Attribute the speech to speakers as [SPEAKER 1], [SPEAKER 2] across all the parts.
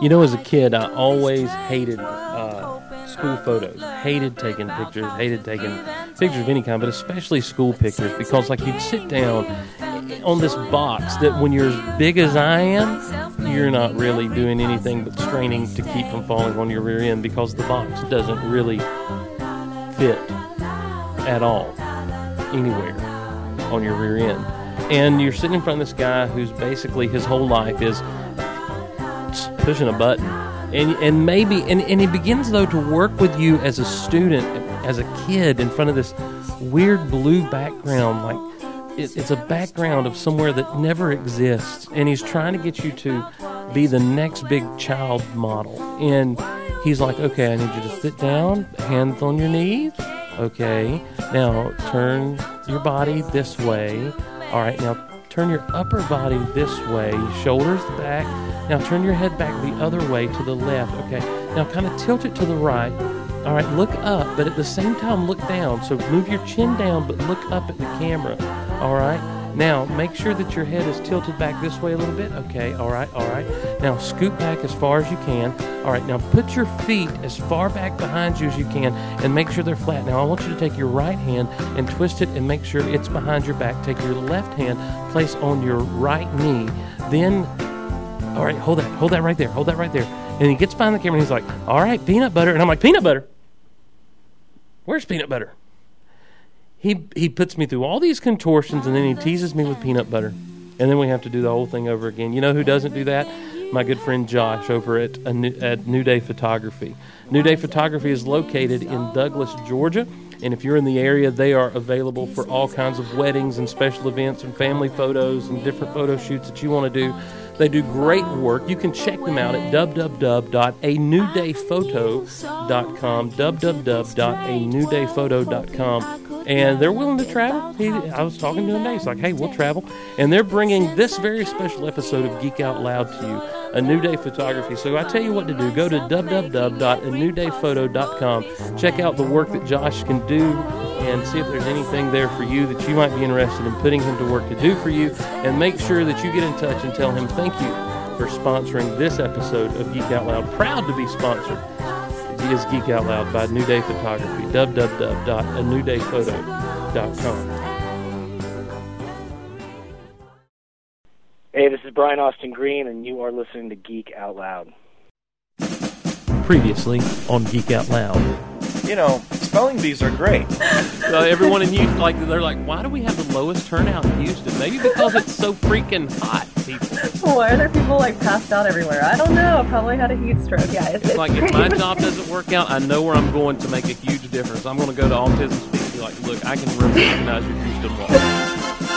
[SPEAKER 1] You know, as a kid, I always hated uh, school photos. Hated taking pictures. Hated taking pictures of any kind, but especially school pictures because, like, you'd sit down on this box that when you're as big as I am, you're not really doing anything but straining to keep from falling on your rear end because the box doesn't really fit at all anywhere on your rear end. And you're sitting in front of this guy who's basically his whole life is pushing a button. And, and maybe and, and he begins though to work with you as a student as a kid in front of this weird blue background. Like it, it's a background of somewhere that never exists. And he's trying to get you to be the next big child model. And he's like okay i need you to sit down hands on your knees. Okay now turn your body this way. All right now turn your upper body this way shoulders back now turn your head back the other way to the left. Okay. Now kind of tilt it to the right. All right. Look up, but at the same time look down. So move your chin down, but look up at the camera. All right. Now make sure that your head is tilted back this way a little bit. Okay. All right. All right. Now scoot back as far as you can. All right. Now put your feet as far back behind you as you can and make sure they're flat. Now I want you to take your right hand and twist it and make sure it's behind your back. Take your left hand, place on your right knee. Then all right, hold that, hold that right there, hold that right there. And he gets behind the camera and he's like, all right, peanut butter. And I'm like, peanut butter? Where's peanut butter? He, he puts me through all these contortions and then he teases me with peanut butter. And then we have to do the whole thing over again. You know who doesn't do that? My good friend Josh over at, uh, new, at New Day Photography. New Day Photography is located in Douglas, Georgia. And if you're in the area, they are available for all kinds of weddings and special events and family photos and different photo shoots that you want to do. They do great work. You can check them out at www.anewdayphoto.com, www.anewdayphoto.com. And they're willing to travel. He, I was talking to him today. He's like, hey, we'll travel. And they're bringing this very special episode of Geek Out Loud to you, A New Day Photography. So I tell you what to do. Go to www.anewdayphoto.com. Check out the work that Josh can do and see if there's anything there for you that you might be interested in putting him to work to do for you. And make sure that you get in touch and tell him thank you for sponsoring this episode of Geek Out Loud. Proud to be sponsored. Is Geek Out Loud by New Day Photography. www.anewdayphoto.com.
[SPEAKER 2] Hey, this is Brian Austin Green, and you are listening to Geek Out Loud.
[SPEAKER 1] Previously on Geek Out Loud.
[SPEAKER 3] You know, spelling bees are great.
[SPEAKER 1] Uh, everyone in Houston, like, they're like, why do we have the lowest turnout in Houston? Maybe because it's so freaking hot, people.
[SPEAKER 4] Why are there people like passed out everywhere? I don't know. Probably had a heat stroke, guys.
[SPEAKER 1] It's, it's like if my job doesn't work out, I know where I'm going to make a huge difference. I'm going to go to Autism Speak and be like, look, I can recognize your Houston walk.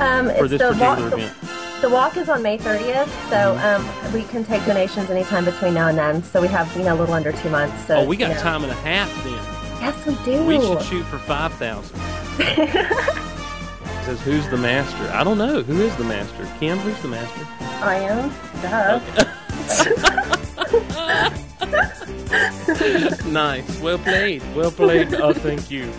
[SPEAKER 4] Um,
[SPEAKER 1] For this
[SPEAKER 4] the
[SPEAKER 1] particular
[SPEAKER 4] walk,
[SPEAKER 1] event.
[SPEAKER 4] The walk is on May 30th, so um, we can take donations anytime between now and then. So we have, you know, a little under two months. So,
[SPEAKER 1] Oh, we got
[SPEAKER 4] you know.
[SPEAKER 1] time and a half then.
[SPEAKER 4] Yes, we do.
[SPEAKER 1] We should shoot for 5,000. says, who's the master? I don't know. Who is the master? Kim, who's the master?
[SPEAKER 4] I am. Duh.
[SPEAKER 1] nice. Well played. Well played. Oh, thank you.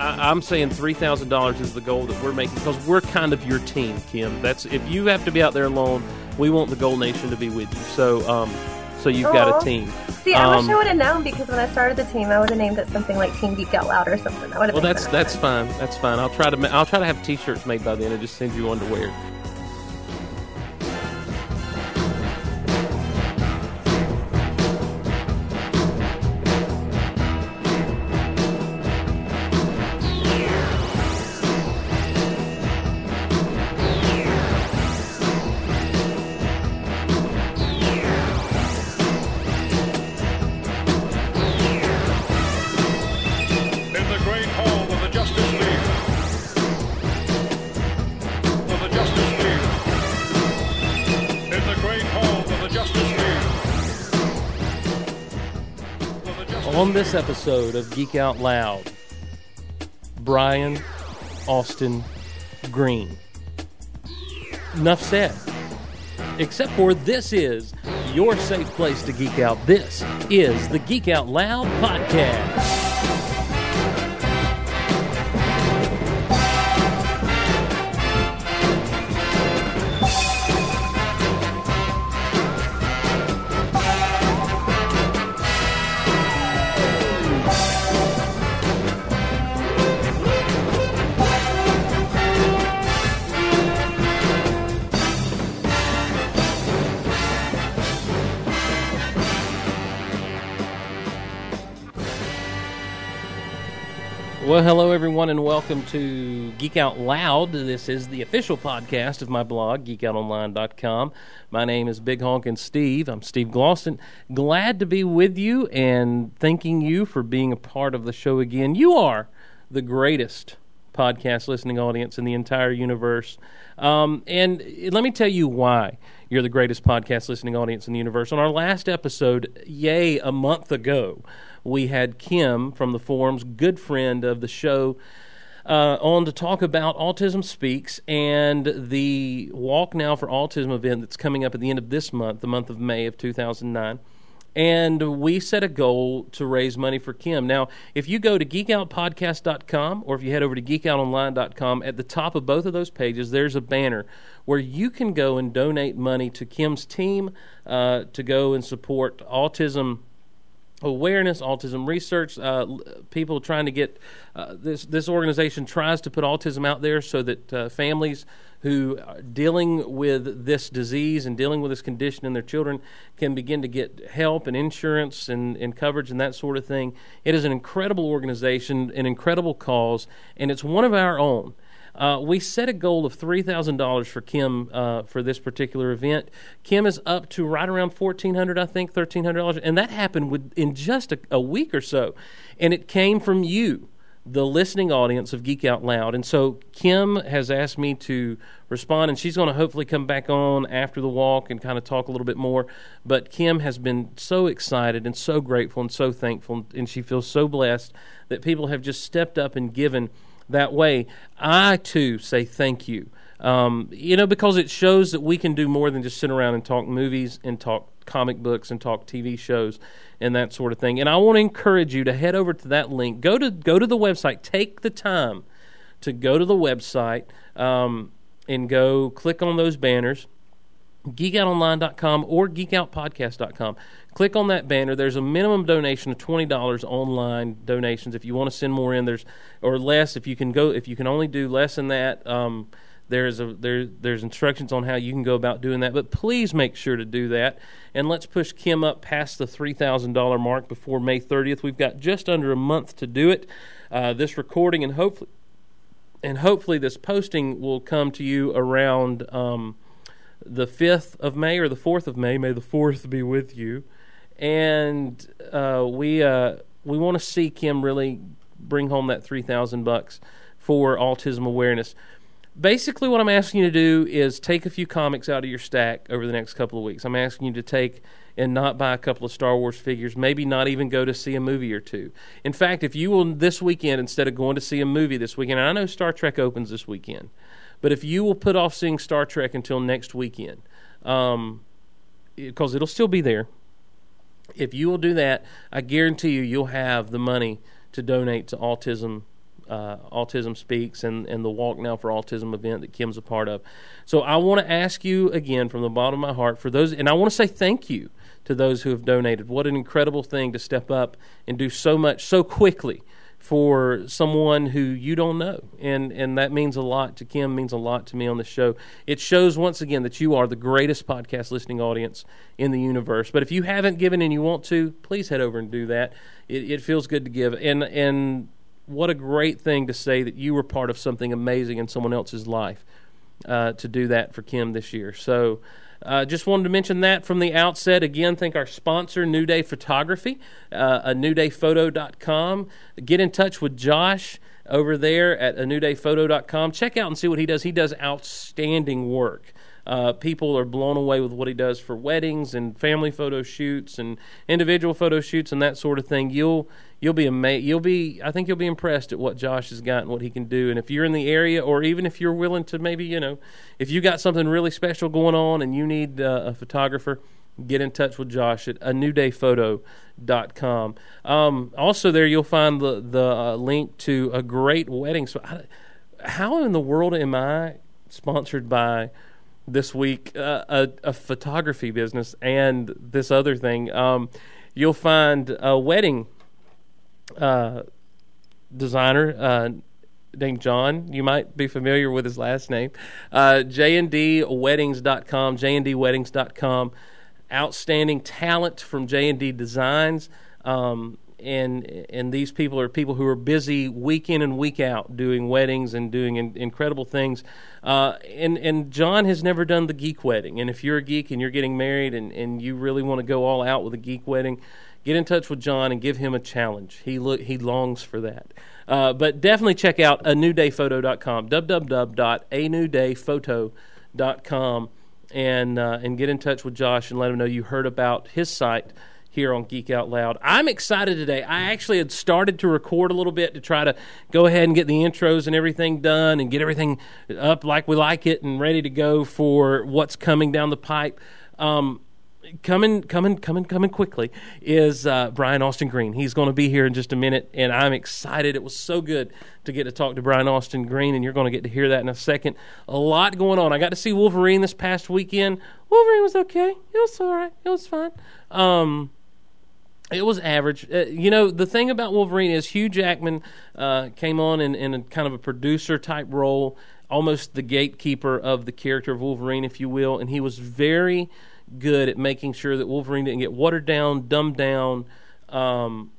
[SPEAKER 1] I, I'm saying three thousand dollars is the goal that we're making because we're kind of your team, Kim. That's if you have to be out there alone, we want the Gold Nation to be with you. So, um, so you've got a team.
[SPEAKER 4] See, I
[SPEAKER 1] Um,
[SPEAKER 4] wish I would have known because when I started the team, I would have named it something like Team Geek Out Loud or something. That would have
[SPEAKER 1] Well, that's that's fine. That's fine. I'll try to ma- I'll try to have T-shirts made by then and just send you underwear.
[SPEAKER 5] In
[SPEAKER 1] this episode of Geek Out Loud, Brian Austin Green. Enough said. Except for this is your safe place to geek out. This is the Geek Out Loud podcast. Everyone, and welcome to Geek Out Loud. This is the official podcast of my blog, geekoutonline.com. My name is Big Honkin' Steve. I'm Steve Glosson. Glad to be with you and thanking you for being a part of the show again. You are the greatest podcast listening audience in the entire universe. Um, and let me tell you why you're the greatest podcast listening audience in the universe. On our last episode, yay, a month ago, we had Kim from the forums, good friend of the show, uh, on to talk about Autism Speaks and the Walk Now for Autism event that's coming up at the end of this month, the month of May of 2009. And we set a goal to raise money for Kim. Now, if you go to geekoutpodcast.com or if you head over to geekoutonline.com, at the top of both of those pages, there's a banner where you can go and donate money to Kim's team uh, to go and support autism awareness, autism research, uh, people trying to get uh, this. This organization tries to put autism out there so that uh, families who are dealing with this disease and dealing with this condition in their children can begin to get help and insurance and, and coverage and that sort of thing. It is an incredible organization, an incredible cause, and it's one of our own. Uh, we set a goal of three thousand dollars for Kim uh, for this particular event. Kim is up to right around fourteen hundred, I think, thirteen hundred dollars, and that happened with, in just a, a week or so, and it came from you the listening audience of Geek Out Loud. And so Kim has asked me to respond, and she's going to hopefully come back on after the walk and kind of talk a little bit more. But Kim has been so excited and so grateful and so thankful, and she feels so blessed that people have just stepped up and given that way. I too say thank you. Um, you know, because it shows that we can do more than just sit around and talk movies and talk comic books and talk TV shows and that sort of thing. And I want to encourage you to head over to that link. Go to go to the website. Take the time to go to the website um, and go click on those banners geekoutonline.com or geekoutpodcast.com. Click on that banner. There's a minimum donation of twenty dollars online donations. If you want to send more in, there's or less. If you can go, if you can only do less than that, um, there's a there there's instructions on how you can go about doing that. But please make sure to do that, and let's push Kim up past the three thousand dollar mark before May 30th. We've got just under a month to do it. Uh, this recording and hopefully and hopefully this posting will come to you around. Um, the 5th of May or the 4th of May. May the 4th be with you. And uh, we uh, we want to see Kim really bring home that 3000 bucks for autism awareness. Basically, what I'm asking you to do is take a few comics out of your stack over the next couple of weeks. I'm asking you to take and not buy a couple of Star Wars figures, maybe not even go to see a movie or two. In fact, if you will this weekend, instead of going to see a movie this weekend, I know Star Trek opens this weekend, but if you will put off seeing Star Trek until next weekend, um, because it'll still be there. If you will do that, I guarantee you, you'll have the money to donate to autism. Uh, autism Speaks and, and the Walk Now for Autism event that Kim's a part of. So I want to ask you again from the bottom of my heart for those, and I want to say thank you to those who have donated. What an incredible thing to step up and do so much so quickly for someone who you don't know. And and that means a lot to Kim, means a lot to me on the show. It shows once again that you are the greatest podcast listening audience in the universe. But if you haven't given and you want to, please head over and do that. It, it feels good to give. And and what a great thing to say that you were part of something amazing in someone else's life uh, to do that for Kim this year. So uh, just wanted to mention that from the outset. Again, thank our sponsor, New Day Photography, uh, a newdayphoto.com. Get in touch with Josh over there at a newdayphoto.com. Check out and see what he does. He does outstanding work. Uh, people are blown away with what he does for weddings and family photo shoots and individual photo shoots and that sort of thing. You'll you'll be amazed. You'll be I think you'll be impressed at what Josh has got and what he can do. And if you're in the area, or even if you're willing to maybe you know, if you got something really special going on and you need uh, a photographer, get in touch with Josh at a newdayphoto.com. Um, also, there you'll find the the uh, link to a great wedding. So, how in the world am I sponsored by? this week uh, a, a, photography business and this other thing. Um, you'll find a wedding uh, designer uh, named John. You might be familiar with his last name. Uh, JNDweddings.com, JNDweddings.com. Outstanding talent from JND Designs. Um, and and these people are people who are busy week in and week out doing weddings and doing in, incredible things. Uh, and and John has never done the geek wedding. And if you're a geek and you're getting married and, and you really want to go all out with a geek wedding, get in touch with John and give him a challenge. He look he longs for that. Uh, but definitely check out a newdayphoto.com, www.anewdayphoto.com, and uh, and get in touch with Josh and let him know you heard about his site here on Geek Out Loud. I'm excited today. I actually had started to record a little bit to try to go ahead and get the intros and everything done and get everything up like we like it and ready to go for what's coming down the pipe. Um, coming, coming, coming, coming quickly is uh, Brian Austin Green. He's going to be here in just a minute, and I'm excited. It was so good to get to talk to Brian Austin Green, and you're going to get to hear that in a second. A lot going on. I got to see Wolverine this past weekend. Wolverine was okay. It was all right. It was fine. Um, it was average. Uh, you know, the thing about Wolverine is Hugh Jackman uh, came on in, in a kind of a producer type role, almost the gatekeeper of the character of Wolverine, if you will, and he was very good at making sure that Wolverine didn't get watered down, dumbed down, um,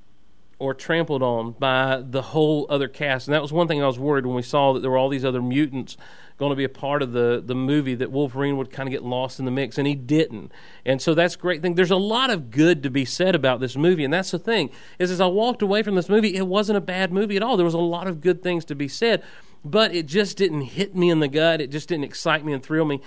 [SPEAKER 1] or trampled on by the whole other cast. And that was one thing I was worried when we saw that there were all these other mutants going to be a part of the the movie that Wolverine would kind of get lost in the mix, and he didn't. And so that's a great thing. There's a lot of good to be said about this movie, and that's the thing is as I walked away from this movie, it wasn't a bad movie at all. There was a lot of good things to be said but it just didn't hit me in the gut. It just didn't excite me and thrill me,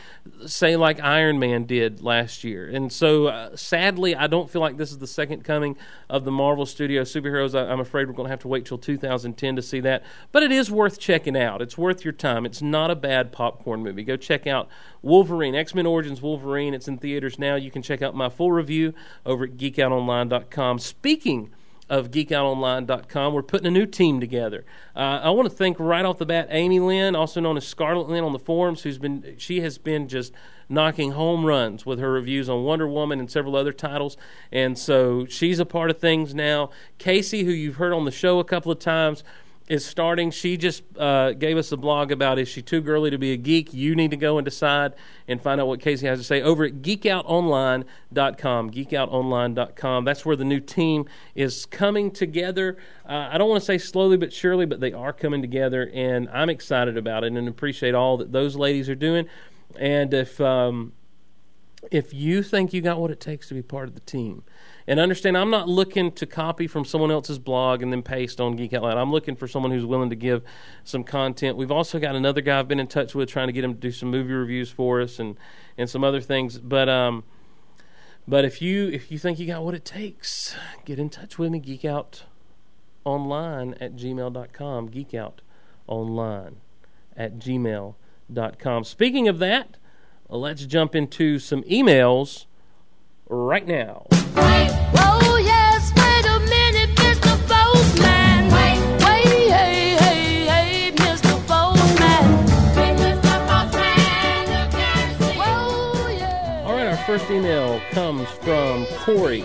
[SPEAKER 1] say like Iron Man did last year. And so, uh, sadly, I don't feel like this is the second coming of the Marvel Studio superheroes. I, am afraid we're going to have to wait till 2010 to see that. But it is worth checking out. It's worth your time. It's not a bad popcorn movie. Go check out Wolverine, X Men Origins Wolverine. It's in theaters now. You can check out my full review over at geekoutonline.com. Speaking of geekoutonline.com. We're putting a new team together. Uh, I want to thank right off the bat Amy Lynn, also known as Scarlet Lynn on the forums, who's been she has been just knocking home runs with her reviews on Wonder Woman and several other titles. And so she's a part of things now. Casey, who you've heard on the show a couple of times, is starting. She just uh, gave us a blog about is she too girly to be a geek? You need to go and decide and find out what Casey has to say over at geekoutonline.com. Geekoutonline.com. That's where the new team is coming together. Uh, I don't want to say slowly but surely, but they are coming together, and I'm excited about it and appreciate all that those ladies are doing. And if um, if you think you got what it takes to be part of the team, and understand I'm not looking to copy from someone else's blog and then paste on Geek Out Loud. I'm looking for someone who's willing to give some content. We've also got another guy I've been in touch with trying to get him to do some movie reviews for us and and some other things. But um, but if you if you think you got what it takes, get in touch with me. Geek Out online at gmail.com. Geek Out online at gmail.com. Speaking of that, let's jump into some emails right now.
[SPEAKER 6] Oh.
[SPEAKER 1] All right, our first email comes from Corey.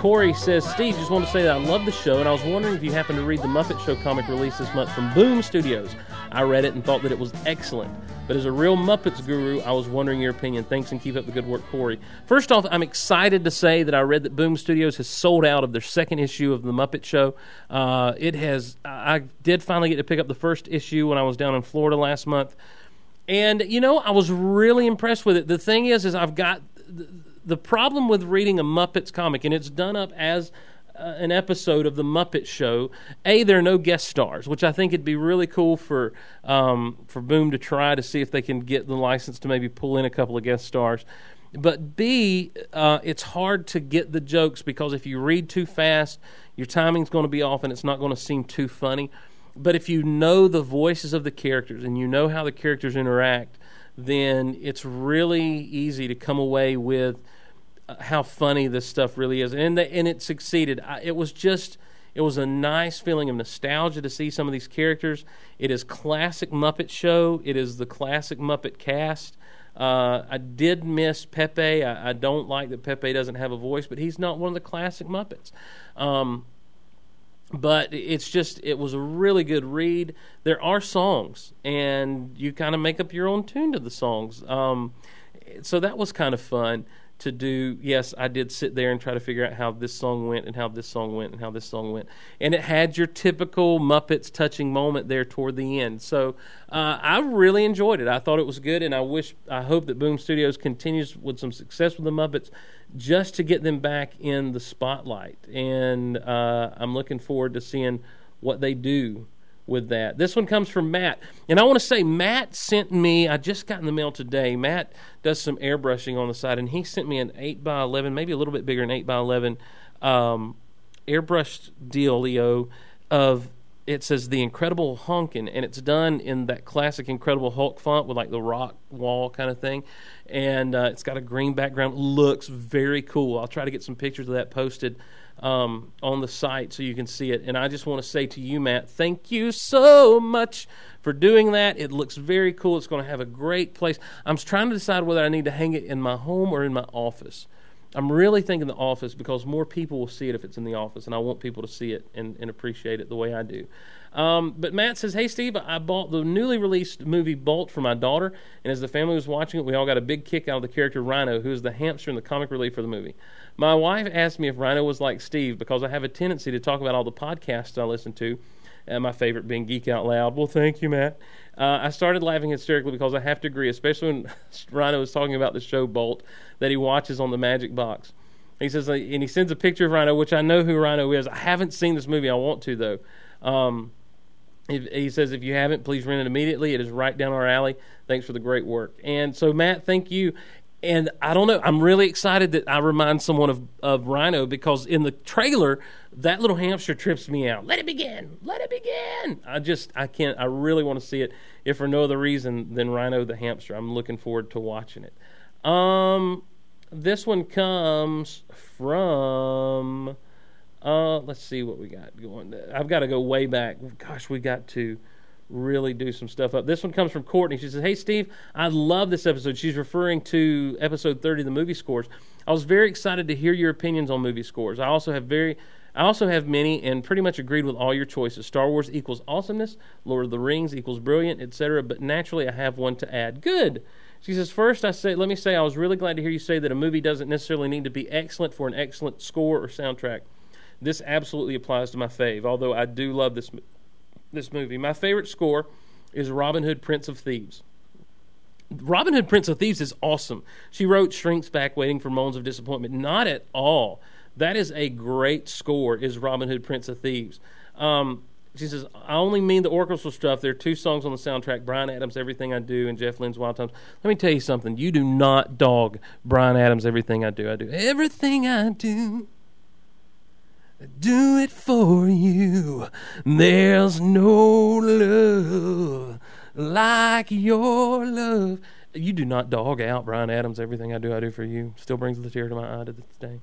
[SPEAKER 1] Corey says, Steve, just want to say that I love the show, and I was wondering if you happen to read the Muppet Show comic release this month from Boom Studios. I read it and thought that it was excellent. But as a real Muppets guru, I was wondering your opinion. Thanks and keep up the good work, Corey. First off, I'm excited to say that I read that Boom Studios has sold out of their second issue of the Muppet Show. Uh, it has. I did finally get to pick up the first issue when I was down in Florida last month, and you know I was really impressed with it. The thing is, is I've got the problem with reading a Muppets comic, and it's done up as uh, an episode of the Muppet Show. A, there are no guest stars, which I think it'd be really cool for um, for Boom to try to see if they can get the license to maybe pull in a couple of guest stars. But B, uh, it's hard to get the jokes because if you read too fast, your timing's going to be off and it's not going to seem too funny. But if you know the voices of the characters and you know how the characters interact, then it's really easy to come away with how funny this stuff really is, and the, and it succeeded. I, it was just it was a nice feeling of nostalgia to see some of these characters. It is classic Muppet Show. It is the classic Muppet cast. Uh, I did miss Pepe. I, I, don't like that Pepe doesn't have a voice, but he's not one of the classic Muppets. Um, but it's just it was a really good read. There are songs, and you kind of make up your own tune to the songs. Um, so that was kind of fun to do. Yes, I did sit there and try to figure out how this song went and how this song went and how this song went, and it had your typical Muppets touching moment there toward the end. So uh, I really enjoyed it. I thought it was good, and I wish, I hope that Boom Studios continues with some success with the Muppets, just to get them back in the spotlight. And uh, I'm looking forward to seeing what they do with that. This one comes from Matt. And I want to say, Matt sent me, I just got in the mail today. Matt does some airbrushing on the side, and he sent me an 8 by 11 maybe a little bit bigger, an 8 by 11 um, airbrushed dealio of. It says the Incredible Honkin', and it's done in that classic Incredible Hulk font with like the rock wall kind of thing, and uh, it's got a green background. Looks very cool. I'll try to get some pictures of that posted um, on the site so you can see it. And I just want to say to you, Matt, thank you so much for doing that. It looks very cool. It's going to have a great place. I'm trying to decide whether I need to hang it in my home or in my office. I'm really thinking the office because more people will see it if it's in the office, and I want people to see it and, and appreciate it the way I do. Um, but Matt says, Hey, Steve, I bought the newly released movie Bolt for my daughter, and as the family was watching it, we all got a big kick out of the character Rhino, who is the hamster in the comic relief for the movie. My wife asked me if Rhino was like Steve because I have a tendency to talk about all the podcasts I listen to, and my favorite being Geek Out Loud. Well, thank you, Matt. Uh, I started laughing hysterically because I have to agree, especially when Rhino was talking about the show Bolt that he watches on the Magic Box. He says, uh, and he sends a picture of Rhino, which I know who Rhino is. I haven't seen this movie. I want to though. Um, he says, if you haven't, please rent it immediately. It is right down our alley. Thanks for the great work. And so, Matt, thank you. And I don't know. I'm really excited that I remind someone of, of Rhino because in the trailer, that little hamster trips me out. Let it begin. Let it begin. I just, I can't, I really want to see it, if for no other reason than Rhino the hamster. I'm looking forward to watching it. Um, this one comes from, uh, let's see what we got going. I've got to go way back. Gosh, we got to really do some stuff up. This one comes from Courtney. She says, Hey, Steve, I love this episode. She's referring to episode 30, of the movie scores. I was very excited to hear your opinions on movie scores. I also have very. I also have many and pretty much agreed with all your choices. Star Wars equals awesomeness, Lord of the Rings equals brilliant, etc. But naturally, I have one to add. Good. She says, first, I say, let me say, I was really glad to hear you say that a movie doesn't necessarily need to be excellent for an excellent score or soundtrack. This absolutely applies to my fave, although I do love this this movie. My favorite score is Robin Hood, Prince of Thieves. Robin Hood, Prince of Thieves is awesome. She wrote Shrinks Back, Waiting for Moans of Disappointment. Not at all. That is a great score, is Robin Hood, Prince of Thieves. Um, she says, I only mean the orchestral stuff. There are two songs on the soundtrack Bryan Adams' Everything I Do and Jeff Lynne's Wild Times. Let me tell you something. You do not dog Bryan Adams' Everything I Do. I do everything I do do it for you. There's no love like your love. You do not dog out Bryan Adams. Everything I do, I do for you. Still brings the tear to my eye to this day.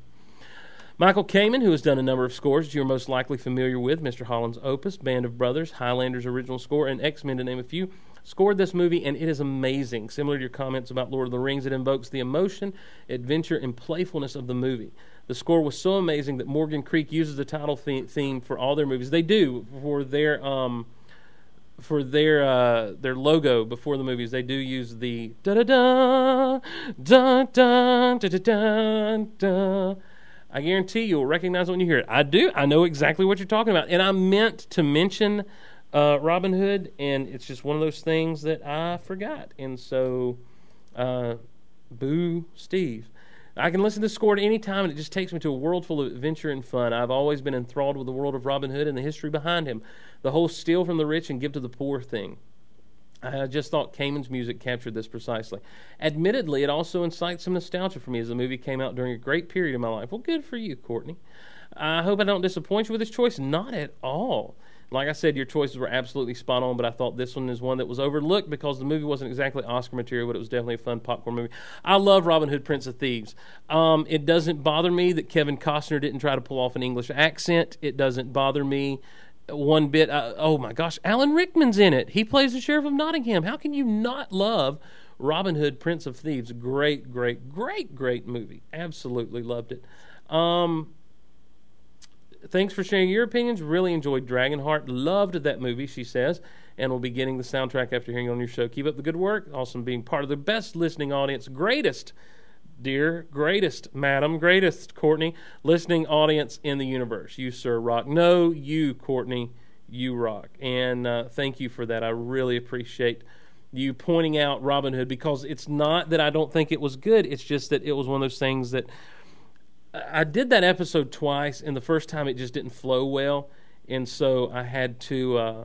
[SPEAKER 1] Michael Kamen, who has done a number of scores that you're most likely familiar with, Mr. Holland's Opus, Band of Brothers, Highlander's original score, and X Men, to name a few, scored this movie, and it is amazing. Similar to your comments about Lord of the Rings, it invokes the emotion, adventure, and playfulness of the movie. The score was so amazing that Morgan Creek uses the title theme for all their movies. They do for their um, for their uh, their logo before the movies. They do use the da da da da da da da da. I guarantee you'll recognize it when you hear it. I do. I know exactly what you're talking about, and I meant to mention uh, Robin Hood, and it's just one of those things that I forgot, and so uh, boo Steve. I can listen to the score at any time, and it just takes me to a world full of adventure and fun. I've always been enthralled with the world of Robin Hood and the history behind him. The whole steal from the rich and give to the poor thing. I just thought Kamen's music captured this precisely. Admittedly, it also incites some nostalgia for me as the movie came out during a great period of my life. Well, good for you, Courtney. I hope I don't disappoint you with this choice. Not at all. Like I said, your choices were absolutely spot on, but I thought this one is one that was overlooked because the movie wasn't exactly Oscar material, but it was definitely a fun popcorn movie. I love Robin Hood, Prince of Thieves. Um, it doesn't bother me that Kevin Costner didn't try to pull off an English accent. It doesn't bother me one bit. Uh, oh my gosh, Alan Rickman's in it. He plays the Sheriff of Nottingham. How can you not love Robin Hood, Prince of Thieves? Great, great, great, great movie. Absolutely loved it. Um, thanks for sharing your opinions. Really enjoyed Dragonheart. Loved that movie, she says, and will be getting the soundtrack after hearing on your show. Keep up the good work. Awesome being part of the best listening audience, greatest dear greatest, madam, greatest, Courtney, listening audience in the universe. You, sir, rock. No, you, Courtney, you rock. And uh, thank you for that. I really appreciate you pointing out Robin Hood because it's not that I don't think it was good. It's just that it was one of those things that I did that episode twice, and the first time it just didn't flow well, and so I had to uh,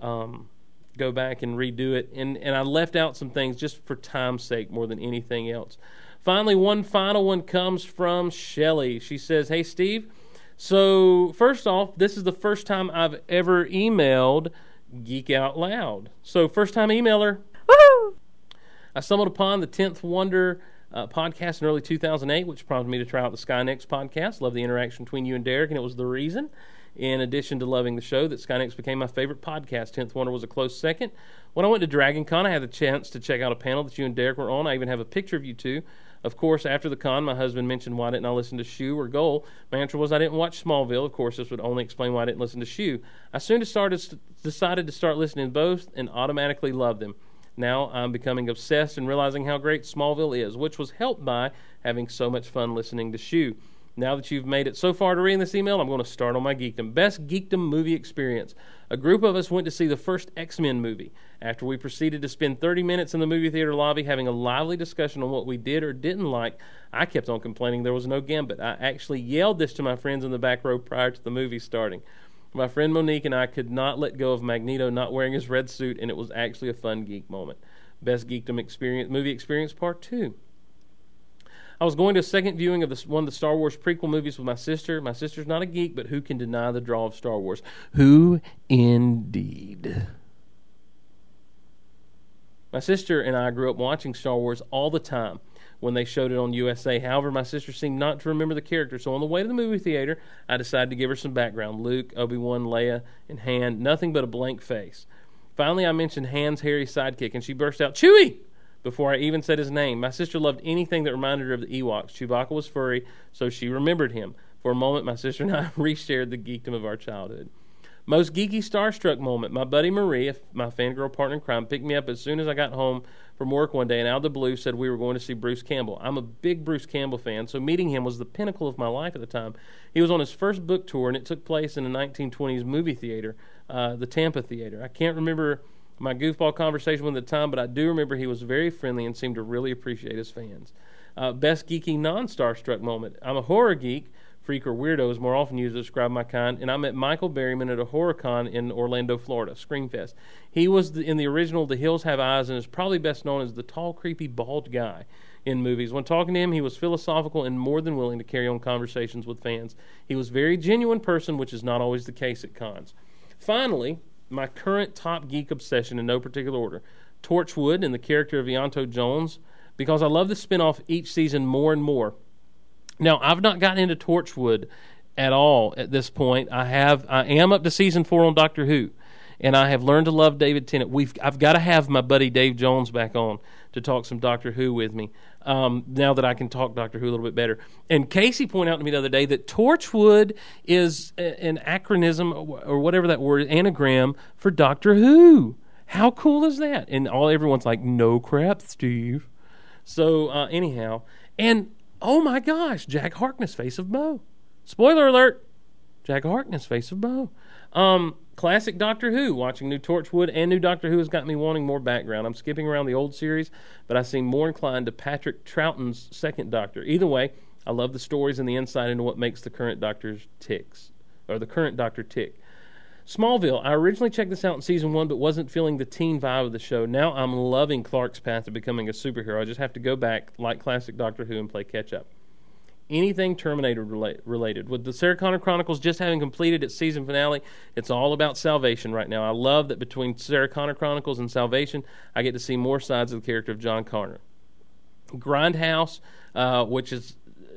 [SPEAKER 1] um, go back and redo it, and and I left out some things just for time's sake more than anything else. Finally, one final one comes from Shelly. She says, "Hey Steve, so first off, this is the first time I've ever emailed Geek Out Loud. So first time emailer,
[SPEAKER 4] Woohoo!
[SPEAKER 1] I stumbled upon the 10th Wonder uh, podcast in early 2008, which prompted me to try out the Skynext podcast. Love the interaction between you and Derek, and it was the reason, in addition to loving the show, that Skynext became my favorite podcast. 10th Wonder was a close second. When I went to Dragon Con, I had the chance to check out a panel that you and Derek were on. I even have a picture of you two. Of course, after the con, my husband mentioned why didn't I listen to Shoe or Goal. My answer was I didn't watch Smallville. Of course, this would only explain why I didn't listen to Shoe. I soon started, decided to start listening to both and automatically loved them. Now I'm becoming obsessed and realizing how great Smallville is, which was helped by having so much fun listening to Shoe. Now that you've made it so far to reading this email, I'm going to start on my geekdom. Best geekdom movie experience. A group of us went to see the first X Men movie. After we proceeded to spend 30 minutes in the movie theater lobby having a lively discussion on what we did or didn't like, I kept on complaining there was no Gambit. I actually yelled this to my friends in the back row prior to the movie starting. My friend Monique and I could not let go of Magneto not wearing his red suit, and it was actually a fun geek moment. Best geekdom experience, movie experience part two. I was going to a second viewing of this, one of the Star Wars prequel movies with my sister. My sister's not a geek, but who can deny the draw of Star Wars? Who indeed? My sister and I grew up watching Star Wars all the time when they showed it on USA. However, my sister seemed not to remember the character, so on the way to the movie theater, I decided to give her some background Luke, Obi Wan, Leia, and Han, nothing but a blank face. Finally, I mentioned Han's hairy sidekick, and she burst out, Chewie! before I even said his name. My sister loved anything that reminded her of the Ewoks. Chewbacca was furry, so she remembered him. For a moment, my sister and I reshared the geekdom of our childhood. Most geeky starstruck moment. My buddy Marie, my fangirl partner in crime, picked me up as soon as I got home from work one day and out of the blue said we were going to see Bruce Campbell. I'm a big Bruce Campbell fan, so meeting him was the pinnacle of my life at the time. He was on his first book tour, and it took place in a 1920s movie theater, uh, the Tampa Theater. I can't remember my goofball conversation with him at the time, but I do remember he was very friendly and seemed to really appreciate his fans. Uh, best geeky non starstruck moment. I'm a horror geek, freak or weirdo is more often used to describe my kind, and I met Michael Berryman at a horror con in Orlando, Florida, Screamfest. He was the, in the original The Hills Have Eyes and is probably best known as the tall, creepy, bald guy in movies. When talking to him, he was philosophical and more than willing to carry on conversations with fans. He was a very genuine person, which is not always the case at cons. Finally, my current top geek obsession in no particular order Torchwood and the character of Ianto Jones, because I love the spinoff each season more and more. Now, I've not gotten into Torchwood at all at this point. I have I am up to season four on Doctor Who, and I have learned to love David Tennant. We've I've got to have my buddy Dave Jones back on to talk some Doctor Who with me. Um, now that I can talk Doctor Who a little bit better. And Casey pointed out to me the other day that Torchwood is a, an acronym or whatever that word is, anagram for Doctor Who. How cool is that? And all everyone's like, "No crap, Steve." So uh, anyhow, and oh my gosh, Jack Harkness, face of Boe. Spoiler alert: Jack Harkness, face of Boe. Um, classic Doctor Who. Watching new Torchwood and new Doctor Who has got me wanting more background. I'm skipping around the old series, but I seem more inclined to Patrick Troughton's second Doctor. Either way, I love the stories and the insight into what makes the current Doctor's ticks, or the current Doctor tick. Smallville. I originally checked this out in season one, but wasn't feeling the teen vibe of the show. Now I'm loving Clark's path to becoming a superhero. I just have to go back, like classic Doctor Who, and play catch up anything Terminator rela- related. With the Sarah Connor Chronicles just having completed its season finale, it's all about salvation right now. I love that between Sarah Connor Chronicles and Salvation, I get to see more sides of the character of John Connor. Grindhouse, uh, which is,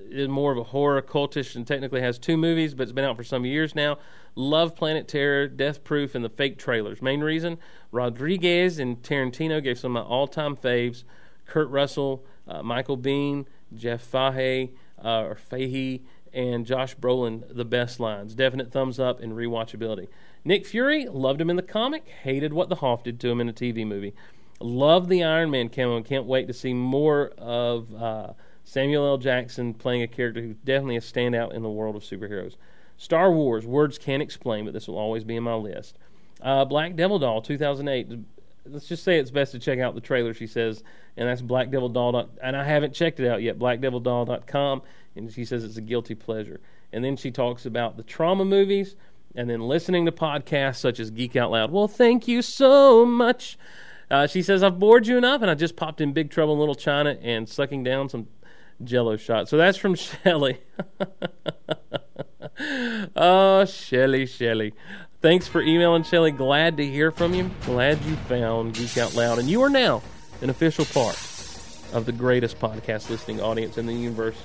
[SPEAKER 1] is more of a horror cultish and technically has two movies, but it's been out for some years now. Love Planet Terror, Death Proof, and the fake trailers. Main reason Rodriguez and Tarantino gave some of my all time faves Kurt Russell, uh, Michael Biehn, Jeff Fahey uh, or Fahey and Josh Brolin the best lines. Definite thumbs up and rewatchability. Nick Fury loved him in the comic, hated what the Hoff did to him in a TV movie. Love the Iron Man camo and can't wait to see more of uh, Samuel L. Jackson playing a character who's definitely a standout in the world of superheroes. Star Wars, words can't explain, but this will always be in my list. Uh, Black Devil Doll, 2008. Let's just say it's best to check out the trailer, she says, and that's Black Devil Doll. And I haven't checked it out yet, blackdevildoll.com, and she says it's a guilty pleasure. And then she talks about the trauma movies and then listening to podcasts such as Geek Out Loud. Well, thank you so much. Uh, she says, I've bored you enough, and I just popped in Big Trouble in Little China and sucking down some jello shots. So that's from Shelly. oh, Shelly, Shelly. Thanks for emailing, Shelly. Glad to hear from you. Glad you found Geek Out Loud. And you are now an official part of the greatest podcast listening audience in the universe.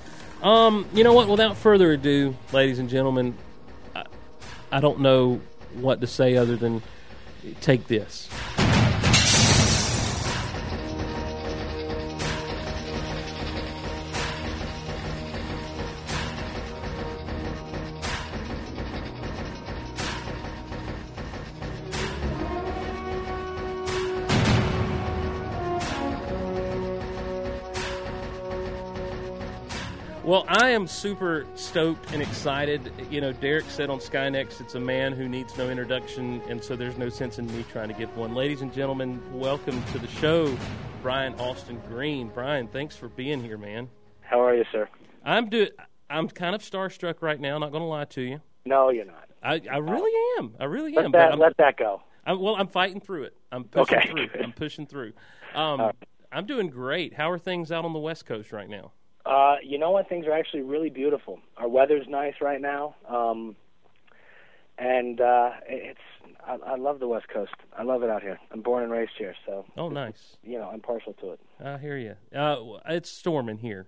[SPEAKER 1] Um, you know what? Without further ado, ladies and gentlemen, I, I don't know what to say other than take this. Well, I am super stoked and excited. You know, Derek said on Skynext, it's a man who needs no introduction, and so there's no sense in me trying to give one. Ladies and gentlemen, welcome to the show, Brian Austin Green. Brian, thanks for being here, man.
[SPEAKER 2] How are you, sir?
[SPEAKER 1] I'm do I'm kind of starstruck right now. Not going to lie to you.
[SPEAKER 2] No, you're not.
[SPEAKER 1] I, I really am. I really
[SPEAKER 2] Let
[SPEAKER 1] am.
[SPEAKER 2] that
[SPEAKER 1] I'm,
[SPEAKER 2] let that go.
[SPEAKER 1] I'm, well, I'm fighting through it. I'm pushing
[SPEAKER 2] Okay.
[SPEAKER 1] through. I'm pushing through. Um, I'm doing great. How are things out on the West Coast right now?
[SPEAKER 2] Uh, you know what? Things are actually really beautiful. Our weather's nice right now, um, and uh, it's. I, I love the West Coast. I love it out here. I'm born and raised here, so
[SPEAKER 1] Oh, nice.
[SPEAKER 2] you know I'm partial to it.
[SPEAKER 1] I hear you. Uh, it's storming here.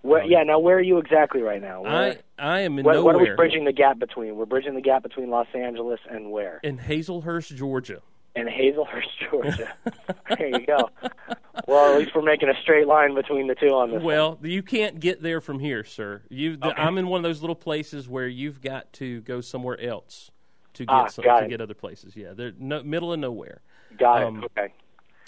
[SPEAKER 2] Where, yeah. Now, where are you exactly right now? Where,
[SPEAKER 1] I I am in
[SPEAKER 2] what,
[SPEAKER 1] nowhere
[SPEAKER 2] what are we bridging the gap between? We're bridging the gap between Los Angeles and where?
[SPEAKER 1] in Hazlehurst, Georgia.
[SPEAKER 2] And Hazlehurst, Georgia. there you go. Well, at least we're making a straight line between the two on this. one.
[SPEAKER 1] Well, you can't get there from here, sir. You, the,
[SPEAKER 2] Okay.
[SPEAKER 1] I'm in one of those little places where you've got to go somewhere else to get
[SPEAKER 2] Ah,
[SPEAKER 1] some, to get other places. Yeah, they're no, middle of nowhere.
[SPEAKER 2] got
[SPEAKER 1] um,
[SPEAKER 2] it. Okay.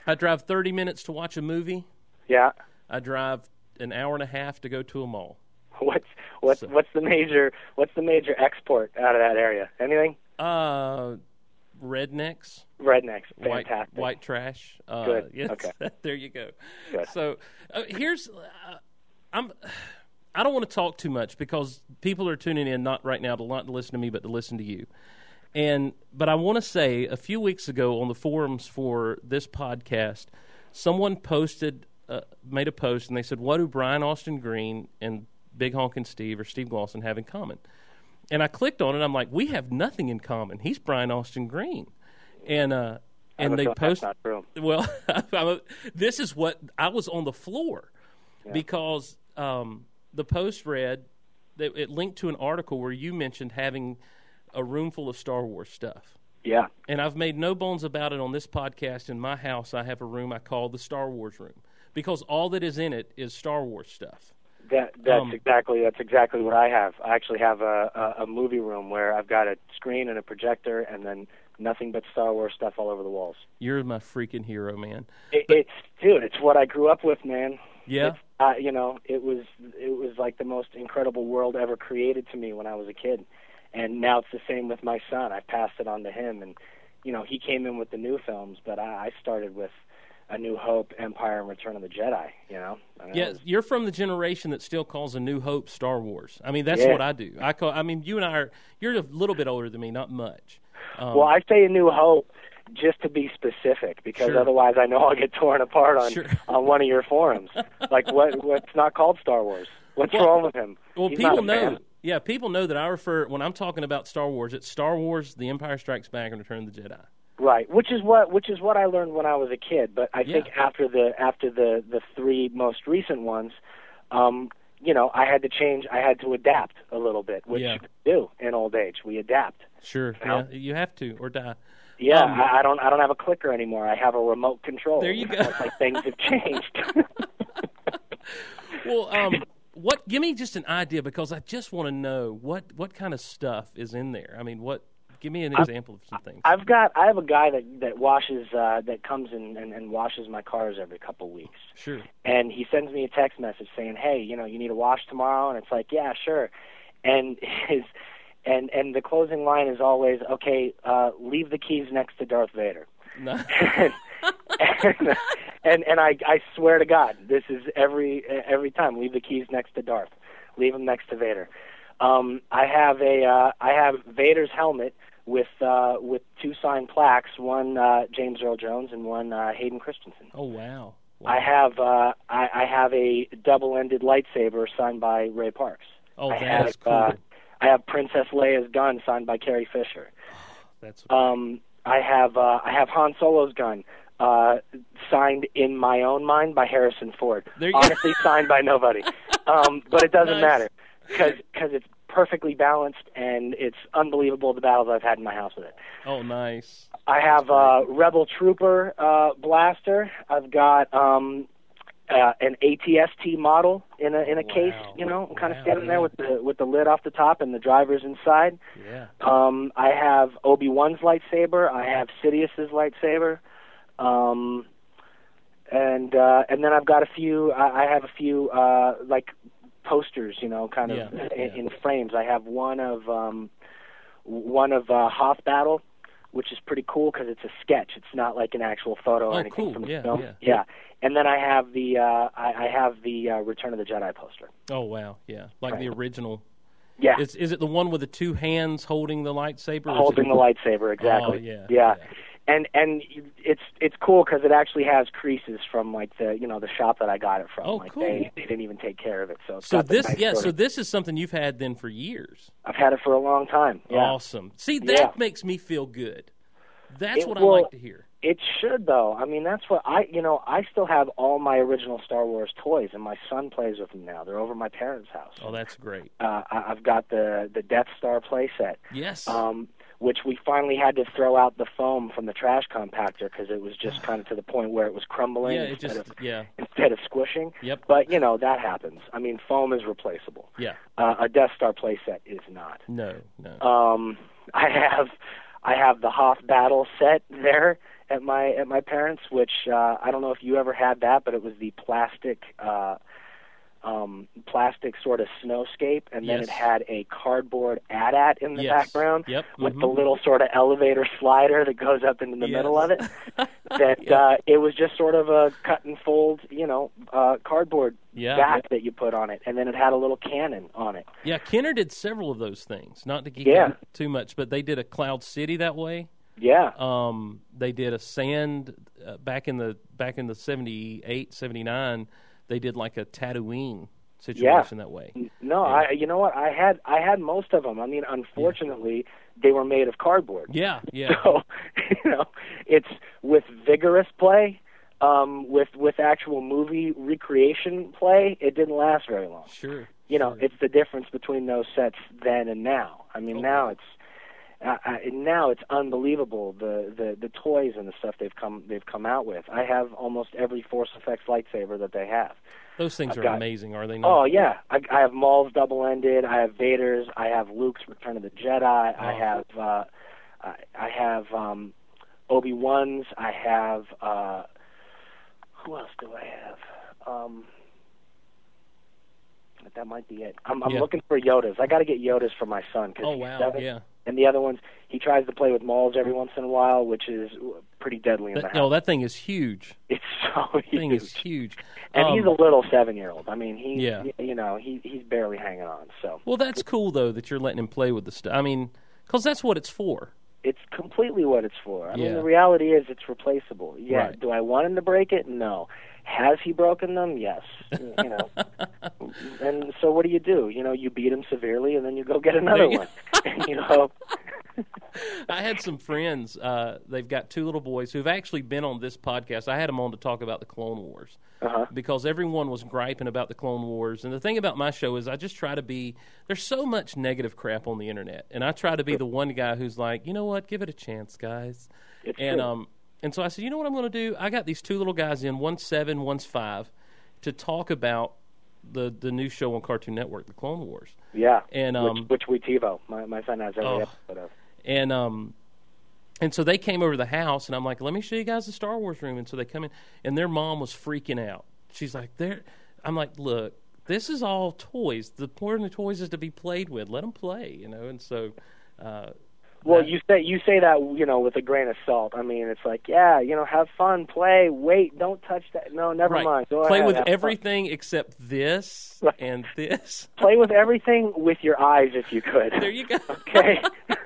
[SPEAKER 1] I drive 30 minutes to watch a movie.
[SPEAKER 2] Yeah.
[SPEAKER 1] I drive an hour and a half to go to a mall.
[SPEAKER 2] What's what's
[SPEAKER 1] So-
[SPEAKER 2] what's the major what's the major export out of that area? Anything?
[SPEAKER 1] Uh, rednecks,
[SPEAKER 2] Rednecks.
[SPEAKER 1] white
[SPEAKER 2] Fantastic.
[SPEAKER 1] white trash. Uh,
[SPEAKER 2] Good.
[SPEAKER 1] Yes,
[SPEAKER 2] Okay.
[SPEAKER 1] there you go.
[SPEAKER 2] Good.
[SPEAKER 1] So uh, here's uh, I'm. I don't want to talk too much because people are tuning in not right now to not to listen to me, but to listen to you. And but I want to say a few weeks ago on the forums for this podcast, someone posted uh, made a post and they said, "What do Brian Austin Green and Big Honkin' Steve or Steve Glosson have in common?" And I clicked on it. I'm like, "We have nothing in common. He's Brian Austin Green." And uh, and they
[SPEAKER 2] feeling
[SPEAKER 1] post
[SPEAKER 2] That's not true.
[SPEAKER 1] well, this is what I was on the floor because um, the post read that it linked to an article where you mentioned having a room full of Star Wars stuff.
[SPEAKER 2] Yeah.
[SPEAKER 1] And I've made no bones about it on this podcast. In my house, I have a room I call the Star Wars room because all that is in it is Star Wars stuff.
[SPEAKER 2] That that's
[SPEAKER 1] Um,
[SPEAKER 2] exactly that's exactly what I have. I actually have a, a a movie room where I've got a screen and a projector, and then nothing but Star Wars stuff all over the walls.
[SPEAKER 1] You're my freaking hero, man.
[SPEAKER 2] It, it's dude, it's what I grew up with, man.
[SPEAKER 1] Yeah.
[SPEAKER 2] It's, uh, you know, it was it was like the most incredible world ever created to me when I was a kid, and now it's the same with my son. I passed it on to him, and you know, he came in with the new films, but I, I started with A New Hope, Empire, and Return of the Jedi. You know, I mean,
[SPEAKER 1] Yeah,
[SPEAKER 2] was-
[SPEAKER 1] you're from the generation that still calls A New Hope Star Wars. I mean, that's
[SPEAKER 2] Yeah.
[SPEAKER 1] what I do. I call. I mean, you and I are. You're a little bit older than me, not much. Um,
[SPEAKER 2] Well, I say A New Hope just to be specific, because
[SPEAKER 1] Sure.
[SPEAKER 2] otherwise I know I'll get torn apart on
[SPEAKER 1] Sure.
[SPEAKER 2] on one of your forums. like what what's not called Star Wars? What's
[SPEAKER 1] Well-
[SPEAKER 2] wrong with him?
[SPEAKER 1] Well,
[SPEAKER 2] He's
[SPEAKER 1] people
[SPEAKER 2] fan.
[SPEAKER 1] know. Yeah, people know that I refer when I'm talking about Star Wars. It's Star Wars: The Empire Strikes Back and Return of the Jedi.
[SPEAKER 2] Right, which is what which is what I learned when I was a kid. But I think after the after the the three most recent ones, um, you know, I had to change. I had to adapt a little bit, which
[SPEAKER 1] Yeah.
[SPEAKER 2] you do in old age. We adapt.
[SPEAKER 1] Sure,
[SPEAKER 2] Well-
[SPEAKER 1] yeah, you have to or die.
[SPEAKER 2] Yeah,
[SPEAKER 1] Um,
[SPEAKER 2] I, I don't. I don't have a clicker anymore. I have a remote control.
[SPEAKER 1] There you go.
[SPEAKER 2] It's like things have changed.
[SPEAKER 1] Well, um, what? Give me just an idea because I just want to know what what kind of stuff is in there. I mean, what Give me an example of some things.
[SPEAKER 2] I've got I have a guy that that washes uh, that comes in and, and washes my cars every couple weeks.
[SPEAKER 1] Sure.
[SPEAKER 2] and he sends me a text message saying, "Hey, you know, you need a wash tomorrow," and it's like, "Yeah, sure," and his and and the closing line is always, "Okay, uh, leave the keys next to Darth Vader."
[SPEAKER 1] No.
[SPEAKER 2] and, and and and I I swear to God, this is every every time. Leave the keys next to Darth. Leave them next to Vader. Um, I have a uh, I have Vader's helmet with uh, with two signed plaques, one uh, James Earl Jones and one uh, Hayden Christensen.
[SPEAKER 1] oh wow. wow.
[SPEAKER 2] I have uh, I, I have a double-ended lightsaber signed by Ray Parks.
[SPEAKER 1] Oh,
[SPEAKER 2] I have
[SPEAKER 1] is cool.
[SPEAKER 2] uh, I have Princess Leia's gun signed by Carrie Fisher.
[SPEAKER 1] That's
[SPEAKER 2] Um, I have uh, I have Han Solo's gun uh, signed in my own mind by Harrison Ford.
[SPEAKER 1] There you-
[SPEAKER 2] Honestly, signed by nobody. Um, but it doesn't
[SPEAKER 1] Nice.
[SPEAKER 2] matter because it's perfectly balanced and it's unbelievable the battles I've had in my house with it.
[SPEAKER 1] oh nice.
[SPEAKER 2] I have a Rebel Trooper uh, blaster. I've got um, uh, an ATST model in a in a case. You know, kind of
[SPEAKER 1] Wow,
[SPEAKER 2] standing
[SPEAKER 1] yeah.
[SPEAKER 2] there with the with the lid off the top and the drivers inside.
[SPEAKER 1] Yeah.
[SPEAKER 2] Um, I have Obi Wan's lightsaber. I have Sidious's lightsaber. Um, and uh, and then I've got a few. I, I have a few uh, like posters. You know, kind of
[SPEAKER 1] Yeah,
[SPEAKER 2] in,
[SPEAKER 1] yeah.
[SPEAKER 2] in frames. I have one of um, one of uh, Hoth Battle, which is pretty cool because it's a sketch. It's not like an actual photo
[SPEAKER 1] Oh,
[SPEAKER 2] or anything
[SPEAKER 1] cool.
[SPEAKER 2] from the
[SPEAKER 1] Yeah,
[SPEAKER 2] film.
[SPEAKER 1] yeah.
[SPEAKER 2] And then I have the uh, I, I have the uh, Return of the Jedi poster.
[SPEAKER 1] Oh wow. Yeah. Like the original.
[SPEAKER 2] Yeah.
[SPEAKER 1] Is is it the one with the two hands holding the lightsaber?
[SPEAKER 2] holding
[SPEAKER 1] it-
[SPEAKER 2] the lightsaber exactly.
[SPEAKER 1] Oh, yeah,
[SPEAKER 2] yeah.
[SPEAKER 1] yeah.
[SPEAKER 2] And and it's it's cool because it actually has creases from like the you know the shop that I got it from.
[SPEAKER 1] Oh,
[SPEAKER 2] like
[SPEAKER 1] cool.
[SPEAKER 2] They, they didn't even take care of it, so it's
[SPEAKER 1] So this,
[SPEAKER 2] nice
[SPEAKER 1] yeah. So
[SPEAKER 2] of-
[SPEAKER 1] this is something you've had then for years.
[SPEAKER 2] I've had it for a long time. Yeah.
[SPEAKER 1] Awesome. See, that
[SPEAKER 2] Yeah.
[SPEAKER 1] makes me feel good. That's
[SPEAKER 2] It
[SPEAKER 1] what I like to hear.
[SPEAKER 2] It should though. I mean, that's what I you know I still have all my original Star Wars toys, and my son plays with them now. They're over my parents' house.
[SPEAKER 1] Oh, that's great.
[SPEAKER 2] Uh, I, I've got the the Death Star playset.
[SPEAKER 1] Yes.
[SPEAKER 2] um, which we finally had to throw out the foam from the trash compactor because it was just kind of to the point where it was crumbling
[SPEAKER 1] yeah. It
[SPEAKER 2] instead,
[SPEAKER 1] just.
[SPEAKER 2] of,
[SPEAKER 1] Yeah.
[SPEAKER 2] instead of squishing.
[SPEAKER 1] Yep.
[SPEAKER 2] But you know that happens. I mean, foam is replaceable.
[SPEAKER 1] Yeah.
[SPEAKER 2] Uh, a Death Star playset is not.
[SPEAKER 1] No. No.
[SPEAKER 2] Um, I have I have the Hoth battle set there at my at my parents, which uh, I don't know if you ever had that, but it was the plastic. Uh, um, plastic sort of snowscape, and then
[SPEAKER 1] Yes.
[SPEAKER 2] it had a cardboard AT-AT in the
[SPEAKER 1] Yes.
[SPEAKER 2] background
[SPEAKER 1] Yep.
[SPEAKER 2] with
[SPEAKER 1] mhm.
[SPEAKER 2] the little sort of elevator slider that goes up into the
[SPEAKER 1] Yes.
[SPEAKER 2] middle of it. That
[SPEAKER 1] Yeah.
[SPEAKER 2] uh, it was just sort of a cut and fold, you know, uh, cardboard
[SPEAKER 1] Yeah.
[SPEAKER 2] back that you put on it, and then it had a little cannon on it.
[SPEAKER 1] Yeah, Kenner did several of those things. Not to geek
[SPEAKER 2] Yeah.
[SPEAKER 1] out too much, but they did a Cloud City that way.
[SPEAKER 2] Yeah,
[SPEAKER 1] Um, they did a sand uh, back in the back in the 78, 79, They did like a Tatooine situation that way.
[SPEAKER 2] no,
[SPEAKER 1] Yeah.
[SPEAKER 2] I you know what I had I had most of them. I mean, unfortunately, they were made of cardboard.
[SPEAKER 1] Yeah, yeah.
[SPEAKER 2] So you know, it's with vigorous play, um, with with actual movie recreation play. It didn't last very long.
[SPEAKER 1] Sure.
[SPEAKER 2] You know,
[SPEAKER 1] sure.
[SPEAKER 2] it's the difference between those sets then and now. I mean,
[SPEAKER 1] Oh,
[SPEAKER 2] now it's uh, now it's unbelievable the, the the toys and the stuff they've come they've come out with. I have almost every Force Effects lightsaber that they have.
[SPEAKER 1] those things
[SPEAKER 2] I've
[SPEAKER 1] are
[SPEAKER 2] got-
[SPEAKER 1] amazing, are they not?
[SPEAKER 2] Oh yeah, I, I have Maul's double ended. I have Vader's. I have Luke's Return of the Jedi. I
[SPEAKER 1] Oh.
[SPEAKER 2] have uh, I, I have um, Obi Wan's. I have uh, who else do I have? Um, that might be it. I'm, I'm
[SPEAKER 1] Yeah.
[SPEAKER 2] looking for Yodas. I got to get Yodas for my son because
[SPEAKER 1] Oh, wow,
[SPEAKER 2] seven.
[SPEAKER 1] yeah.
[SPEAKER 2] And the other ones, he tries to play with Maul's every once in a while, which is pretty deadly in the
[SPEAKER 1] That,
[SPEAKER 2] house.
[SPEAKER 1] no, that thing is huge.
[SPEAKER 2] it's so
[SPEAKER 1] Thing
[SPEAKER 2] huge.
[SPEAKER 1] is huge.
[SPEAKER 2] And
[SPEAKER 1] Um,
[SPEAKER 2] he's a little seven-year-old. I mean, he,
[SPEAKER 1] Yeah.
[SPEAKER 2] you know, he he's barely hanging on. So
[SPEAKER 1] well, that's cool though that you're letting him play with the stuff. I mean, because that's what it's for.
[SPEAKER 2] it's completely what it's for. I
[SPEAKER 1] Yeah.
[SPEAKER 2] mean, the reality is it's replaceable. Yeah.
[SPEAKER 1] Right.
[SPEAKER 2] Do I want him to break it? No. Has he broken them? Yes. you know. and so what do you do? You know, you beat him severely, and then you go get another one. you know,
[SPEAKER 1] I had some friends. Uh, they've got two little boys who've actually been on this podcast. I had them on to talk about the Clone Wars
[SPEAKER 2] uh-huh.
[SPEAKER 1] because everyone was griping about the Clone Wars. And the thing about my show is I just try to be. There's so much negative crap on the internet, and I try to be the one guy who's like, you know what, give it a chance, guys.
[SPEAKER 2] It's
[SPEAKER 1] and
[SPEAKER 2] true.
[SPEAKER 1] um, and so I said, you know what I'm going to do? I got these two little guys in, one's seven, one's five, to talk about the the new show on Cartoon Network, the Clone Wars.
[SPEAKER 2] yeah.
[SPEAKER 1] And,
[SPEAKER 2] which,
[SPEAKER 1] um,
[SPEAKER 2] which we TiVo. My my son has every
[SPEAKER 1] Oh.
[SPEAKER 2] episode of.
[SPEAKER 1] and um, and so they came over to the house, and I'm like, "Let me show you guys the Star Wars room." And so they come in, and their mom was freaking out. She's like, "There," I'm like, "Look, this is all toys. The point of the toys is to be played with. Let them play, you know." And so, uh,
[SPEAKER 2] Well, you say you say that you know with a grain of salt. I mean, it's like, yeah, you know, have fun, play, wait, don't touch that. No, never
[SPEAKER 1] right,
[SPEAKER 2] mind. Go
[SPEAKER 1] play
[SPEAKER 2] ahead,
[SPEAKER 1] with
[SPEAKER 2] have fun.
[SPEAKER 1] everything except this
[SPEAKER 2] Right.
[SPEAKER 1] and this.
[SPEAKER 2] Play with everything with your eyes if you could.
[SPEAKER 1] There you go.
[SPEAKER 2] Okay.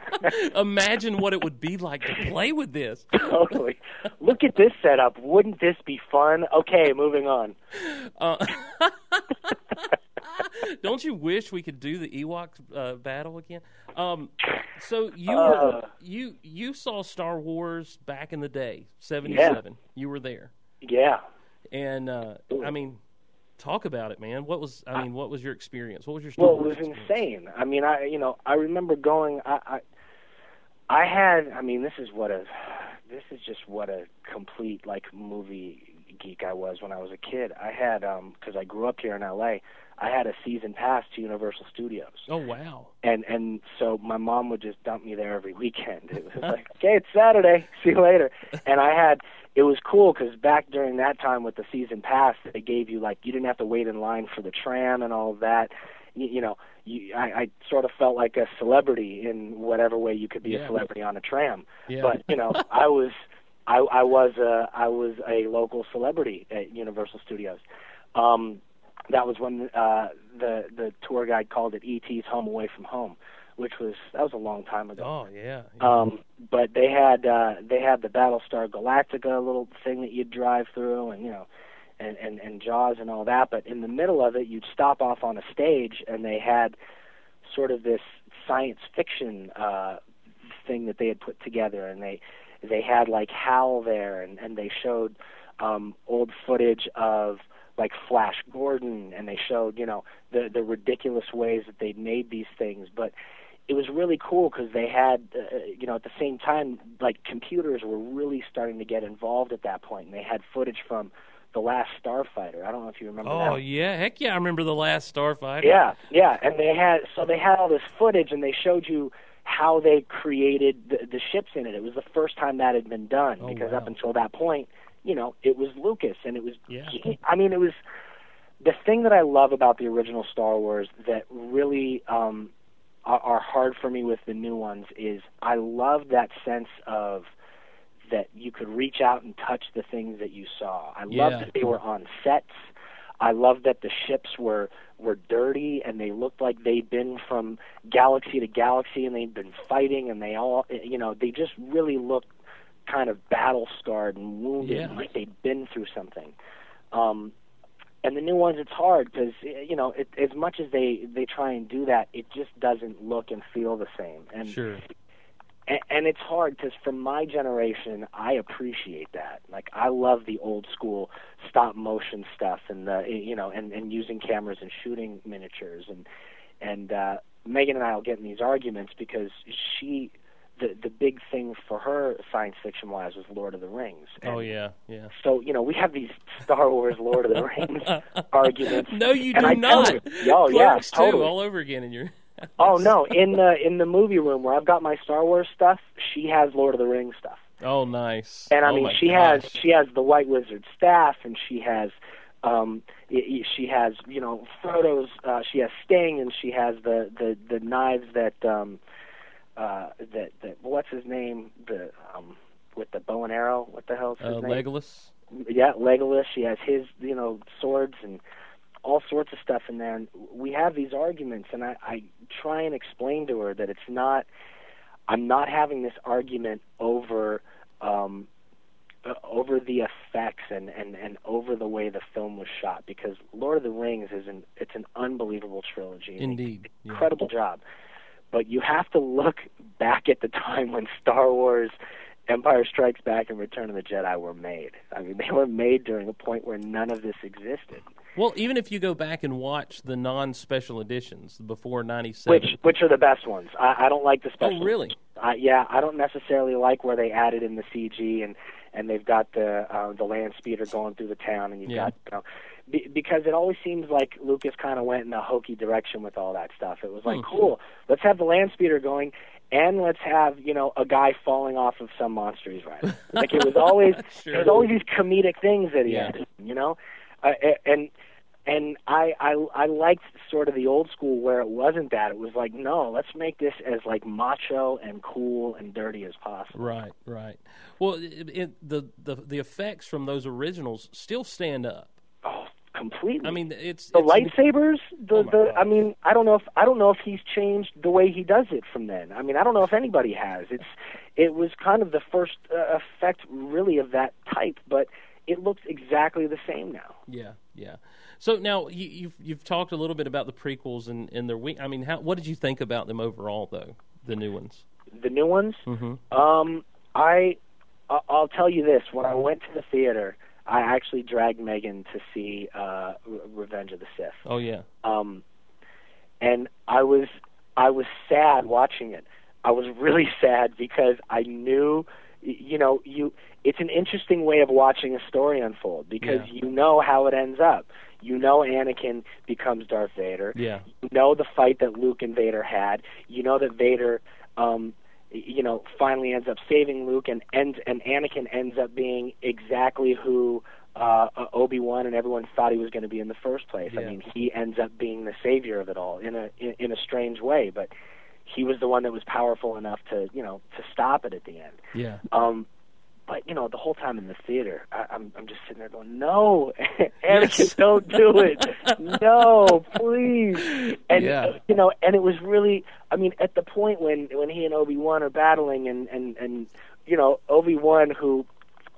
[SPEAKER 1] Imagine what it would be like to play with this.
[SPEAKER 2] totally. Look at this setup. Wouldn't this be fun? Okay, moving on.
[SPEAKER 1] Uh, don't you wish we could do the Ewok uh, battle again? Um, so you were,
[SPEAKER 2] Uh.
[SPEAKER 1] you you saw Star Wars back in the day, seventy seven. You were there,
[SPEAKER 2] Yeah.
[SPEAKER 1] and uh, I mean, talk about it, man. What was I mean? What was your experience? What was your Star
[SPEAKER 2] Well, it was
[SPEAKER 1] experience?
[SPEAKER 2] insane. I mean, I you know I remember going. I I, I had. I mean, this is what a. This is just what a complete like movie geek I was when I was a kid. I had um because I grew up here in L.A. I had a season pass to Universal Studios.
[SPEAKER 1] Oh wow!
[SPEAKER 2] and and so my mom would just dump me there every weekend. It was like, okay, it's Saturday, see you later. And I had it was cool because back during that time with the season pass, they gave you like you didn't have to wait in line for the tram and all of that. You, you know, you, I, I sort of felt like a celebrity in whatever way you could be
[SPEAKER 1] Yeah.
[SPEAKER 2] a celebrity on a tram.
[SPEAKER 1] Yeah.
[SPEAKER 2] But you know, I was. I, I was a I was a local celebrity at Universal Studios. Um, that was when uh, the the tour guide called it ET's Home Away from Home, which was that was a long time ago.
[SPEAKER 1] Oh yeah.
[SPEAKER 2] Um, but they had uh, they had the Battlestar Galactica little thing that you'd drive through, and you know, and, and and Jaws and all that. But in the middle of it, you'd stop off on a stage, and they had sort of this science fiction uh, thing that they had put together, and they they had like Hal there, and and they showed um, old footage of like Flash Gordon, and they showed you know the the ridiculous ways that they'd made these things, but it was really cool because they had, uh, you know, at the same time, like computers were really starting to get involved at that point, and they had footage from the Last Starfighter. I don't know if you remember
[SPEAKER 1] Oh yeah, heck yeah! I remember the last Starfighter.
[SPEAKER 2] Yeah, yeah, and they had so they had all this footage, and they showed you how they created the, the ships in it. It was the first time that had been done
[SPEAKER 1] Oh,
[SPEAKER 2] because
[SPEAKER 1] wow.
[SPEAKER 2] up until that point, you know, it was Lucas, and it was.
[SPEAKER 1] Yeah.
[SPEAKER 2] I mean, it was the thing that I love about the original Star Wars that really um, are, are hard for me with the new ones is I love that sense of that you could reach out and touch the things that you saw. I
[SPEAKER 1] Yeah.
[SPEAKER 2] love that they were on sets. I love that the ships were were dirty and they looked like they'd been from galaxy to galaxy and they'd been fighting and they all you know they just really looked kind of battle scarred and wounded
[SPEAKER 1] Yeah.
[SPEAKER 2] like they'd been through something. Um, and the new ones, it's hard because you know it, as much as they they try and do that, it just doesn't look and feel the same. And
[SPEAKER 1] Sure.
[SPEAKER 2] and, and it's hard because from my generation, I appreciate that. Like I love the old school stop motion stuff and the you know and and using cameras and shooting miniatures and and uh, Megan and I will get in these arguments because she the the big thing for her science fiction wise was Lord of the Rings. And
[SPEAKER 1] Oh yeah, yeah.
[SPEAKER 2] So you know we have these Star Wars Lord of the Rings arguments.
[SPEAKER 1] No, you do
[SPEAKER 2] I
[SPEAKER 1] not.
[SPEAKER 2] oh yeah,
[SPEAKER 1] Clerks, too,
[SPEAKER 2] totally.
[SPEAKER 1] all over again in your.
[SPEAKER 2] Oh no, in the in the movie room where I've got my Star Wars stuff, she has Lord of the Rings stuff.
[SPEAKER 1] Oh, nice.
[SPEAKER 2] And I
[SPEAKER 1] Oh,
[SPEAKER 2] mean, she has she has the White Wizard staff, and she has um she has you know Frodo's uh, she has Sting, and she has the the the knives that um uh that that what's his name the um with the bow and arrow. What the hell's his
[SPEAKER 1] uh,
[SPEAKER 2] name?
[SPEAKER 1] Legolas.
[SPEAKER 2] yeah, Legolas. She has his, you know, swords and all sorts of stuff in there. And we have these arguments, and I, I try and explain to her that it's not. I'm not having this argument over um, uh, over the effects and, and, and over the way the film was shot because Lord of the Rings is an it's an unbelievable trilogy.
[SPEAKER 1] Indeed. Yeah.
[SPEAKER 2] incredible job. But you have to look back at the time when Star Wars, Empire Strikes Back, and Return of the Jedi were made. I mean, they were made during a point where none of this existed.
[SPEAKER 1] Well, even if you go back and watch the non-special editions before '97.
[SPEAKER 2] Which which are the best ones? I, I don't like the special.
[SPEAKER 1] Oh, really?
[SPEAKER 2] I, yeah, I don't necessarily like where they added in the CG and and they've got the uh, the land speeder going through the town and you've
[SPEAKER 1] Yeah.
[SPEAKER 2] got you know be, because it always seems like Lucas kind of went in a hokey direction with all that stuff. It was like
[SPEAKER 1] Hmm.
[SPEAKER 2] cool, let's have the land speeder going, and let's have you know a guy falling off of some monster he's riding. Like it was always
[SPEAKER 1] Sure.
[SPEAKER 2] was always these comedic things that he
[SPEAKER 1] Yeah.
[SPEAKER 2] had, you know, uh, and and I, I I liked sort of the old school where it wasn't that. It was like, no, let's make this as like macho and cool and dirty as possible.
[SPEAKER 1] Right, right. Well, it, it, the the the effects from those originals still stand up.
[SPEAKER 2] Oh, completely.
[SPEAKER 1] I mean, it's
[SPEAKER 2] the
[SPEAKER 1] it's,
[SPEAKER 2] lightsabers. The
[SPEAKER 1] Oh
[SPEAKER 2] the. I mean, I don't know if I don't know if he's changed the way he does it from then. I mean, I don't know if anybody has. It's it was kind of the first uh, effect really of that type, but it looks exactly the same now.
[SPEAKER 1] Yeah, yeah. So now you, you've you've talked a little bit about the prequels and and their week. I mean, how what did you think about them overall, though? The new ones.
[SPEAKER 2] The new ones.
[SPEAKER 1] Mm-hmm.
[SPEAKER 2] Um, I I- I'll tell you this: when I went to the theater, I actually dragged Megan to see uh, Revenge of the Sith.
[SPEAKER 1] Oh yeah.
[SPEAKER 2] um, and I was I was sad watching it. I was really sad because I knew, you know, you. It's an interesting way of watching a story unfold because
[SPEAKER 1] Yeah.
[SPEAKER 2] you know how it ends up. You know Anakin becomes Darth Vader.
[SPEAKER 1] Yeah.
[SPEAKER 2] You know the fight that Luke and Vader had. You know that Vader, um, you know, finally ends up saving Luke, and ends and Anakin ends up being exactly who uh, Obi Wan and everyone thought he was going to be in the first place. I mean, he ends up being the savior of it all in a in, in a strange way, but he was the one that was powerful enough to you know to stop it at the end.
[SPEAKER 1] Yeah.
[SPEAKER 2] Um, but you know, the whole time in the theater, I, I'm I'm just sitting there going, "No, Anakin, don't do it! no, please!" And
[SPEAKER 1] Yeah.
[SPEAKER 2] you know, and it was really, I mean, at the point when when he and Obi Wan are battling, and and and you know, Obi Wan who.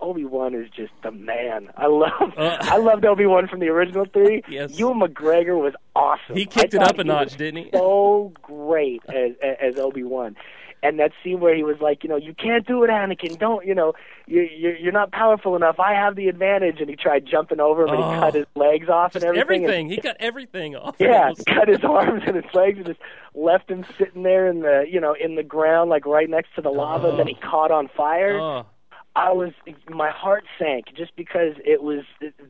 [SPEAKER 2] Obi Wan is just the man. I love,
[SPEAKER 1] Uh.
[SPEAKER 2] I loved Obi Wan from the original three.
[SPEAKER 1] Yes.
[SPEAKER 2] Ewan McGregor was awesome.
[SPEAKER 1] He kicked it up a notch, didn't he?
[SPEAKER 2] So great as as Obi Wan, and that scene where he was like, you know, you can't do it, Anakin. Don't, you know, you you're, you're not powerful enough. I have the advantage, and he tried jumping over him, and
[SPEAKER 1] Oh.
[SPEAKER 2] he cut his legs off and everything. and-
[SPEAKER 1] everything. He cut everything off.
[SPEAKER 2] yeah, cut his arms and his legs and just left him sitting there in the you know in the ground like right next to the lava. And then he oh. caught on fire.
[SPEAKER 1] Oh,
[SPEAKER 2] I was my heart sank just because it was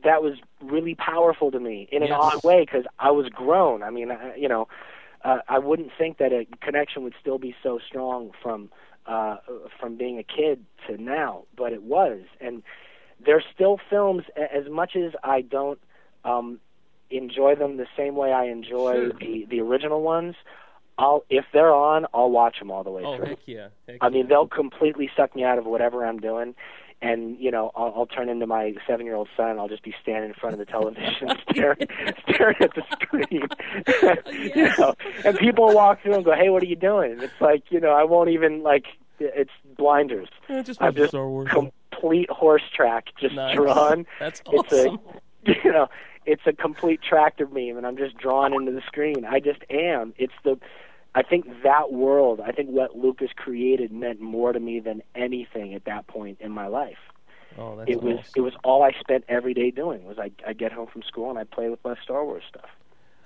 [SPEAKER 2] that was really powerful to me in an
[SPEAKER 1] Yes.
[SPEAKER 2] odd way because I was grown. I mean, I, you know, uh, I wouldn't think that a connection would still be so strong from uh, from being a kid to now, but it was. And there's still films as much as I don't um, enjoy them the same way I enjoy
[SPEAKER 1] Sure.
[SPEAKER 2] the the original ones. I'll if they're on, I'll watch them all the way
[SPEAKER 1] oh
[SPEAKER 2] through.
[SPEAKER 1] heck yeah. Heck
[SPEAKER 2] I mean,
[SPEAKER 1] yeah.
[SPEAKER 2] they'll completely suck me out of whatever I'm doing, and you know, I'll, I'll turn into my seven-year-old son. and I'll just be standing in front of the television, staring, staring at the screen. you know, and people walk through and go, "Hey, what are you doing?" And it's like, you know, I won't even like. It's blinders.
[SPEAKER 1] Yeah, just
[SPEAKER 2] I'm just
[SPEAKER 1] Star Wars.
[SPEAKER 2] complete horse track, just
[SPEAKER 1] Nice.
[SPEAKER 2] drawn.
[SPEAKER 1] That's
[SPEAKER 2] It's
[SPEAKER 1] awesome.
[SPEAKER 2] a, you know, it's a complete tractor beam, and I'm just drawn into the screen. I just am. It's the, I think that world, I think what Lucas created meant more to me than anything at that point in my life.
[SPEAKER 1] oh, that's
[SPEAKER 2] It was
[SPEAKER 1] awesome.
[SPEAKER 2] it was all I spent every day doing was I I get home from school and I play with my Star Wars stuff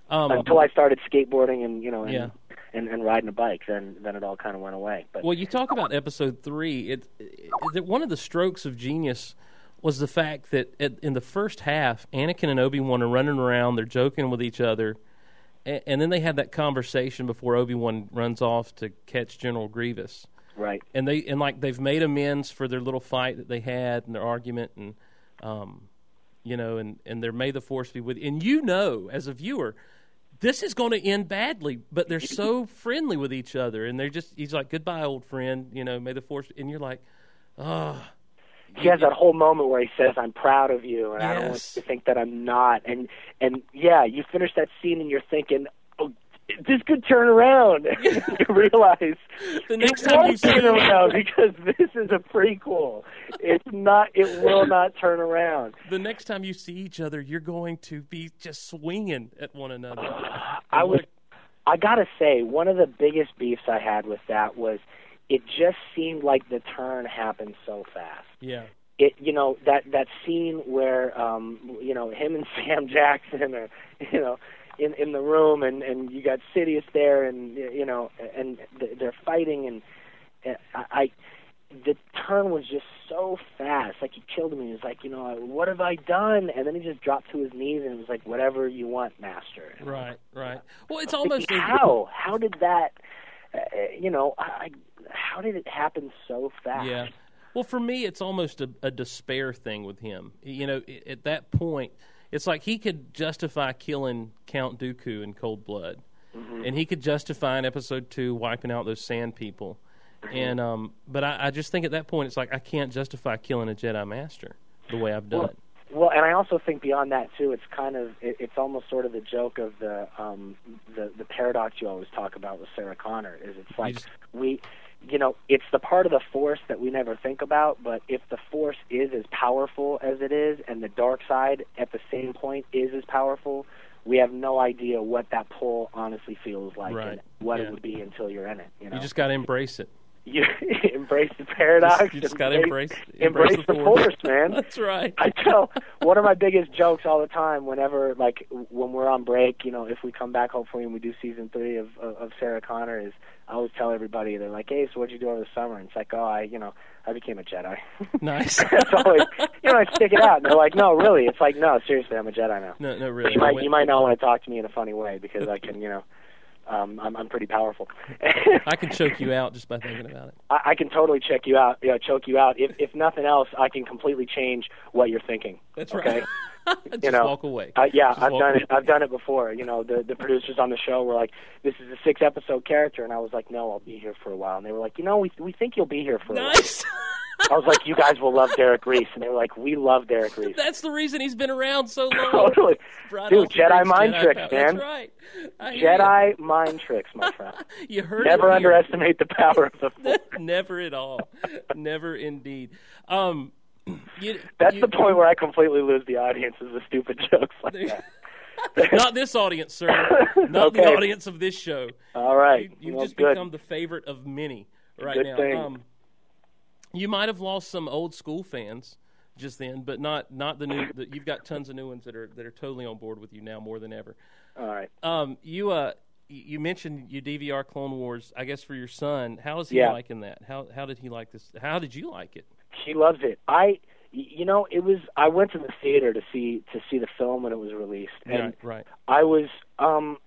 [SPEAKER 1] um,
[SPEAKER 2] until I started skateboarding and you know and,
[SPEAKER 1] Yeah.
[SPEAKER 2] and and riding a bike. Then then it all kind of went away. But
[SPEAKER 1] Well, you talk about episode three. It, it, it one of the strokes of genius was the fact that at, in the first half, Anakin and Obi Wan are running around, they're joking with each other, and, and then they have that conversation before Obi Wan runs off to catch General Grievous,
[SPEAKER 2] right,
[SPEAKER 1] and they and like they've made amends for their little fight that they had and their argument, and um, you know, and and they're may the force be with you, and you know as a viewer. This is going to end badly, but they're so friendly with each other, and they're just—he's like, "Goodbye, old friend." You know, may the force. And you're like, "Oh,
[SPEAKER 2] he has that whole moment where he says, "I'm proud of you," and I don't want you to think that I'm not. And and yeah, you finish that scene and you're thinking, "Oh, this could turn around." you realize
[SPEAKER 1] The next
[SPEAKER 2] it
[SPEAKER 1] time you see
[SPEAKER 2] turn around because this is a prequel. It's not. It will not turn around.
[SPEAKER 1] the next time you see each other, you're going to be just swinging at one another."
[SPEAKER 2] I was. I gotta say, one of the biggest beefs I had with that was it just seemed like the turn happened so fast.
[SPEAKER 1] yeah,
[SPEAKER 2] it you know that that scene where um you know him and Sam Jackson are you know in in the room and and you got Sidious there and you know and they're fighting and uh, I, I the turn was just so fast. Like he killed me he was like you know what have I done? And then he just dropped to his knees and was like whatever you want master.
[SPEAKER 1] Right, right. Well, it's almost
[SPEAKER 2] how? How did that uh, you know, I, how did it happen so fast?
[SPEAKER 1] Yeah. Well, for me, it's almost a, a despair thing with him. You know, at that point, it's like he could justify killing Count Dooku in cold blood,
[SPEAKER 2] Mm-hmm.
[SPEAKER 1] and he could justify in Episode Two wiping out those Sand People,
[SPEAKER 2] Mm-hmm.
[SPEAKER 1] and um, but I, I just think at that point, it's like I can't justify killing a Jedi Master the way I've done
[SPEAKER 2] Well,
[SPEAKER 1] it.
[SPEAKER 2] Well, and I also think beyond that too, it's kind of it, it's almost sort of the joke of the um the the paradox you always talk about with Sarah Connor is it's like
[SPEAKER 1] just-
[SPEAKER 2] we you know, it's the part of the force that we never think about, but if the force is as powerful as it is and the dark side at the same point is as powerful, we have no idea what that pull honestly feels like
[SPEAKER 1] Right.
[SPEAKER 2] and what
[SPEAKER 1] Yeah.
[SPEAKER 2] it would be until you're in it, you know.
[SPEAKER 1] You just got to embrace it.
[SPEAKER 2] You embrace the paradox.
[SPEAKER 1] You just gotta embrace-
[SPEAKER 2] embrace,
[SPEAKER 1] embrace the
[SPEAKER 2] the
[SPEAKER 1] force.
[SPEAKER 2] man.
[SPEAKER 1] That's right.
[SPEAKER 2] I tell one of my biggest jokes all the time whenever like when we're on break, you know, if we come back hopefully and we do season three of of, of Sarah Connor is I always tell everybody they're like, Hey, so what'd you do over the summer? And it's like, Oh, I you know, I became a Jedi.
[SPEAKER 1] Nice.
[SPEAKER 2] That's always you know, I stick it out and they're like, No, really it's like, No, seriously, I'm a Jedi now.
[SPEAKER 1] No, no, really.
[SPEAKER 2] you
[SPEAKER 1] I
[SPEAKER 2] might you might not want to talk to me in a funny way because I can, you know, um I'm I'm pretty powerful.
[SPEAKER 1] I can choke you out just by thinking about it.
[SPEAKER 2] I, I can totally check you out, you know, choke you out. If if nothing else, I can completely change what you're thinking.
[SPEAKER 1] That's
[SPEAKER 2] okay?
[SPEAKER 1] right. just
[SPEAKER 2] you know,
[SPEAKER 1] walk away.
[SPEAKER 2] Uh, yeah,
[SPEAKER 1] Just
[SPEAKER 2] I've done
[SPEAKER 1] away.
[SPEAKER 2] it. I've done it before. You know, the the producers on the show were like, "This is a six episode character," and I was like, "No, I'll be here for a while." And they were like, "You know, we we think you'll be here for a while." I was like, "You guys will love Derek Reese," and they were like, "We love Derek Reese."
[SPEAKER 1] That's the reason he's been around so long.
[SPEAKER 2] totally,
[SPEAKER 1] Brought
[SPEAKER 2] dude. Jedi mind
[SPEAKER 1] Jedi
[SPEAKER 2] tricks,
[SPEAKER 1] power.
[SPEAKER 2] man.
[SPEAKER 1] That's right. I
[SPEAKER 2] Jedi mind tricks, my friend.
[SPEAKER 1] You, heard
[SPEAKER 2] Never underestimate the power of the Force.
[SPEAKER 1] Never at all. Never indeed. Um, you,
[SPEAKER 2] That's
[SPEAKER 1] you-
[SPEAKER 2] the point where I completely lose the audience is the stupid jokes like that.
[SPEAKER 1] Not this audience, sir. Not the audience of this show.
[SPEAKER 2] All right,
[SPEAKER 1] You, have
[SPEAKER 2] well,
[SPEAKER 1] just
[SPEAKER 2] good.
[SPEAKER 1] become the favorite of many right
[SPEAKER 2] Good
[SPEAKER 1] now.
[SPEAKER 2] thing.
[SPEAKER 1] Um, you might have lost some old school fans just then, but not not the new. The, you've got tons of new ones that are that are totally on board with you now more than ever.
[SPEAKER 2] All right.
[SPEAKER 1] Um, you uh, you mentioned you DVR Clone Wars. I guess for your son, how is he
[SPEAKER 2] Yeah.
[SPEAKER 1] liking that? How how did he like this? How did you like it?
[SPEAKER 2] He loves it. I, you know, it was. I went to the theater to see to see the film when it was released, and
[SPEAKER 1] right, right,
[SPEAKER 2] I was. um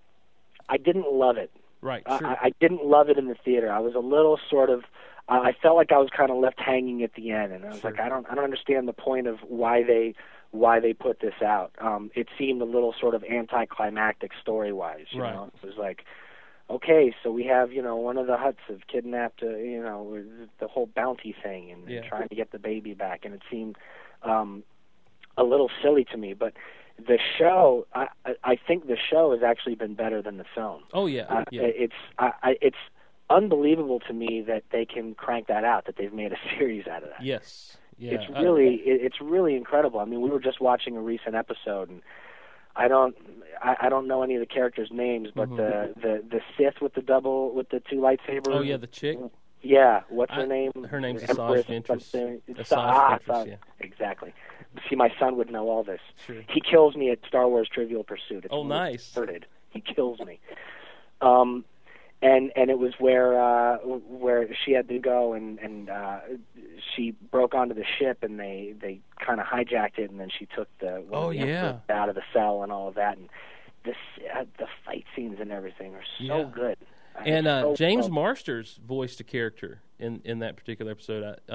[SPEAKER 2] I didn't love it.
[SPEAKER 1] right. Sure.
[SPEAKER 2] I I didn't love it in the theater. I was a little sort of. I felt like I was kind of left hanging at the end, and I was
[SPEAKER 1] Sure.
[SPEAKER 2] like, I don't, I don't understand the point of why they, why they put this out. Um, it seemed a little sort of anticlimactic story wise. You
[SPEAKER 1] Right.
[SPEAKER 2] know, it was like, okay, so we have you know one of the Hutts have kidnapped, uh, you know, the whole bounty thing and, and
[SPEAKER 1] Yeah.
[SPEAKER 2] trying to get the baby back, and it seemed um, a little silly to me, but. The show, I, I I think the show has actually been better than the film.
[SPEAKER 1] oh yeah,
[SPEAKER 2] Uh,
[SPEAKER 1] yeah.
[SPEAKER 2] It's I, I, it's unbelievable to me that they can crank that out. That they've made a series out of that.
[SPEAKER 1] yes. Yeah.
[SPEAKER 2] It's really it, it's really incredible. I mean, we were just watching a recent episode, and I don't I, I don't know any of the characters' names, but the the the Sith with the double with the two lightsabers.
[SPEAKER 1] Mm-hmm. oh yeah, the chick.
[SPEAKER 2] yeah. What's
[SPEAKER 1] I-
[SPEAKER 2] her name?
[SPEAKER 1] her name's Asajj Ventress. Asajj
[SPEAKER 2] ah,
[SPEAKER 1] Ventress, yeah.
[SPEAKER 2] Exactly. See, my son would know all this.
[SPEAKER 1] Sure.
[SPEAKER 2] He kills me at Star Wars Trivial Pursuit. It's
[SPEAKER 1] Oh, nice.
[SPEAKER 2] Retarded. He kills me. Um, and and it was where uh, where she had to go and and uh, she broke onto the ship and they they kind of hijacked it and then she took the
[SPEAKER 1] Oh, yeah.
[SPEAKER 2] Out of the cell and all of that and this uh, the fight scenes and everything are so
[SPEAKER 1] Yeah.
[SPEAKER 2] good.
[SPEAKER 1] And uh,
[SPEAKER 2] So
[SPEAKER 1] James Marsters voiced a character in, in that particular episode. Uh,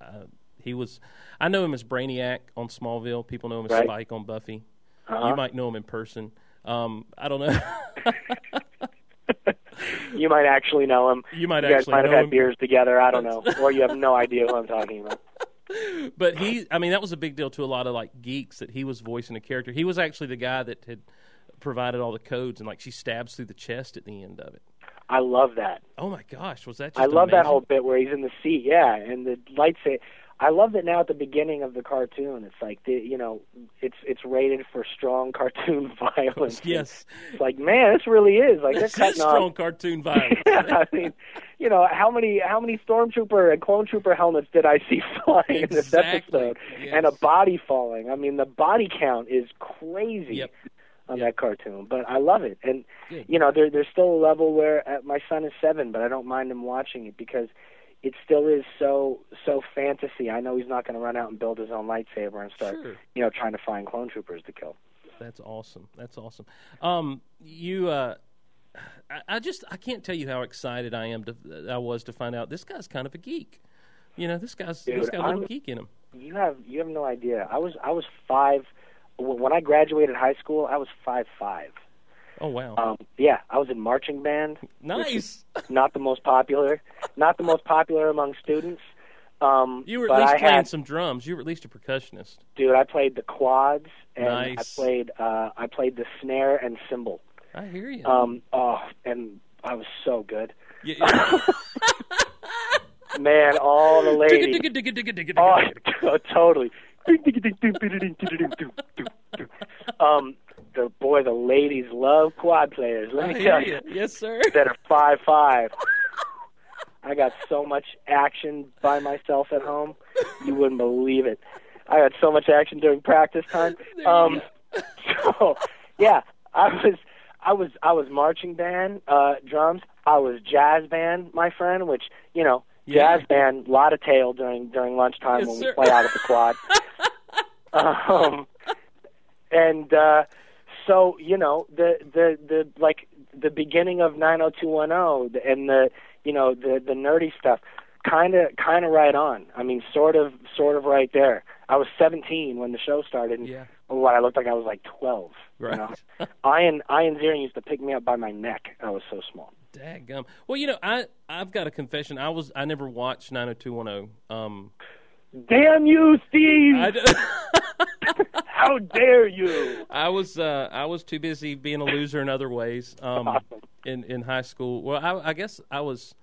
[SPEAKER 1] uh, he was, I know him as Brainiac on Smallville. People know him as
[SPEAKER 2] Right.
[SPEAKER 1] Spike on Buffy.
[SPEAKER 2] Uh-huh.
[SPEAKER 1] You might know him in person. Um, I don't know.
[SPEAKER 2] You might actually know him.
[SPEAKER 1] You might
[SPEAKER 2] you guys
[SPEAKER 1] actually
[SPEAKER 2] might have had
[SPEAKER 1] him.
[SPEAKER 2] beers together. I don't know, or you have no idea who I'm talking about.
[SPEAKER 1] but he, I mean, that was a big deal to a lot of like geeks that he was voicing a character. He was actually the guy that had provided all the codes, and like she stabs through the chest at the end of it.
[SPEAKER 2] I love that.
[SPEAKER 1] Oh my gosh, was that? Just
[SPEAKER 2] I love that whole bit where he's in the seat, yeah, and the lights. I love that now at the beginning of the cartoon. It's like the, you know, it's it's rated for strong cartoon violence.
[SPEAKER 1] Yes,
[SPEAKER 2] it's like man, this really is like they're
[SPEAKER 1] that's
[SPEAKER 2] cutting
[SPEAKER 1] strong
[SPEAKER 2] off.
[SPEAKER 1] cartoon violence.
[SPEAKER 2] I mean, you know, how many how many stormtrooper and clone trooper helmets did I see flying in this
[SPEAKER 1] Exactly,
[SPEAKER 2] episode, and a body falling? I mean, the body count is crazy
[SPEAKER 1] Yep.
[SPEAKER 2] on
[SPEAKER 1] Yep.
[SPEAKER 2] that cartoon, but I love it. And
[SPEAKER 1] Good.
[SPEAKER 2] you know, there, there's still a level where uh, my son is seven, but I don't mind him watching it because it still is so so fantasy. I know he's not going to run out and build his own lightsaber and start,
[SPEAKER 1] Sure.
[SPEAKER 2] you know, trying to find clone troopers to kill.
[SPEAKER 1] That's awesome. That's awesome. Um, you uh, I, I just I can't tell you how excited I am to I was to find out this guy's kind of a geek. You know, this guy's this
[SPEAKER 2] Dude,
[SPEAKER 1] got a little
[SPEAKER 2] I'm-
[SPEAKER 1] geek in him.
[SPEAKER 2] You have you have no idea. I was I was five when when I graduated high school. I was five five.
[SPEAKER 1] Oh wow,
[SPEAKER 2] Um, yeah, I was in marching band.
[SPEAKER 1] nice.
[SPEAKER 2] Not the most popular, not the most popular among students. Um,
[SPEAKER 1] You were at least
[SPEAKER 2] I
[SPEAKER 1] playing
[SPEAKER 2] had,
[SPEAKER 1] some drums. You were at least a percussionist.
[SPEAKER 2] dude. I played the quads and
[SPEAKER 1] Nice.
[SPEAKER 2] I played uh, I played the snare and cymbal.
[SPEAKER 1] I hear you.
[SPEAKER 2] Um, oh, and I was so good.
[SPEAKER 1] Yeah, yeah.
[SPEAKER 2] Man, all the ladies. Oh, totally. um, the boy, the ladies love quad players. Let me tell
[SPEAKER 1] you. Yes, sir.
[SPEAKER 2] that are five five. I got so much action by myself at home, you wouldn't believe it. I had so much action during practice time. Um, so yeah, I was, I was, I was marching band, uh, drums. I was jazz band, my friend, which you know,
[SPEAKER 1] Yeah.
[SPEAKER 2] jazz band, lot of tail during during lunchtime
[SPEAKER 1] Yes,
[SPEAKER 2] when
[SPEAKER 1] sir.
[SPEAKER 2] we play out at the quad. um, and uh, so you know the the the like the beginning of 90210 and the you know the the nerdy stuff kind of kind of right on i mean sort of sort of right there i was 17 when the show started and
[SPEAKER 1] Yeah.
[SPEAKER 2] what i looked like i was like 12
[SPEAKER 1] Right.
[SPEAKER 2] you know ian ian ziering used to pick me up by my neck i was so small
[SPEAKER 1] Dadgum. Well, you know, I I've got a confession. I was I never watched 90210. Um,
[SPEAKER 2] damn you steve how dare you
[SPEAKER 1] I was uh, I was too busy being a loser in other ways. Um,
[SPEAKER 2] Awesome.
[SPEAKER 1] in in high school. Well, I, I guess I was.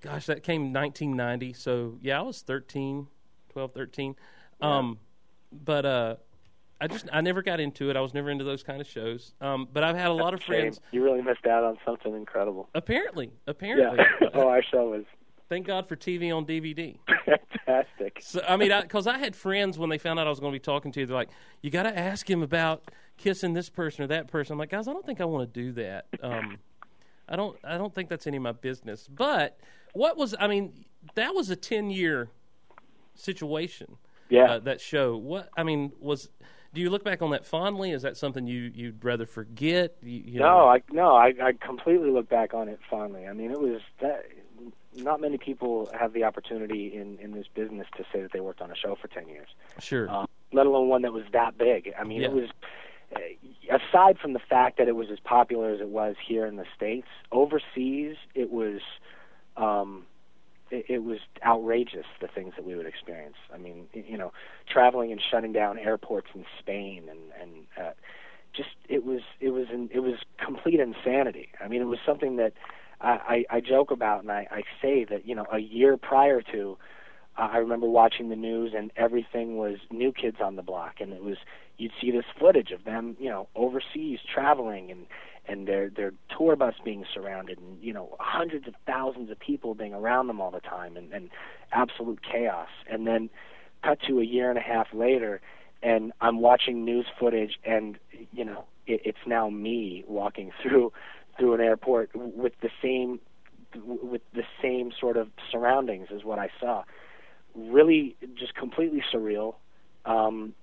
[SPEAKER 1] Gosh, that came 1990. So yeah, I was 13, 12, 13. Um, but uh, I just I never got into it. I was never into those kind of shows. Um, but I've had a lot of friends.
[SPEAKER 2] you really missed out on something incredible
[SPEAKER 1] Apparently, apparently.
[SPEAKER 2] yeah oh our show was
[SPEAKER 1] Thank God for TV on DVD.
[SPEAKER 2] fantastic
[SPEAKER 1] So I mean, because I, had friends when they found out I was going to be talking to you, they're like, "You got to ask him about kissing this person or that person." I'm like, guys, I don't think I want to do that. Um, I don't. I don't think that's any of my business. But what was? I mean, that was a ten year situation.
[SPEAKER 2] yeah
[SPEAKER 1] Uh, that show. What? I mean, was. Do you look back on that fondly? Is that something you you'd rather forget? You, you
[SPEAKER 2] No,
[SPEAKER 1] know?
[SPEAKER 2] I no, I, I completely look back on it fondly. I mean, it was that. Not many people have the opportunity in in this business to say that they worked on a show for ten years,
[SPEAKER 1] sure.
[SPEAKER 2] uh, let alone one that was that big. I mean, it was. Uh, aside from the fact that it was as popular as it was here in the states, overseas it was. Um, it, it was outrageous the things that we would experience. I mean, you know, traveling and shutting down airports in Spain and and uh, just it was it was an, it was complete insanity. I mean, it was something that I, I, joke about and I, I say that you know a year prior to, uh, I remember watching the news and everything was new kids on the block and it was you'd see this footage of them you know overseas traveling and and their their tour bus being surrounded and you know hundreds of thousands of people being around them all the time and, and absolute chaos. And then cut to a year and a half later and I'm watching news footage and you know it, it's now me walking through through an airport with the same with the same sort of surroundings as what I saw. Really just completely surreal um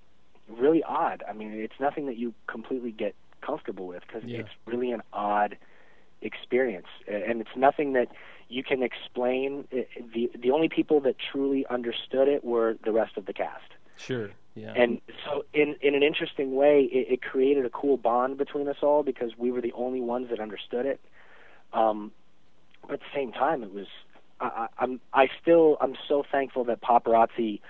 [SPEAKER 2] really odd. I mean it's nothing that you completely get comfortable with because
[SPEAKER 1] Yeah.
[SPEAKER 2] it's really an odd experience. And it's nothing that you can explain. The the only people that truly understood it were the rest of the cast
[SPEAKER 1] sure. Yeah.
[SPEAKER 2] and so, in in an interesting way, it, it created a cool bond between us all because we were the only ones that understood it. Um, but at the same time, it was I, I, I'm I still I'm so thankful that paparazzi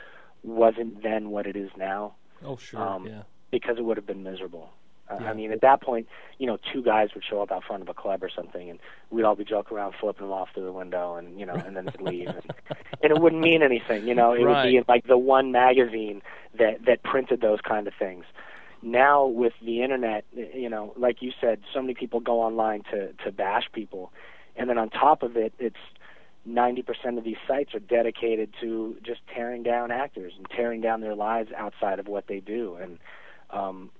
[SPEAKER 2] wasn't then what it is now
[SPEAKER 1] oh sure.
[SPEAKER 2] um,
[SPEAKER 1] yeah.
[SPEAKER 2] because it would have been miserable. Uh,
[SPEAKER 1] Yeah.
[SPEAKER 2] I mean, at that point, you know, two guys would show up out front of a club or something, and we'd all be joking around, flipping them off through the window, and you know, and then they'd leave, and, and it wouldn't mean anything. You know, it would be in like the one magazine that that printed those kind of things. Now with the internet, you know, like you said, so many people go online to to bash people, and then on top of it, it's 90% of these sites are dedicated to just tearing down actors and tearing down their lives outside of what they do and um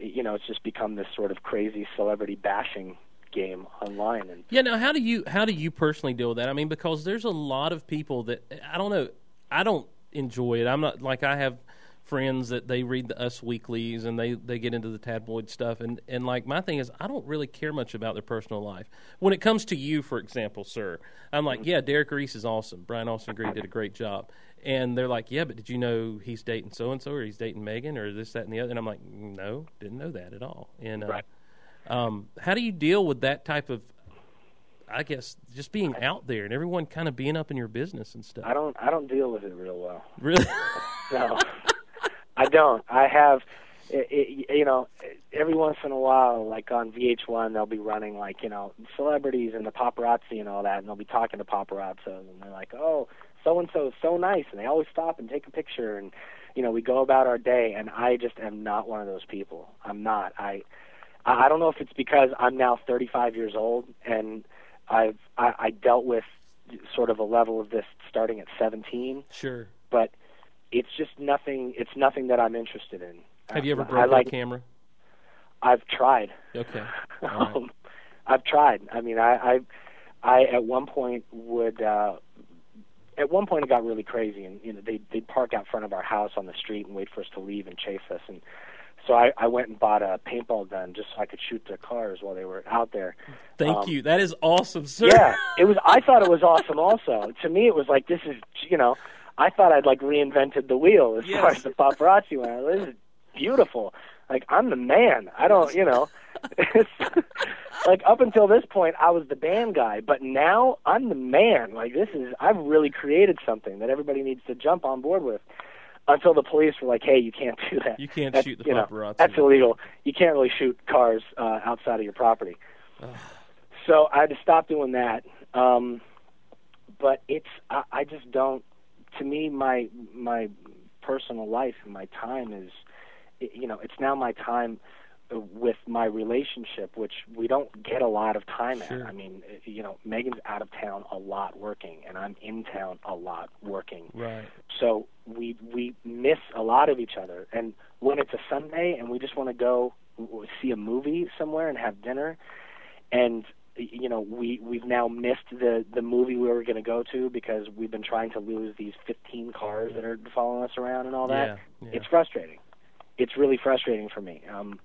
[SPEAKER 2] you know it's just become this sort of crazy celebrity bashing game online and
[SPEAKER 1] Yeah. Now, how do you how do you personally deal with that? I mean, because there's a lot of people that I don't know. I don't enjoy it. I'm not like I have friends that they read the Us Weeklies and they, they get into the tabloid stuff. And, and like my thing is, I don't really care much about their personal life. When it comes to you, for example, sir, I'm like, yeah, Derek Reese is awesome. Brian Austin Green did a great job. And they're like, yeah, but did you know he's dating so and so, or he's dating Megan, or this, that, and the other? And I'm like, no, didn't know that at all. And uh,
[SPEAKER 2] Right.
[SPEAKER 1] um, how do you deal with that type of, I guess, just being out there and everyone kind of being up in your business and stuff?
[SPEAKER 2] I don't I don't deal with it real well.
[SPEAKER 1] Really?
[SPEAKER 2] No, I don't. I have, i i you know, every once in a while, like on VH1, they'll be running like you know celebrities and the paparazzi and all that, and they'll be talking to paparazzi, and they're like, oh, so and so is so nice, and they always stop and take a picture, and you know, we go about our day, and I just am not one of those people. I'm not. I, I don't know if it's because I'm now 35 years old, and I've I, I dealt with sort of a level of this starting at 17
[SPEAKER 1] sure.
[SPEAKER 2] but it's just nothing. It's nothing that I'm interested in.
[SPEAKER 1] Have you ever broke
[SPEAKER 2] I like.
[SPEAKER 1] a camera?
[SPEAKER 2] I've tried.
[SPEAKER 1] Okay. Right.
[SPEAKER 2] Um, I've tried. I mean, I, I, I at one point would. uh at one point, it got really crazy, and you know, they they'd park out front of our house on the street and wait for us to leave and chase us. And so I, I went and bought a paintball gun just so I could shoot their cars while they were out there.
[SPEAKER 1] Thank
[SPEAKER 2] Um,
[SPEAKER 1] you. That is awesome, sir.
[SPEAKER 2] Yeah, it was. I thought it was awesome. Also, to me, it was like this is. You know, I thought I'd like reinvented the wheel as far as the paparazzi went. This is beautiful. Like I'm the man. I don't. You know, it's, like up until this point, I was the band guy, but now I'm the man. Like this is. I've really created something that everybody needs to jump on board with. Until the police were like, "Hey, you can't do that.
[SPEAKER 1] You can't
[SPEAKER 2] That's-
[SPEAKER 1] shoot the
[SPEAKER 2] you know,
[SPEAKER 1] paparazzi."
[SPEAKER 2] That's illegal. You can't really shoot cars uh, outside of your property." so I had to stop doing that. Um, but it's I, I just don't. To me, my my personal life and my time is, you know, it's now my time with my relationship, which we don't get a lot of time
[SPEAKER 1] Sure.
[SPEAKER 2] at. I mean, you know, Megan's out of town a lot working, and I'm in town a lot working
[SPEAKER 1] Right.
[SPEAKER 2] so we we miss a lot of each other and when it's a sunday and we just want to go see a movie somewhere and have dinner and you know we we've now missed the the movie we were going to go to because we've been trying to lose these 15 cars that are following us around and all that
[SPEAKER 1] Yeah, yeah.
[SPEAKER 2] it's frustrating it's really frustrating for me um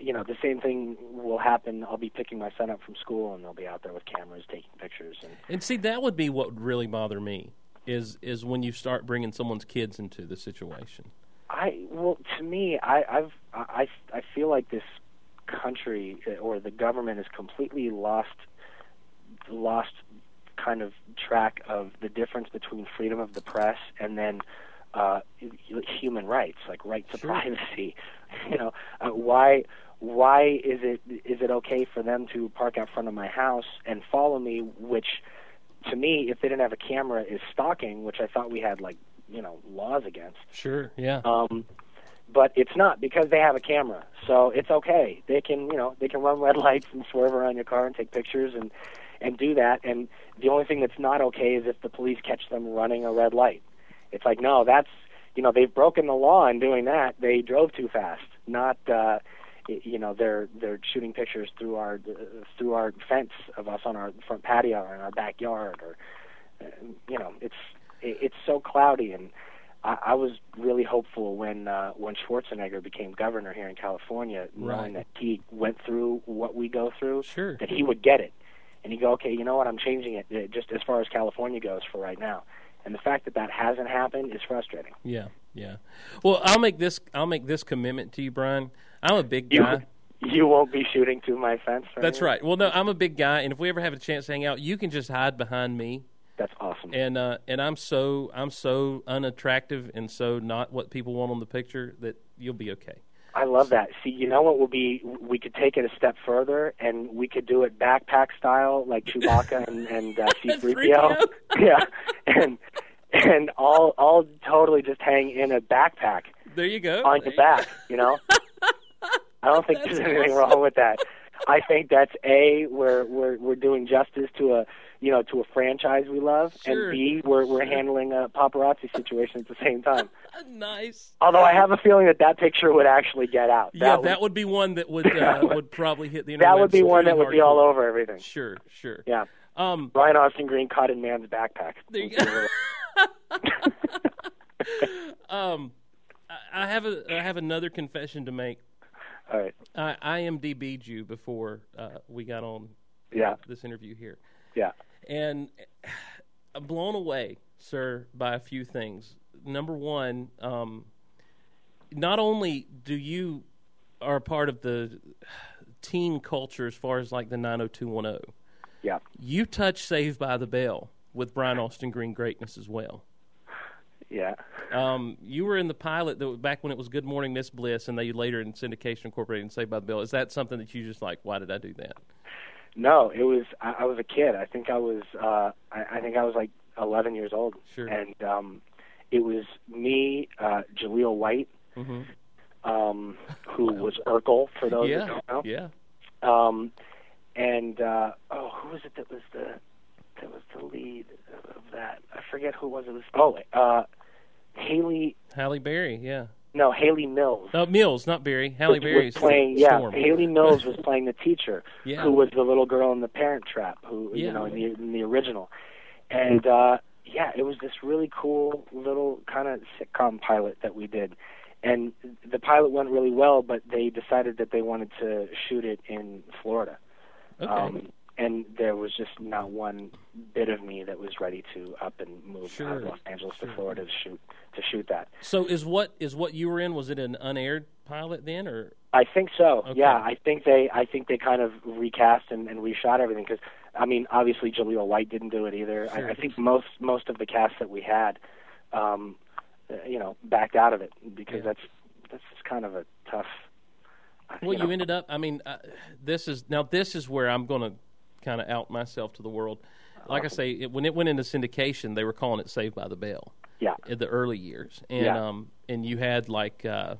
[SPEAKER 2] you know the same thing will happen i'll be picking my son up from school and they'll be out there with cameras taking pictures and
[SPEAKER 1] And see, that would be what would really bother me is is when you start bringing someone's kids into the situation.
[SPEAKER 2] I well, to me, I, I've I I feel like this country uh, or the government has completely lost lost kind of track of the difference between freedom of the press and then uh, human rights, like right to
[SPEAKER 1] Sure.
[SPEAKER 2] privacy. You know, uh, why why is it is it okay for them to park out front of my house and follow me? Which, to me, if they didn't have a camera, is stalking, which I thought we had like you know laws against.
[SPEAKER 1] Sure. Yeah.
[SPEAKER 2] Um, but it's not because they have a camera, so it's okay. They can, you know, they can run red lights and swerve around your car and take pictures and and do that. And the only thing that's not okay is if the police catch them running a red light. It's like no, that's you know they've broken the law in doing that. They drove too fast. Not uh, you know they're they're shooting pictures through our through our fence of us on our front patio or in our backyard or you know it's it's so cloudy and I, I was really hopeful when uh, when Schwarzenegger became governor here in California, knowing
[SPEAKER 1] Right.
[SPEAKER 2] that he went through what we go through,
[SPEAKER 1] Sure.
[SPEAKER 2] that he would get it, and he'd go, okay, you know what, I'm changing it uh, just as far as California goes for right now. And the fact that that hasn't happened is frustrating.
[SPEAKER 1] Yeah. Yeah. Well, I'll make this I'll make this commitment to you, Brian. I'm a big guy.
[SPEAKER 2] you won't be shooting through my fence.
[SPEAKER 1] That's right. Well, no, I'm a big guy, and if we ever have a chance to hang out, you can just hide behind me.
[SPEAKER 2] That's awesome.
[SPEAKER 1] And uh, and I'm so I'm so unattractive and so not what people want on the picture that you'll be okay.
[SPEAKER 2] I love that. See, you know what would be? We could take it a step further, and we could do it backpack style, like Chewbacca and and uh, C-3PO. yeah, and and all all totally just hang in a backpack
[SPEAKER 1] There you go.
[SPEAKER 2] on
[SPEAKER 1] There
[SPEAKER 2] your
[SPEAKER 1] you
[SPEAKER 2] back. You know, I don't think there's anything wrong with that. I think that's a we're we're we're doing justice to a you know to a franchise we love,
[SPEAKER 1] Sure.
[SPEAKER 2] and b we're we're handling a paparazzi situation at the same time.
[SPEAKER 1] Nice.
[SPEAKER 2] Although I have a feeling that that picture would actually get out.
[SPEAKER 1] yeah,
[SPEAKER 2] would-
[SPEAKER 1] that would be one that would uh,
[SPEAKER 2] would-
[SPEAKER 1] probably hit the internet.
[SPEAKER 2] that would be one that would be all over everything.
[SPEAKER 1] Sure, sure.
[SPEAKER 2] Yeah.
[SPEAKER 1] Um,
[SPEAKER 2] Brian Austin Green caught in man's backpack.
[SPEAKER 1] There you go. um, I, I have a I have another confession to make.
[SPEAKER 2] All right.
[SPEAKER 1] I IMDb'd you before uh, we got on
[SPEAKER 2] Yeah.
[SPEAKER 1] this interview here,
[SPEAKER 2] Yeah.
[SPEAKER 1] and I'm blown away, sir, by a few things. Number one, um, not only do you are a part of the teen culture as far as like the 90210,
[SPEAKER 2] Yeah.
[SPEAKER 1] you touch Saved by the Bell with Brian Austin Green greatness as well.
[SPEAKER 2] Yeah.
[SPEAKER 1] Um, you were in the pilot that was back when it was Good Morning Miss Bliss, and they later in syndication incorporated and Saved by the Bell. Is that something that you just like? Why did I do that?
[SPEAKER 2] No, it was. I, I was a kid. I think I was. Uh, I, I think I was like 11 years old.
[SPEAKER 1] Sure.
[SPEAKER 2] And um, it was me, uh, Jaleel White,
[SPEAKER 1] Mhm.
[SPEAKER 2] um, who was Urkel for those that
[SPEAKER 1] yeah,
[SPEAKER 2] don't know.
[SPEAKER 1] yeah.
[SPEAKER 2] Um, and uh, oh, who was it that was the that was the lead of that? I forget who it was. It was oh, uh, Haley.
[SPEAKER 1] Halle Berry, yeah.
[SPEAKER 2] No, Hayley Mills.
[SPEAKER 1] No, Mills, not Berry.
[SPEAKER 2] Haley
[SPEAKER 1] Berry's
[SPEAKER 2] was playing. Yeah,
[SPEAKER 1] Storm.
[SPEAKER 2] Hayley Mills was playing the teacher,
[SPEAKER 1] Yeah.
[SPEAKER 2] who was the little girl in the Parent Trap, who
[SPEAKER 1] Yeah.
[SPEAKER 2] you know in the in the original, and uh, yeah, it was this really cool little kind of sitcom pilot that we did, and the pilot went really well, but they decided that they wanted to shoot it in Florida.
[SPEAKER 1] Okay.
[SPEAKER 2] Um, and there was just not one bit of me that was ready to up and move
[SPEAKER 1] Sure.
[SPEAKER 2] out of Los Angeles
[SPEAKER 1] Sure.
[SPEAKER 2] to Florida to shoot to shoot that.
[SPEAKER 1] so is what is what you were in? Was it an unaired pilot then, or
[SPEAKER 2] I think so.
[SPEAKER 1] Okay.
[SPEAKER 2] Yeah, I think they I think they kind of recast and, and reshot everything because I mean obviously Jaleel White didn't do it either.
[SPEAKER 1] Sure.
[SPEAKER 2] I, I think most most of the cast that we had, um, uh, you know, backed out of it because
[SPEAKER 1] Yeah.
[SPEAKER 2] that's that's just kind of a tough. uh,
[SPEAKER 1] well, you
[SPEAKER 2] know,
[SPEAKER 1] ended up? I mean, uh, this is now this is where I'm going to kind of out myself to the world. Like I say, it, when it went into syndication, they were calling it Saved by the Bell.
[SPEAKER 2] Yeah.
[SPEAKER 1] in the early years, and
[SPEAKER 2] Yeah.
[SPEAKER 1] um, and you had like. Uh,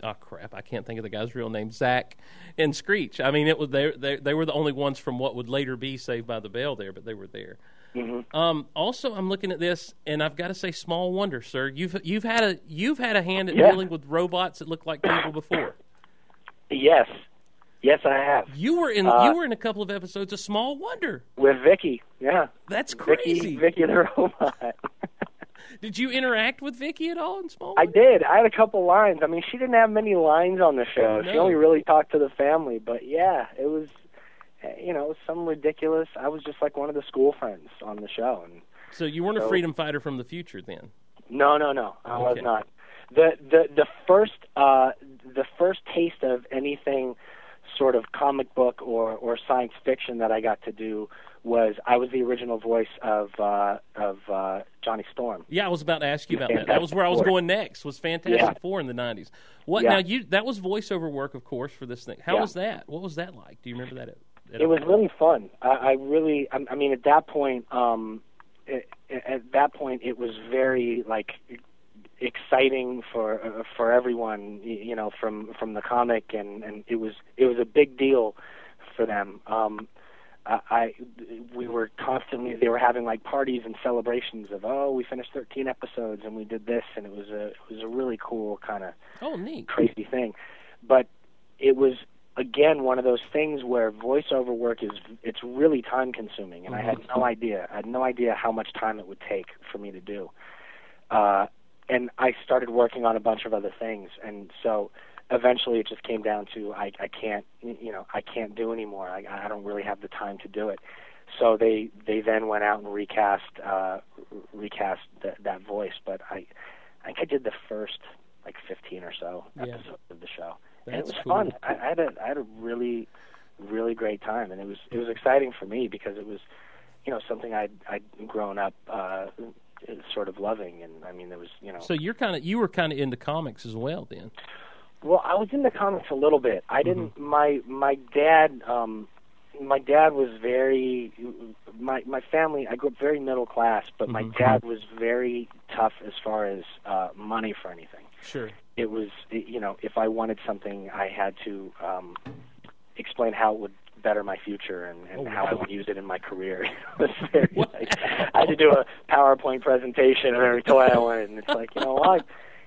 [SPEAKER 1] Oh crap! I can't think of the guy's real name. Zach and Screech. I mean, it was they they they were the only ones from what would later be Saved by the Bell there, but they were there.
[SPEAKER 2] Mm-hmm.
[SPEAKER 1] Um, also, I'm looking at this, and I've got to say, small wonder, sir. You've you've had a you've had a hand at
[SPEAKER 2] Yeah.
[SPEAKER 1] dealing with robots that look like people before.
[SPEAKER 2] Yes, yes, I have
[SPEAKER 1] You were in
[SPEAKER 2] Uh,
[SPEAKER 1] you were in a couple of episodes of Small Wonder.
[SPEAKER 2] with Vicki. Yeah,
[SPEAKER 1] That's
[SPEAKER 2] Vicki,
[SPEAKER 1] crazy.
[SPEAKER 2] Vicki the robot.
[SPEAKER 1] Did you interact with Vicki at all in Small Wonder?
[SPEAKER 2] I did. I had a couple lines. I mean, she didn't have many lines on the show. She
[SPEAKER 1] No.
[SPEAKER 2] only really talked to the family. But yeah, it was, you know, some ridiculous. I was just like one of the school friends on the show. And
[SPEAKER 1] So you weren't a freedom fighter from the future then.
[SPEAKER 2] no, no, no, I was not. The the the first uh the first taste of anything sort of comic book or or science fiction that I got to do was I was the original voice of uh of uh Johnny Storm.
[SPEAKER 1] Yeah, I was about to ask you about that. That was where I was
[SPEAKER 2] Four.
[SPEAKER 1] going next. Was Fantastic
[SPEAKER 2] Yeah.
[SPEAKER 1] Four in the '90s? What
[SPEAKER 2] Yeah.
[SPEAKER 1] now? You that was voiceover work, of course, for this thing. How
[SPEAKER 2] Yeah.
[SPEAKER 1] was that? What was that like? Do you remember that? At, at
[SPEAKER 2] it was really fun. I, I really, I, I mean, at that point, um, it, at that point, it was very like exciting for uh, for everyone. You know, from from the comic, and and it was it was a big deal for them. Um, I, I we were constantly they were having like parties and celebrations of oh we finished 13 episodes and we did this and it was a it was a really cool kind of
[SPEAKER 1] Oh, neat.
[SPEAKER 2] crazy thing. But it was again one of those things where voiceover work is it's really time consuming and I had no idea. I had no idea how much time it would take for me to do. Uh and I started working on a bunch of other things and so eventually it just came down to I I can't you know, I can't do anymore. I I don't really have the time to do it. So they they then went out and recast uh recast that that voice, but I I think I did the first like 15 or so
[SPEAKER 1] Yeah.
[SPEAKER 2] episodes of the show, and it was
[SPEAKER 1] cool.
[SPEAKER 2] fun. I, I had a I had a really really great time, and it was it was exciting for me because it was you know something I'd I'd grown up uh, sort of loving, and I mean there was you know
[SPEAKER 1] So you're kind of you were kind of into comics as well then.
[SPEAKER 2] well, I was into comics a little bit. I didn't.
[SPEAKER 1] Mm-hmm.
[SPEAKER 2] My my dad. Um, my dad was very. My my family. I grew up very middle class, but my
[SPEAKER 1] Mhm.
[SPEAKER 2] dad was very tough as far as uh, money for anything.
[SPEAKER 1] Sure.
[SPEAKER 2] It was, you know, if I wanted something, I had to um, explain how it would better my future and, and
[SPEAKER 1] Oh,
[SPEAKER 2] how I
[SPEAKER 1] wow.
[SPEAKER 2] would use it in my career. it very,
[SPEAKER 1] What?
[SPEAKER 2] like, I had to do a PowerPoint presentation of every toy I wanted, and it's like, you know, well, I,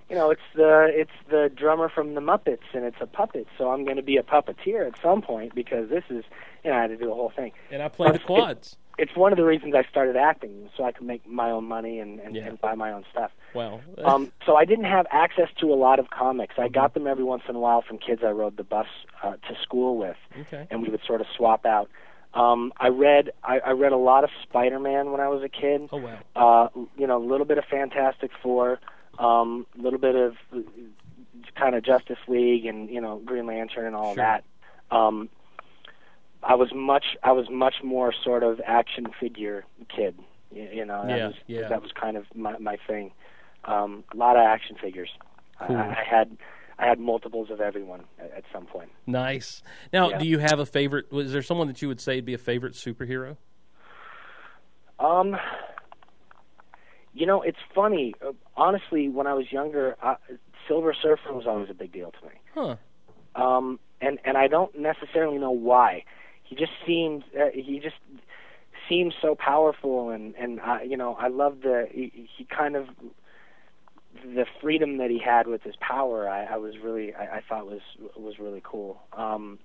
[SPEAKER 2] you know, it's the it's the drummer from the Muppets, and it's a puppet, so I'm going to be a puppeteer at some point because this is, you know, I had to do the whole thing.
[SPEAKER 1] And I played the quads.
[SPEAKER 2] It's one of the reasons I started acting, so I could make my own money and and,
[SPEAKER 1] Yeah.
[SPEAKER 2] and buy my own stuff.
[SPEAKER 1] Well,
[SPEAKER 2] Um, so I didn't have access to a lot of comics. I got them every once in a while from kids I rode the bus uh, to school with,
[SPEAKER 1] okay.
[SPEAKER 2] and we would sort of swap out. Um, I read I, I read a lot of Spider-Man when I was a kid.
[SPEAKER 1] Oh wow.
[SPEAKER 2] Uh, you know, a little bit of Fantastic Four, um, a little bit of kind of Justice League, and you know Green Lantern and all
[SPEAKER 1] Sure.
[SPEAKER 2] that. Um, I was much I was much more sort of action figure kid. You, you know, that
[SPEAKER 1] Yeah,
[SPEAKER 2] was
[SPEAKER 1] yeah.
[SPEAKER 2] that was kind of my my thing. Um, a lot of action figures.
[SPEAKER 1] Cool.
[SPEAKER 2] I, I had I had multiples of everyone at, at some point.
[SPEAKER 1] Nice. Now,
[SPEAKER 2] Yeah.
[SPEAKER 1] do you have a favorite? Was there someone that you would say would be a favorite superhero?
[SPEAKER 2] Um, you know, it's funny. Uh, honestly, when I was younger, uh, Silver Surfer was always a big deal to me.
[SPEAKER 1] Huh.
[SPEAKER 2] Um, and and I don't necessarily know why. He just seemed uh, he just seemed so powerful, and and I, you know, I love the he, he kind of the freedom that he had with his power. I, I was really I, I thought was was really cool. Um,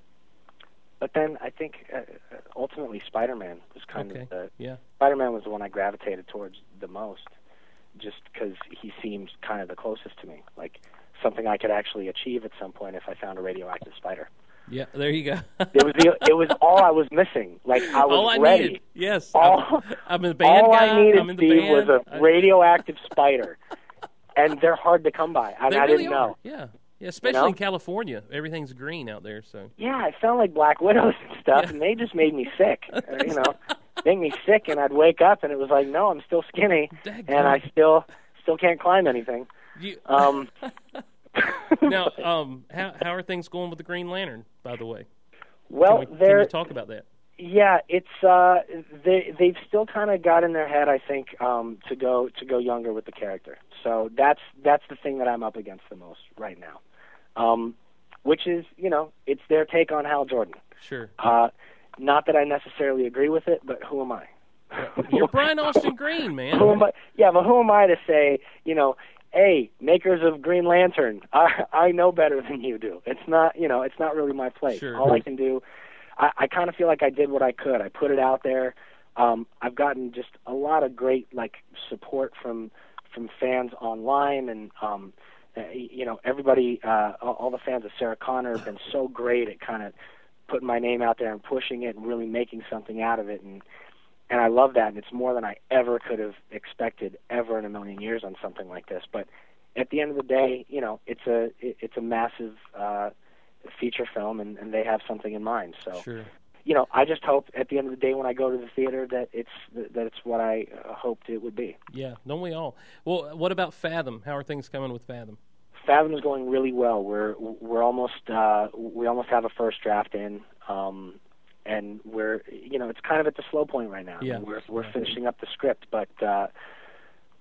[SPEAKER 2] but then I think uh, ultimately Spider-Man was kind
[SPEAKER 1] Okay.
[SPEAKER 2] of the
[SPEAKER 1] Yeah.
[SPEAKER 2] Spider-Man was the one I gravitated towards the most, just because he seemed kind of the closest to me, like something I could actually achieve at some point if I found a radioactive spider.
[SPEAKER 1] Yeah. There you go.
[SPEAKER 2] It was the, it was all I was missing. Like I was
[SPEAKER 1] All I
[SPEAKER 2] ready.
[SPEAKER 1] needed. Yes.
[SPEAKER 2] All,
[SPEAKER 1] I'm, I'm band
[SPEAKER 2] all
[SPEAKER 1] guy.
[SPEAKER 2] I needed,
[SPEAKER 1] I'm in the
[SPEAKER 2] Steve,
[SPEAKER 1] band.
[SPEAKER 2] was a radioactive spider, and they're hard to come by. I
[SPEAKER 1] really
[SPEAKER 2] didn't
[SPEAKER 1] are.
[SPEAKER 2] know.
[SPEAKER 1] Yeah. Yeah. Especially
[SPEAKER 2] know?
[SPEAKER 1] in California, everything's green out there. So.
[SPEAKER 2] Yeah, I sound like Black Widows and stuff,
[SPEAKER 1] Yeah.
[SPEAKER 2] and they just made me sick. uh, you know, made me sick, and I'd wake up, and it was like, no, I'm still skinny,
[SPEAKER 1] Dadgummit.
[SPEAKER 2] and I still still can't climb anything.
[SPEAKER 1] You,
[SPEAKER 2] Um,
[SPEAKER 1] now, um, how how are things going with the Green Lantern? By the way,
[SPEAKER 2] well,
[SPEAKER 1] can, we, can
[SPEAKER 2] they're
[SPEAKER 1] talk about that?
[SPEAKER 2] yeah, it's uh, they they've still kind of got in their head, I think, um, to go to go younger with the character. So that's that's the thing that I'm up against the most right now, um, which is you know it's their take on Hal Jordan.
[SPEAKER 1] Sure.
[SPEAKER 2] Uh, not that I necessarily agree with it, but who am I?
[SPEAKER 1] You're Brian Austin Green, man.
[SPEAKER 2] who am I? Yeah, but who am I to say, you know, hey, makers of Green Lantern, I I know better than you do. It's not, you know, it's not really my place.
[SPEAKER 1] Sure.
[SPEAKER 2] All I can do, I, I kind of feel like I did what I could. I put it out there. Um, I've gotten just a lot of great like support from from fans online and um, uh, you know everybody, uh, all, all the fans of Sarah Connor have been so great at kind of putting my name out there and pushing it and really making something out of it and and I love that, and it's more than I ever could have expected ever in a million years on something like this. But at the end of the day, you know, it's a it, it's a massive uh, feature film, and, and they have something in mind. So,
[SPEAKER 1] Sure.
[SPEAKER 2] you know, I just hope at the end of the day when I go to the theater that it's that it's what I uh, hoped it would be.
[SPEAKER 1] Yeah. Don't we all? Well, what about Fathom? How are things coming with Fathom?
[SPEAKER 2] Fathom is going really well. We're we're almost uh, we almost have a first draft in, um, and we're you know it's kind of at the slow point right now.
[SPEAKER 1] Yeah.
[SPEAKER 2] We're we're finishing up the script, but uh,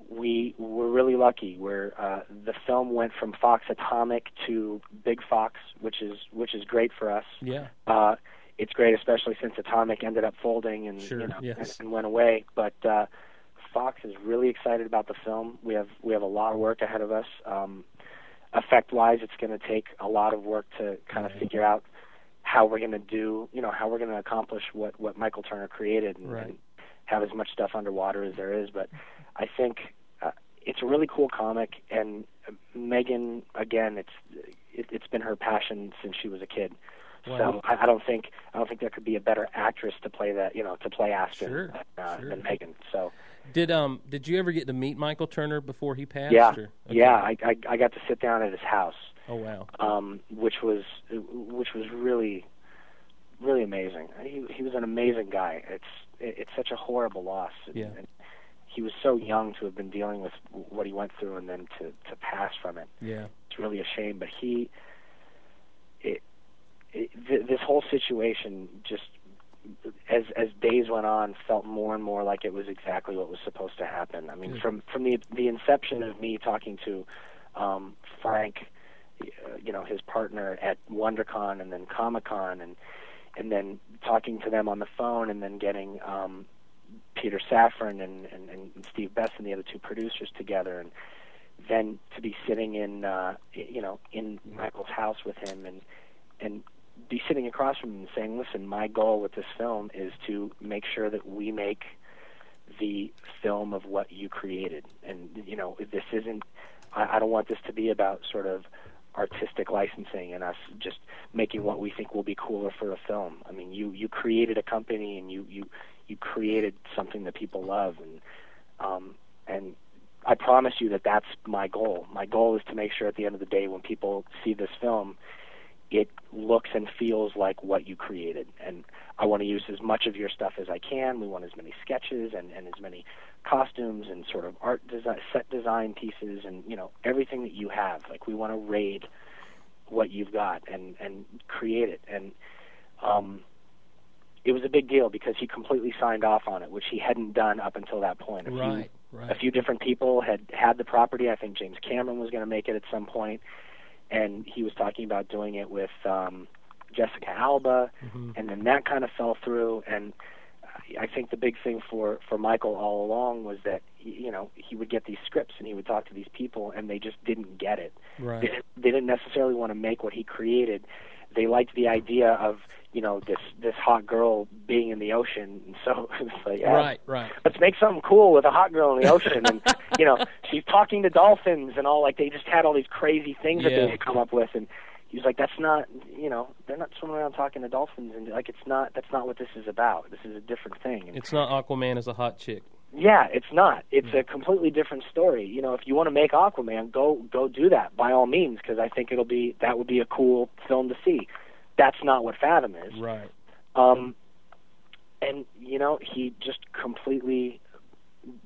[SPEAKER 2] we we're really lucky. We're uh, the film went from Fox Atomic to Big Fox, which is which is great for us.
[SPEAKER 1] Yeah.
[SPEAKER 2] Uh, it's great, especially since Atomic ended up folding and
[SPEAKER 1] Sure,
[SPEAKER 2] you know
[SPEAKER 1] yes.
[SPEAKER 2] and, and went away. But uh, Fox is really excited about the film. We have we have a lot of work ahead of us. Um, effect wise, it's going to take a lot of work to kind of figure out how we're going to do, you know, how we're going to accomplish what what Michael Turner created and,
[SPEAKER 1] Right.
[SPEAKER 2] and have as much stuff underwater as there is. But I think uh, it's a really cool comic, and uh, Megan again, it's it, it's been her passion since she was a kid.
[SPEAKER 1] Wow.
[SPEAKER 2] So I, I don't think I don't think there could be a better actress to play that, you know, to play Aspen
[SPEAKER 1] Sure,
[SPEAKER 2] uh,
[SPEAKER 1] sure.
[SPEAKER 2] than Megan. So
[SPEAKER 1] Did um did you ever get to meet Michael Turner before he passed?
[SPEAKER 2] yeah,
[SPEAKER 1] okay.
[SPEAKER 2] yeah, I, I I got to sit down at his house.
[SPEAKER 1] Oh wow.
[SPEAKER 2] um, which was which was really really amazing. He he was an amazing guy. It's it, it's such a horrible loss. And,
[SPEAKER 1] Yeah.
[SPEAKER 2] and he was so young to have been dealing with what he went through, and then to to pass from it.
[SPEAKER 1] Yeah.
[SPEAKER 2] It's really a shame. But he, it, it th- this whole situation just as as days went on felt more and more like it was exactly what was supposed to happen. I mean, from from the the inception of me talking to um, Frank, you know, his partner at WonderCon and then Comic Con, and and then talking to them on the phone, and then getting um, Peter Safran and, and and Steve Best and the other two producers together, and then to be sitting in uh, you know in Michael's house with him and and be sitting across from him and saying, "Listen, my goal with this film is to make sure that we make the film of what you created, and you know, this isn't. I, I don't want this to be about sort of artistic licensing and us just making what we think will be cooler for a film. I mean, you you created a company and you you you created something that people love, and um, and I promise you that that's my goal. My goal is to make sure at the end of the day, when people see this film, it looks and feels like what you created. And I want to use as much of your stuff as I can. We want as many sketches and, and as many costumes and sort of art design, set design pieces, and you know everything that you have. Like we want to raid what you've got and and create it. And um, it was a big deal because he completely signed off on it, which he hadn't done up until that point. A few,
[SPEAKER 1] Right, right.
[SPEAKER 2] a few different people had had the property. I think James Cameron was going to make it at some point, and he was talking about doing it with um, Jessica Alba, and then that kind of fell through. And I think the big thing for for Michael all along was that he- you know he would get these scripts and he would talk to these people, and they just didn't get it.
[SPEAKER 1] Right.
[SPEAKER 2] They, they didn't necessarily want to make what he created. They liked the idea of you know this this hot girl being in the ocean, and so it's like yeah,
[SPEAKER 1] Right, right.
[SPEAKER 2] let's make something cool with a hot girl in the ocean. And you know she's talking to dolphins and all like they just had all these crazy things that they had come up with. And he was like that's not you know they're not swimming around talking to dolphins. And like it's not that's not what this is about. This is a different thing. And
[SPEAKER 1] It's not Aquaman as a hot chick.
[SPEAKER 2] Yeah it's not. It's a completely different story. You know if you want to make aquaman go go do that by all means because i think it'll be that would be a cool film to see. That's not what fathom is.
[SPEAKER 1] Right.
[SPEAKER 2] um, and you know, he just completely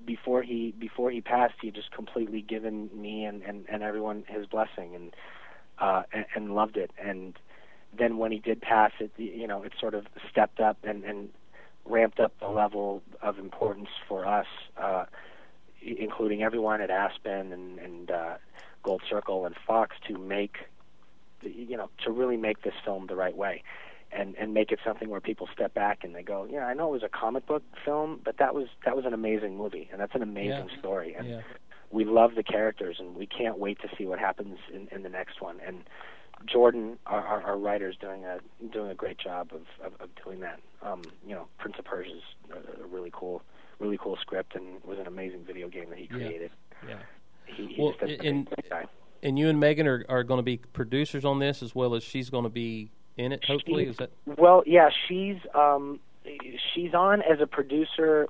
[SPEAKER 2] before he before he passed, he just completely given me and and, and everyone his blessing and uh and, and loved it. And then when he did pass it, you know, it sort of stepped up and and ramped up the level of importance for us, uh, including everyone at Aspen and and uh, Gold Circle and Fox to make you know to really make this film the right way and and make it something where people step back and they go yeah i know it was a comic book film but that was that was an amazing movie and that's an amazing
[SPEAKER 1] Yeah.
[SPEAKER 2] story and
[SPEAKER 1] Yeah.
[SPEAKER 2] we love the characters and we can't wait to see what happens in, in the next one and jordan our, our, our writer is doing a doing a great job of, of, of doing that um you know prince of persia is a, a really cool really cool script and was an amazing video game that he created
[SPEAKER 1] Yeah.
[SPEAKER 2] he, he
[SPEAKER 1] Well, and-. And you and Megan are, are going to be producers on this as well as she's going to be in it. Hopefully, is that
[SPEAKER 2] Well, yeah, she's um, she's on as a producer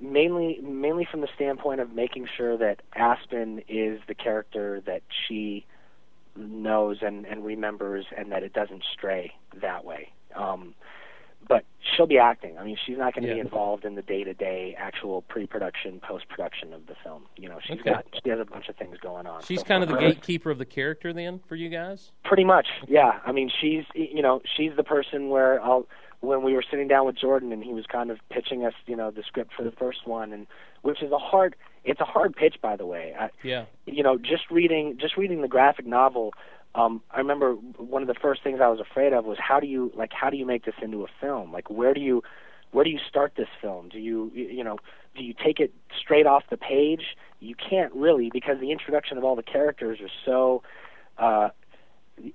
[SPEAKER 2] mainly mainly from the standpoint of making sure that Aspen is the character that she knows and, and remembers and that it doesn't stray that way. Um, but she'll be acting. I mean, she's not going to be involved in the day-to-day actual pre-production, post-production of the film. You know, she's
[SPEAKER 1] Okay.
[SPEAKER 2] got she has a bunch of things going on.
[SPEAKER 1] she's
[SPEAKER 2] So
[SPEAKER 1] kind of the
[SPEAKER 2] her-
[SPEAKER 1] gatekeeper of the character then for you guys?
[SPEAKER 2] Pretty much, yeah. I mean, she's you know she's the person where I'll when we were sitting down with Jordan and he was kind of pitching us you know the script for the first one and which is a hard it's a hard pitch by the way. I,
[SPEAKER 1] Yeah.
[SPEAKER 2] you know just reading just reading the graphic novel. Um, I remember one of the first things I was afraid of was how do you like how do you make this into a film? Like where do you where do you start this film? Do you you know do you take it straight off the page? You can't really because the introduction of all the characters are so uh,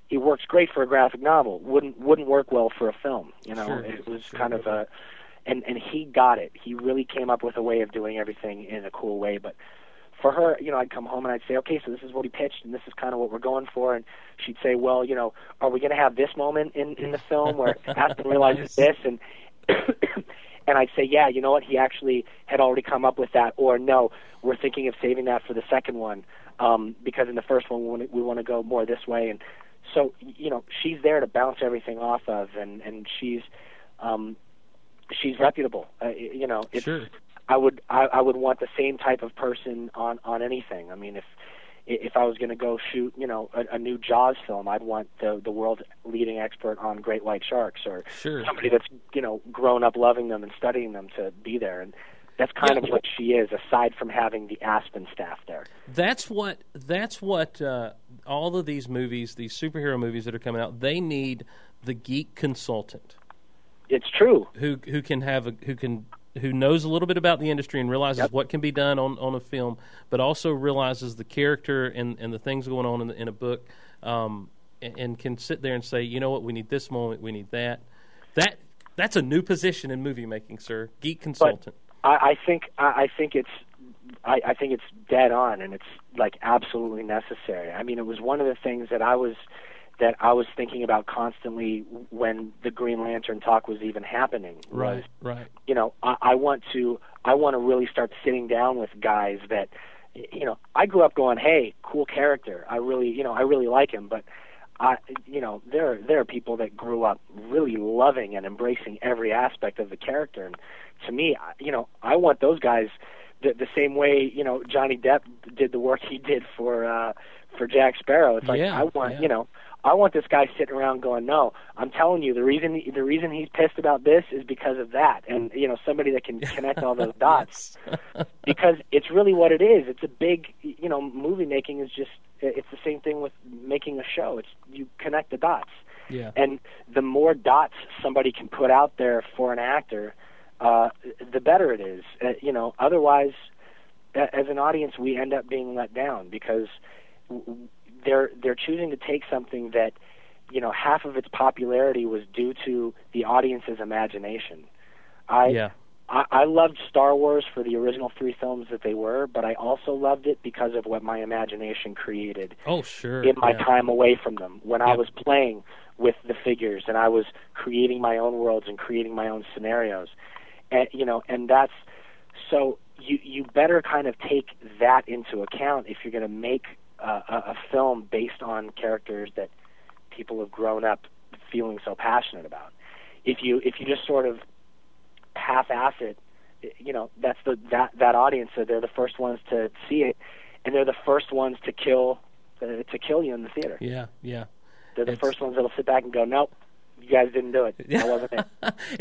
[SPEAKER 2] it works great for a graphic novel. wouldn't wouldn't work well for a film. You know,
[SPEAKER 1] Sure,
[SPEAKER 2] it was
[SPEAKER 1] sure.
[SPEAKER 2] kind of a and and he got it. He really came up with a way of doing everything in a cool way. But for her, you know, I'd come home and I'd say, okay, so this is what he pitched, and this is kind of what we're going for. And she'd say, well, you know, are we going to have this moment in in the film where Aspen realizes this and and I'd say, yeah, you know what? He actually had already come up with that, or no, we're thinking of saving that for the second one um, because in the first one we want to, we want to go more this way, and so you know she's there to bounce everything off of, and and she's um, she's reputable. Uh, you know, it's,
[SPEAKER 1] Sure.
[SPEAKER 2] I would I, I would want the same type of person on on anything. I mean, if if I was going to go shoot, you know, a, a new Jaws film, I'd want the the world's leading expert on great white sharks, or
[SPEAKER 1] Sure.
[SPEAKER 2] somebody that's you know grown up loving them and studying them to be there. And that's kind
[SPEAKER 1] Yeah.
[SPEAKER 2] of what she is, aside from having the Aspen staff there.
[SPEAKER 1] That's what that's what uh, all of these movies, these superhero movies that are coming out, they need the geek consultant
[SPEAKER 2] It's true.
[SPEAKER 1] who who can have a who can who knows a little bit about the industry and realizes
[SPEAKER 2] Yep.
[SPEAKER 1] what can be done on, on a film, but also realizes the character and, and the things going on in, the, in a book. Um, and, and can sit there and say, you know what, we need this moment, we need that. That that's a new position in movie making, sir. Geek consultant.
[SPEAKER 2] I, I think I, I think it's I, I think it's dead on, and it's like absolutely necessary. I mean, it was one of the things that I was that I was thinking about constantly when the Green Lantern talk was even happening. was,
[SPEAKER 1] right, right.
[SPEAKER 2] you know, I, I want to I want to really start sitting down with guys that you know, I grew up going, "Hey, cool character. I really, you know, I really like him." But I, you know, there there are people that grew up really loving and embracing every aspect of the character. And to me, you know, I want those guys the, the same way you know Johnny Depp did the work he did for uh, for Jack Sparrow. It's like
[SPEAKER 1] Yeah,
[SPEAKER 2] I want,
[SPEAKER 1] yeah.
[SPEAKER 2] you know, I want this guy sitting around going, "No, I'm telling you, the reason the reason he's pissed about this is because of that." And you know, somebody that can connect all those dots because it's really what it is. It's a big, you know, movie making is just it's the same thing with making a show. It's you connect the dots.
[SPEAKER 1] Yeah.
[SPEAKER 2] And the more dots somebody can put out there for an actor, uh, the better it is. Uh, you know, otherwise, as an audience, we end up being let down because they're they're choosing to take something that, you know, half of its popularity was due to the audience's imagination. I
[SPEAKER 1] yeah.
[SPEAKER 2] I, I loved Star Wars for the original three films that they were, but I also loved it because of what my imagination created
[SPEAKER 1] Oh, sure.
[SPEAKER 2] in my
[SPEAKER 1] yeah.
[SPEAKER 2] time away from them when I was playing with the figures and I was creating my own worlds and creating my own scenarios. And you know, and that's so you you better kind of take that into account if you're going to make uh, a, a film based on characters that people have grown up feeling so passionate about. If you if you just sort of half-ass it, you know, that's the that that audience. So they're the first ones to see it, and they're the first ones to kill uh, to kill you in the theater.
[SPEAKER 1] Yeah, yeah.
[SPEAKER 2] They're the
[SPEAKER 1] It's-
[SPEAKER 2] first ones that'll sit back and go, "Nope, you guys didn't do it. I wasn't it."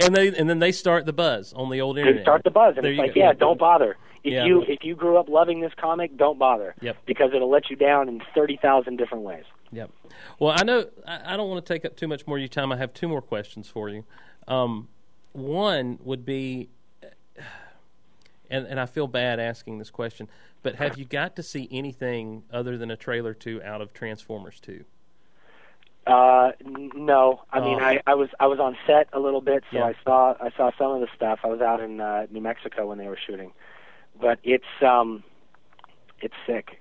[SPEAKER 1] and they and then they start the buzz on the old
[SPEAKER 2] They start the buzz, and
[SPEAKER 1] There
[SPEAKER 2] it's like,
[SPEAKER 1] go.
[SPEAKER 2] "Yeah, don't bother. If
[SPEAKER 1] Yeah.
[SPEAKER 2] you if you grew up loving this comic, don't bother.
[SPEAKER 1] Yep.
[SPEAKER 2] Because it'll let you down in thirty thousand different ways."
[SPEAKER 1] Yep. Well, I know I, I don't want to take up too much more of your time. I have two more questions for you. Um, one would be, and and I feel bad asking this question, but have you got to see anything other than a trailer two out of Transformers two?
[SPEAKER 2] Uh, no, I mean,
[SPEAKER 1] Oh.
[SPEAKER 2] I, I was I was on set a little bit, so
[SPEAKER 1] Yeah.
[SPEAKER 2] I saw I saw some of the stuff. I was out in uh, New Mexico when they were shooting, but it's um, it's sick.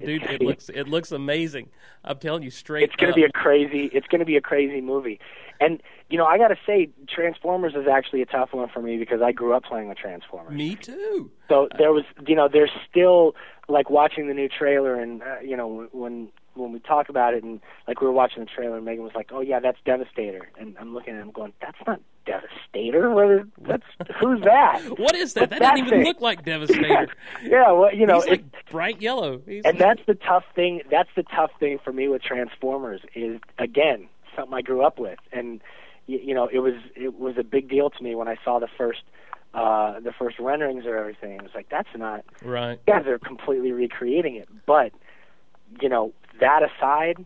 [SPEAKER 1] Dude,
[SPEAKER 2] It's-
[SPEAKER 1] it looks it looks amazing. I'm telling you straight.
[SPEAKER 2] it's going to
[SPEAKER 1] up.
[SPEAKER 2] be a crazy it's going to be a crazy movie and you know i got to say transformers is actually a tough one for me because i grew up playing with transformers
[SPEAKER 1] Me too.
[SPEAKER 2] so there was you know there's still like watching the new trailer and uh, you know when when we talk about it and like we were watching the trailer and megan was like oh yeah that's devastator and i'm looking at him going that's not devastator what is, that's who's that
[SPEAKER 1] What is that?
[SPEAKER 2] What's
[SPEAKER 1] That
[SPEAKER 2] that
[SPEAKER 1] doesn't even
[SPEAKER 2] thing?
[SPEAKER 1] look like Devastator.
[SPEAKER 2] yeah well you know
[SPEAKER 1] like bright yellow. He's
[SPEAKER 2] and that's the tough thing that's the tough thing for me with transformers is again something i grew up with and y- you know it was it was a big deal to me when i saw the first uh the first renderings or everything it was like that's not
[SPEAKER 1] right.
[SPEAKER 2] yeah they're completely recreating it but you know that aside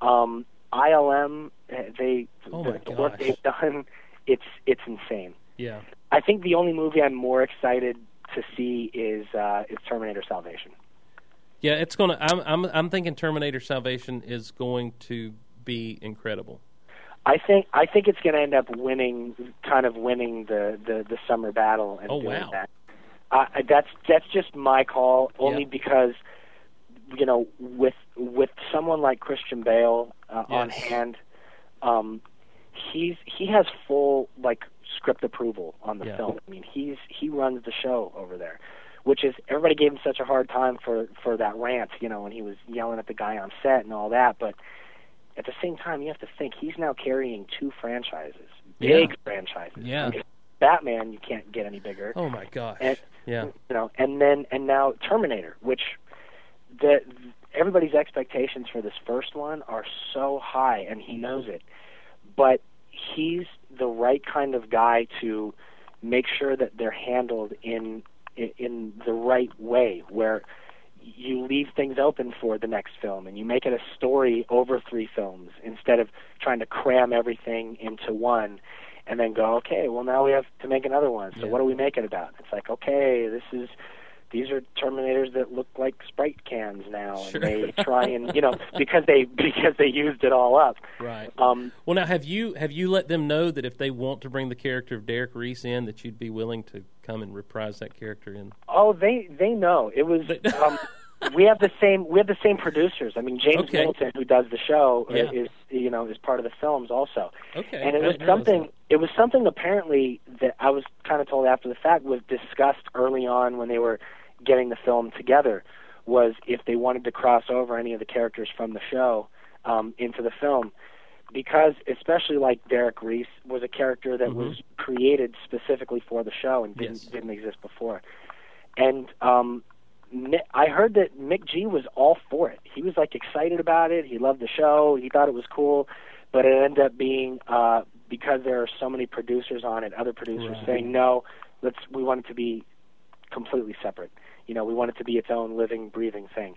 [SPEAKER 2] um ilm they
[SPEAKER 1] Oh
[SPEAKER 2] the, work they've done it's it's insane
[SPEAKER 1] Yeah.
[SPEAKER 2] i think the only movie i'm more excited to see is uh is terminator salvation
[SPEAKER 1] Yeah, it's gonna. I'm I'm I'm thinking Terminator Salvation is going to be incredible.
[SPEAKER 2] I think I think it's going to end up winning, kind of winning the the, the summer battle and
[SPEAKER 1] Oh,
[SPEAKER 2] doing
[SPEAKER 1] wow.
[SPEAKER 2] that. Uh, that's that's just my call, only
[SPEAKER 1] Yeah.
[SPEAKER 2] because you know with with someone like Christian Bale uh, on hand, um, he's he has full like script approval on the
[SPEAKER 1] Yeah.
[SPEAKER 2] film. I mean, he's he runs the show over there, which is everybody gave him such a hard time for for that rant, you know, when he was yelling at the guy on set and all that, but at the same time, you have to think he's now carrying two franchises, big
[SPEAKER 1] Yeah.
[SPEAKER 2] franchises.
[SPEAKER 1] Yeah.
[SPEAKER 2] Batman, you can't get any bigger.
[SPEAKER 1] Oh my gosh.
[SPEAKER 2] And-
[SPEAKER 1] yeah.
[SPEAKER 2] You know, and then and now Terminator, which the everybody's expectations for this first one are so high, and he knows it. But he's the right kind of guy to make sure that they're handled in in, in the right way, where you leave things open for the next film and you make it a story over three films instead of trying to cram everything into one and then go, okay, well now we have to make another one. So
[SPEAKER 1] Yeah.
[SPEAKER 2] what do we make it about? It's like, okay, this is these are Terminators that look like Sprite cans now,
[SPEAKER 1] Sure.
[SPEAKER 2] and they try and you know because they because they used it all up.
[SPEAKER 1] Right.
[SPEAKER 2] Um,
[SPEAKER 1] Well, now have you have you let them know that if they want to bring the character of Derek Reese in, that you'd be willing to come and reprise that character in?
[SPEAKER 2] Oh, they they know it was. Um, we have the same we have the same producers. I mean, James
[SPEAKER 1] Okay.
[SPEAKER 2] Middleton, who does the show,
[SPEAKER 1] Yeah.
[SPEAKER 2] is you know is part of the films also.
[SPEAKER 1] Okay.
[SPEAKER 2] and it was something. It was something apparently that I was kind of told after the fact was discussed early on when they were getting the film together. Was if they wanted to cross over any of the characters from the show um, into the film, because especially like Derek Reese was a character that was created specifically for the show and didn't
[SPEAKER 1] Yes.
[SPEAKER 2] didn't exist before. And um, I heard that McG was all for it. He was like excited about it. He loved the show. He thought it was cool, but it ended up being uh, because there are so many producers on it. Other producers
[SPEAKER 1] Right.
[SPEAKER 2] saying no, let's. We want it to be completely separate. You know, we want it to be its own living, breathing thing.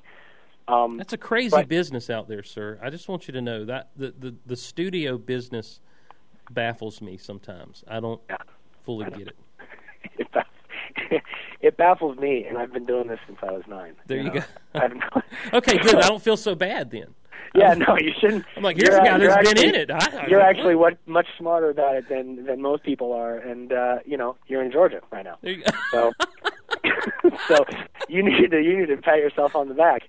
[SPEAKER 2] Um,
[SPEAKER 1] That's a crazy
[SPEAKER 2] But-
[SPEAKER 1] business out there, sir. I just want you to know that the, the, the studio business baffles me sometimes. I don't
[SPEAKER 2] Yeah.
[SPEAKER 1] fully get it.
[SPEAKER 2] it, baff- it baffles me, and I've been doing this since I was nine.
[SPEAKER 1] There you
[SPEAKER 2] know?
[SPEAKER 1] go. Okay, good. I don't feel so bad then.
[SPEAKER 2] yeah, no, you shouldn't.
[SPEAKER 1] I'm like, here's
[SPEAKER 2] You're
[SPEAKER 1] a guy that's
[SPEAKER 2] you're
[SPEAKER 1] been in it. I, I-
[SPEAKER 2] You're actually what much smarter about it than than most people are, and uh, you know you're in Georgia right now.
[SPEAKER 1] There you go.
[SPEAKER 2] So, so you need to you need to pat yourself on the back.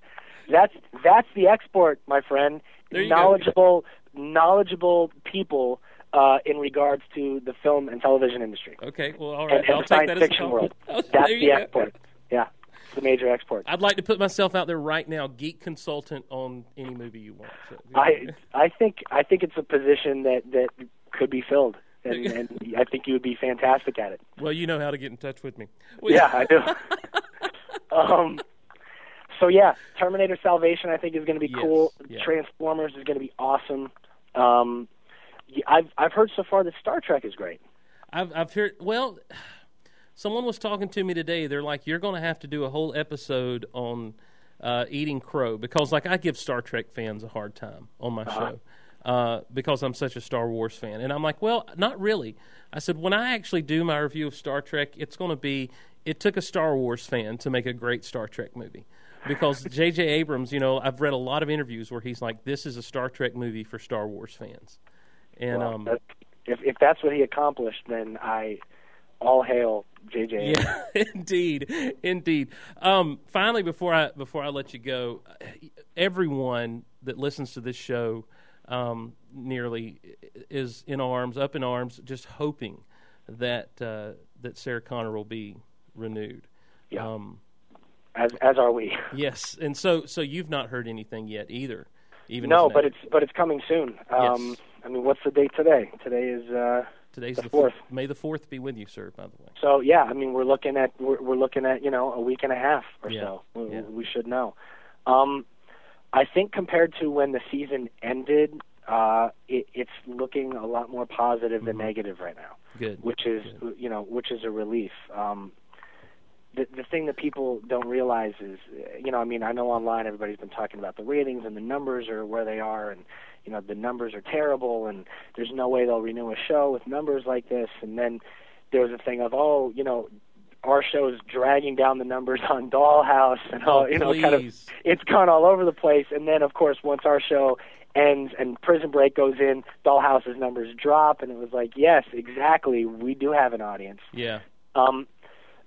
[SPEAKER 2] That's that's the export, my friend.
[SPEAKER 1] You go.
[SPEAKER 2] knowledgeable knowledgeable people uh, in regards to the film and television industry
[SPEAKER 1] Okay, well, all right.
[SPEAKER 2] and, and
[SPEAKER 1] I'll
[SPEAKER 2] the
[SPEAKER 1] take
[SPEAKER 2] science
[SPEAKER 1] that as
[SPEAKER 2] fiction world. That's the
[SPEAKER 1] go.
[SPEAKER 2] export. Yeah, it's the major export.
[SPEAKER 1] I'd like to put myself out there right now, geek consultant on any movie you want. So,
[SPEAKER 2] I I think I think it's a position that that could be filled, and, and I think you would be fantastic at it.
[SPEAKER 1] well, you know how to get in touch with me. Well,
[SPEAKER 2] Yeah, I do. um, so yeah, Terminator Salvation I think is going to be
[SPEAKER 1] Yes,
[SPEAKER 2] cool.
[SPEAKER 1] yeah.
[SPEAKER 2] Transformers is going to be awesome. Um, I've I've heard so far that Star Trek is great.
[SPEAKER 1] I've I've heard. Well, someone was talking to me today. They're like, "You're going to have to do a whole episode on uh, eating crow because, like, I give Star Trek fans a hard time on my show uh, because I'm such a Star Wars fan." And I'm like, "Well, not really." I said, "When I actually do my review of Star Trek, it's going to be it took a Star Wars fan to make a great Star Trek movie." Because J.J. Abrams, you know, I've read a lot of interviews where he's like, "This is a Star Trek movie for Star Wars fans," and
[SPEAKER 2] Well,
[SPEAKER 1] um,
[SPEAKER 2] if if that's what he accomplished, then I all hail JJ.
[SPEAKER 1] Yeah, indeed, indeed. Um, finally, before I before I let you go, everyone that listens to this show um, nearly is in arms, up in arms, just hoping that uh, that Sarah Connor will be renewed.
[SPEAKER 2] Yeah.
[SPEAKER 1] Um,
[SPEAKER 2] As as are we.
[SPEAKER 1] yes, and so so you've not heard anything yet either. Even
[SPEAKER 2] No, but it's but it's coming soon. Um,
[SPEAKER 1] Yes.
[SPEAKER 2] I mean, what's the date today? Today is uh,
[SPEAKER 1] today's
[SPEAKER 2] the
[SPEAKER 1] the
[SPEAKER 2] fourth.
[SPEAKER 1] May the fourth be with you, sir. By the way.
[SPEAKER 2] So yeah, I mean we're looking at we're, we're looking at you know a week and a half or
[SPEAKER 1] Yeah,
[SPEAKER 2] so. We,
[SPEAKER 1] yeah.
[SPEAKER 2] we should know. Um, I think compared to when the season ended, uh, it, it's looking a lot more positive than negative right now,
[SPEAKER 1] Good.
[SPEAKER 2] which is you know which is a relief. Um, the the thing that people don't realize is you know I mean I know online everybody's been talking about the ratings and the numbers are where they are and you know the numbers are terrible and there's no way they'll renew a show with numbers like this and then there was a thing of oh you know our show is dragging down the numbers on Dollhouse and all
[SPEAKER 1] Oh,
[SPEAKER 2] you know kind of it's gone all over the place and then of course once our show ends and Prison Break goes in Dollhouse's numbers drop and it was like yes exactly we do have an audience
[SPEAKER 1] Yeah.
[SPEAKER 2] um,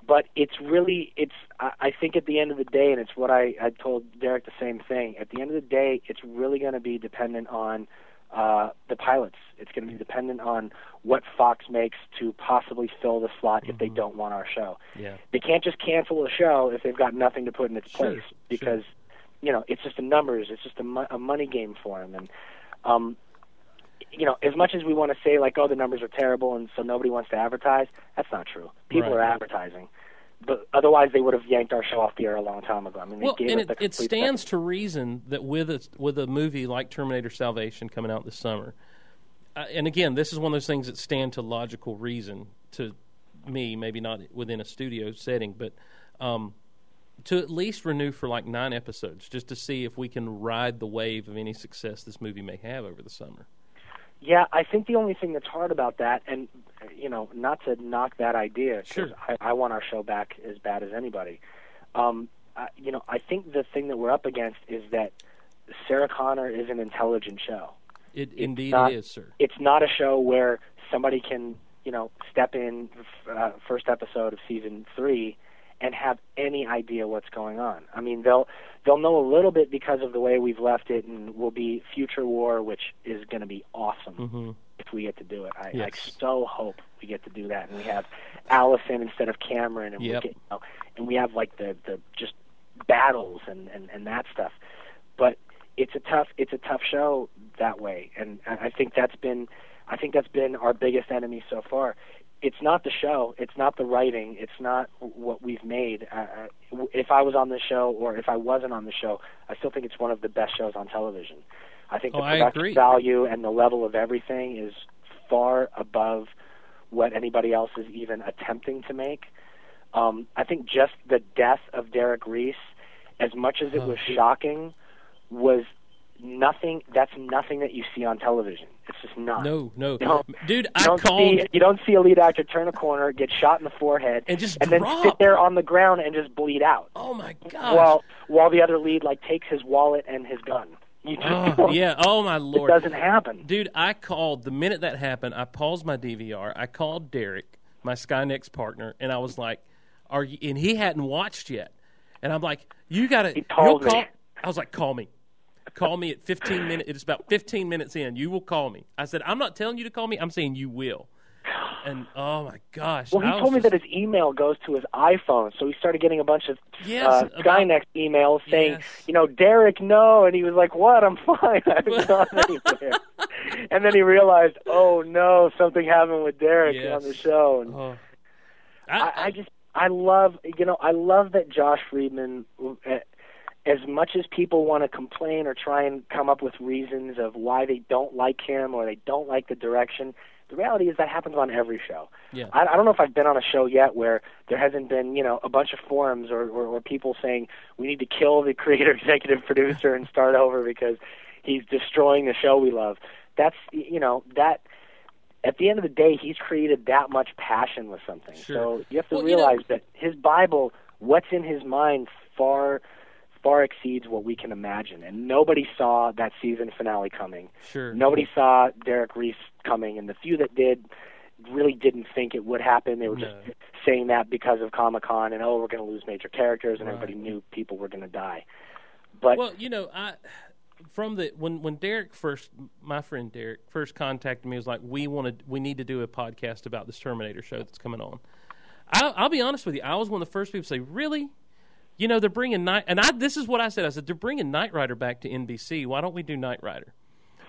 [SPEAKER 2] but it's really it's I, I think at the end of the day, and it's what I, I told Derek the same thing. At the end of the day, it's really going to be dependent on uh, the pilots. It's going to be dependent on what Fox makes to possibly fill the slot if they don't want our show.
[SPEAKER 1] Yeah.
[SPEAKER 2] They can't just cancel a show if they've got nothing to put in its
[SPEAKER 1] Sure,
[SPEAKER 2] place because you know it's just the numbers. It's just a, mo- a money game for them. And um, you know, as much as we want to say like, oh, the numbers are terrible, and so nobody wants to advertise, that's not true. People
[SPEAKER 1] Right.
[SPEAKER 2] are advertising, but otherwise they would have yanked our show off the air a long time ago. I mean, they
[SPEAKER 1] Well,
[SPEAKER 2] gave
[SPEAKER 1] and it,
[SPEAKER 2] the
[SPEAKER 1] it stands to reason that with a, with a movie like Terminator Salvation coming out this summer, uh, and again, this is one of those things that stand to logical reason to me, maybe not within a studio setting, but um, to at least renew for like nine episodes, just to see if we can ride the wave of any success this movie may have over the summer.
[SPEAKER 2] Yeah, I think the only thing that's hard about that, and you know, not to knock that idea, 'cause
[SPEAKER 1] Sure.
[SPEAKER 2] I, I want our show back as bad as anybody. Um, I, you know, I think the thing that we're up against is that Sarah Connor is an intelligent show.
[SPEAKER 1] It indeed
[SPEAKER 2] not-
[SPEAKER 1] is, sir.
[SPEAKER 2] It's not a show where somebody can, you know, step in uh, first episode of season three and have any idea what's going on. I mean, they'll they'll know a little bit because of the way we've left it, and will be Future War, which is going to be awesome
[SPEAKER 1] hmm
[SPEAKER 2] if we get to do it. I, I so hope we get to do that, and we have Allison instead of Cameron, and
[SPEAKER 1] Yep.
[SPEAKER 2] we get, you know, and we have like the the just battles and and and that stuff. But it's a tough it's a tough show that way, and I think that's been I think that's been our biggest enemy so far. It's not the show, it's not the writing, it's not what we've made. Uh, uh, if I was on the show or if I wasn't on the show, I still think it's one of the best shows on television. I think
[SPEAKER 1] Oh,
[SPEAKER 2] the production value and the level of everything is far above what anybody else is even attempting to make. Um, I think just the death of Derek Reese, as much as it
[SPEAKER 1] Oh,
[SPEAKER 2] was shocking, was nothing. That's nothing that you see on television. It's just not.
[SPEAKER 1] No, no, dude. I
[SPEAKER 2] don't
[SPEAKER 1] called.
[SPEAKER 2] see you don't see a lead actor turn a corner, get shot in the forehead,
[SPEAKER 1] And just
[SPEAKER 2] and then sit there on the ground and just bleed out.
[SPEAKER 1] oh my god!
[SPEAKER 2] While while the other lead like takes his wallet and his gun. You just
[SPEAKER 1] Oh, yeah. Oh my lord.
[SPEAKER 2] it doesn't happen.
[SPEAKER 1] Dude, I called the minute that happened. I paused my DVR. I called Derek, my Skynext partner, and I was like, "Are you?" And he hadn't watched yet. And I'm like, "You got to."
[SPEAKER 2] He told me.
[SPEAKER 1] Call. I was like, "Call me." Call me at 15 minutes. It's about 15 minutes in. You will call me. I said, I'm not telling you to call me. I'm saying you will. And oh my gosh.
[SPEAKER 2] Well, he
[SPEAKER 1] I
[SPEAKER 2] told me that his email goes to his iPhone, so he started getting a bunch of
[SPEAKER 1] Yes,
[SPEAKER 2] uh,
[SPEAKER 1] about-
[SPEAKER 2] Skynext emails saying,
[SPEAKER 1] Yes.
[SPEAKER 2] you know, Derek, no, and he was like, "What? I'm fine. I haven't gone anywhere." and then he realized, oh no, something happened with Derek
[SPEAKER 1] Yes.
[SPEAKER 2] on the show. And
[SPEAKER 1] Oh.
[SPEAKER 2] I, I just, I love, you know, I love that Josh Friedman. As much as people want to complain or try and come up with reasons of why they don't like him or they don't like the direction, the reality is that happens on every show.
[SPEAKER 1] Yeah.
[SPEAKER 2] I, I don't know if I've been on a show yet where there hasn't been, you know, a bunch of forums or, or, or people saying we need to kill the creator, executive producer, and start over because he's destroying the show we love. That's, you know, that. At the end of the day, he's created that much passion with something.
[SPEAKER 1] Sure.
[SPEAKER 2] So you have to
[SPEAKER 1] Well, you know-
[SPEAKER 2] realize that his Bible, what's in his mind, far far exceeds what we can imagine. And nobody saw that season finale coming.
[SPEAKER 1] Sure.
[SPEAKER 2] Nobody saw Derek Reese coming, and the few that did really didn't think it would happen. They were
[SPEAKER 1] No.
[SPEAKER 2] just saying that because of Comic Con and oh, we're going to lose major characters, and
[SPEAKER 1] Right.
[SPEAKER 2] everybody knew people were going to die. But
[SPEAKER 1] Well, you know, I from the when when Derek first, my friend Derek first contacted me, was like, we wanted, we need to do a podcast about this Terminator show that's coming on. I, I'll be honest with you, I was one of the first people to say, really. You know they're bringing night, and I. This is what I said. I said they're bringing Knight Rider back to NBC. Why don't we do Knight Rider?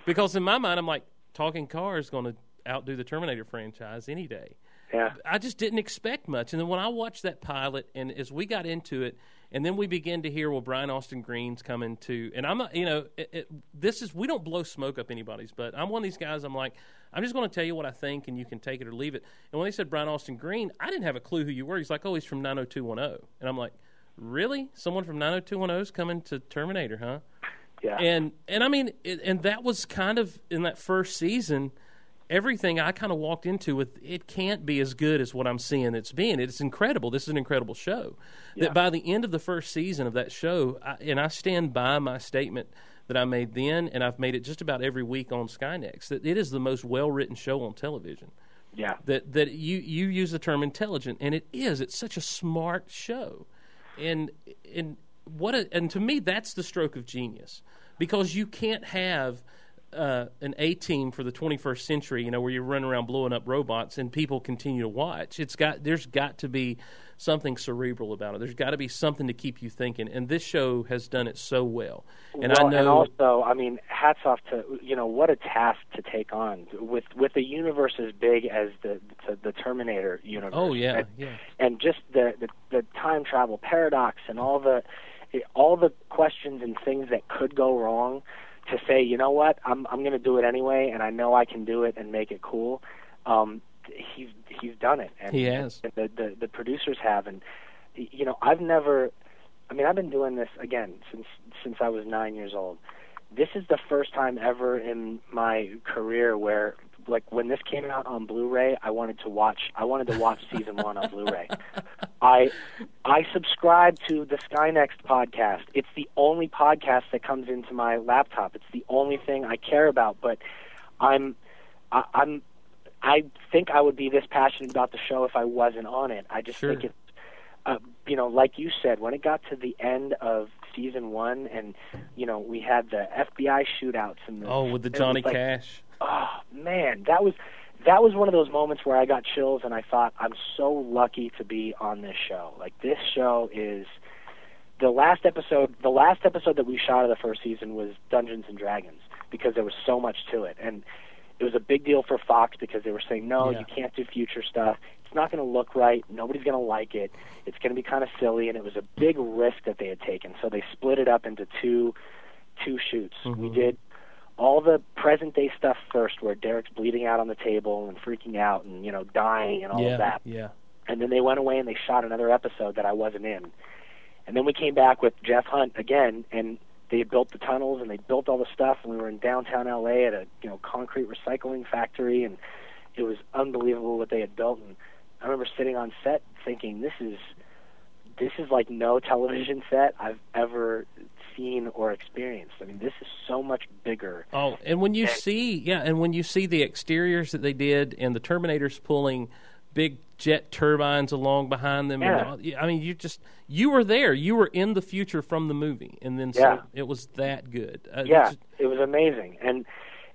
[SPEAKER 1] Because in my mind, I'm like, talking car is going to outdo the Terminator franchise any day.
[SPEAKER 2] yeah,
[SPEAKER 1] I just didn't expect much. And then when I watched that pilot, and as we got into it, and then we began to hear, well, Brian Austin Green's coming to, and I'm, not- you know, it, it, this is we don't blow smoke up anybody's, but I'm one of these guys. I'm like, I'm just going to tell you what I think, and you can take it or leave it. And when they said Brian Austin Green, I didn't have a clue who you were. He's like, oh, he's from 90210, and I'm like, really? Someone from 90210 is coming to Terminator, huh?
[SPEAKER 2] yeah.
[SPEAKER 1] and and I mean, it, and that was kind of in that first season. Everything I kind of walked into with it can't be as good as what I'm seeing it's being. It's incredible. This is an incredible show.
[SPEAKER 2] Yeah.
[SPEAKER 1] That by the end of the first season of that show, I, and I stand by my statement that I made then, and I've made it just about every week on Skynext. That it is the most well written show on television
[SPEAKER 2] yeah.
[SPEAKER 1] that that you you use the term intelligent, and it is. It's such a smart show, and and what a, and to me that's the stroke of genius because you can't have. Uh, an A team for the 21st century, you know, where you're running around blowing up robots and people continue to watch. It's got there's got to be something cerebral about it. There's got to be something to keep you thinking, and this show has done it so well. And
[SPEAKER 2] well,
[SPEAKER 1] I know
[SPEAKER 2] and also, I mean, hats off to you know what a task to take on with with a universe as big as the the, the Terminator universe.
[SPEAKER 1] Oh yeah,
[SPEAKER 2] and,
[SPEAKER 1] yeah.
[SPEAKER 2] and just the, the the time travel paradox and all the all the questions and things that could go wrong. To say, you know what, I'm I'm going to do it anyway, and I know I can do it and make it cool. Um, he's he's done it, and
[SPEAKER 1] He has.
[SPEAKER 2] and the, the the producers have, and you know, I've never. I mean, I've been doing this again since since I was nine years old. This is the first time ever in my career where, like, when this came out on Blu-ray, I wanted to watch. I wanted to watch season one on Blu-ray. I I subscribe to the Skynext podcast. It's the only podcast that comes into my laptop. It's the only thing I care about. But I'm I, I'm I think I would be this passionate about the show if I wasn't on it. I just
[SPEAKER 1] Sure.
[SPEAKER 2] think it's uh, you know, like you said, when it got to the end of season one, and you know, we had the FBI shootouts and the,
[SPEAKER 1] Oh, with the Johnny
[SPEAKER 2] like,
[SPEAKER 1] Cash.
[SPEAKER 2] Oh man, that was that was one of those moments where I got chills and I thought I'm so lucky to be on this show. Like this show is the last episode the last episode that we shot of the first season was Dungeons and Dragons because there was so much to it and it was a big deal for Fox because they were saying no,
[SPEAKER 1] Yeah.
[SPEAKER 2] you can't do future stuff. It's not going to look right. Nobody's going to like it. It's going to be kind of silly and it was a big risk that they had taken. So they split it up into two two shoots. We mm-hmm. did all the present day stuff first where Derek's bleeding out on the table and freaking out and you know dying and all
[SPEAKER 1] yeah,
[SPEAKER 2] of that
[SPEAKER 1] yeah.
[SPEAKER 2] and then they went away and they shot another episode that I wasn't in. And then we came back with Jeff Hunt again, and they had built the tunnels and they built all the stuff, and we were in downtown LA at a you know concrete recycling factory, and it was unbelievable what they had built. And I remember sitting on set thinking, this is this is like no television set I've ever seen or experienced. I mean, this is so much bigger.
[SPEAKER 1] Oh, and when you see, yeah, and when you see the exteriors that they did, and the Terminators pulling big jet turbines along behind them,
[SPEAKER 2] Yeah.
[SPEAKER 1] and all, I mean, you just you were there, you were in the future from the movie, and then
[SPEAKER 2] Yeah.
[SPEAKER 1] so it was that good. Uh,
[SPEAKER 2] yeah,
[SPEAKER 1] it's-
[SPEAKER 2] it was amazing. And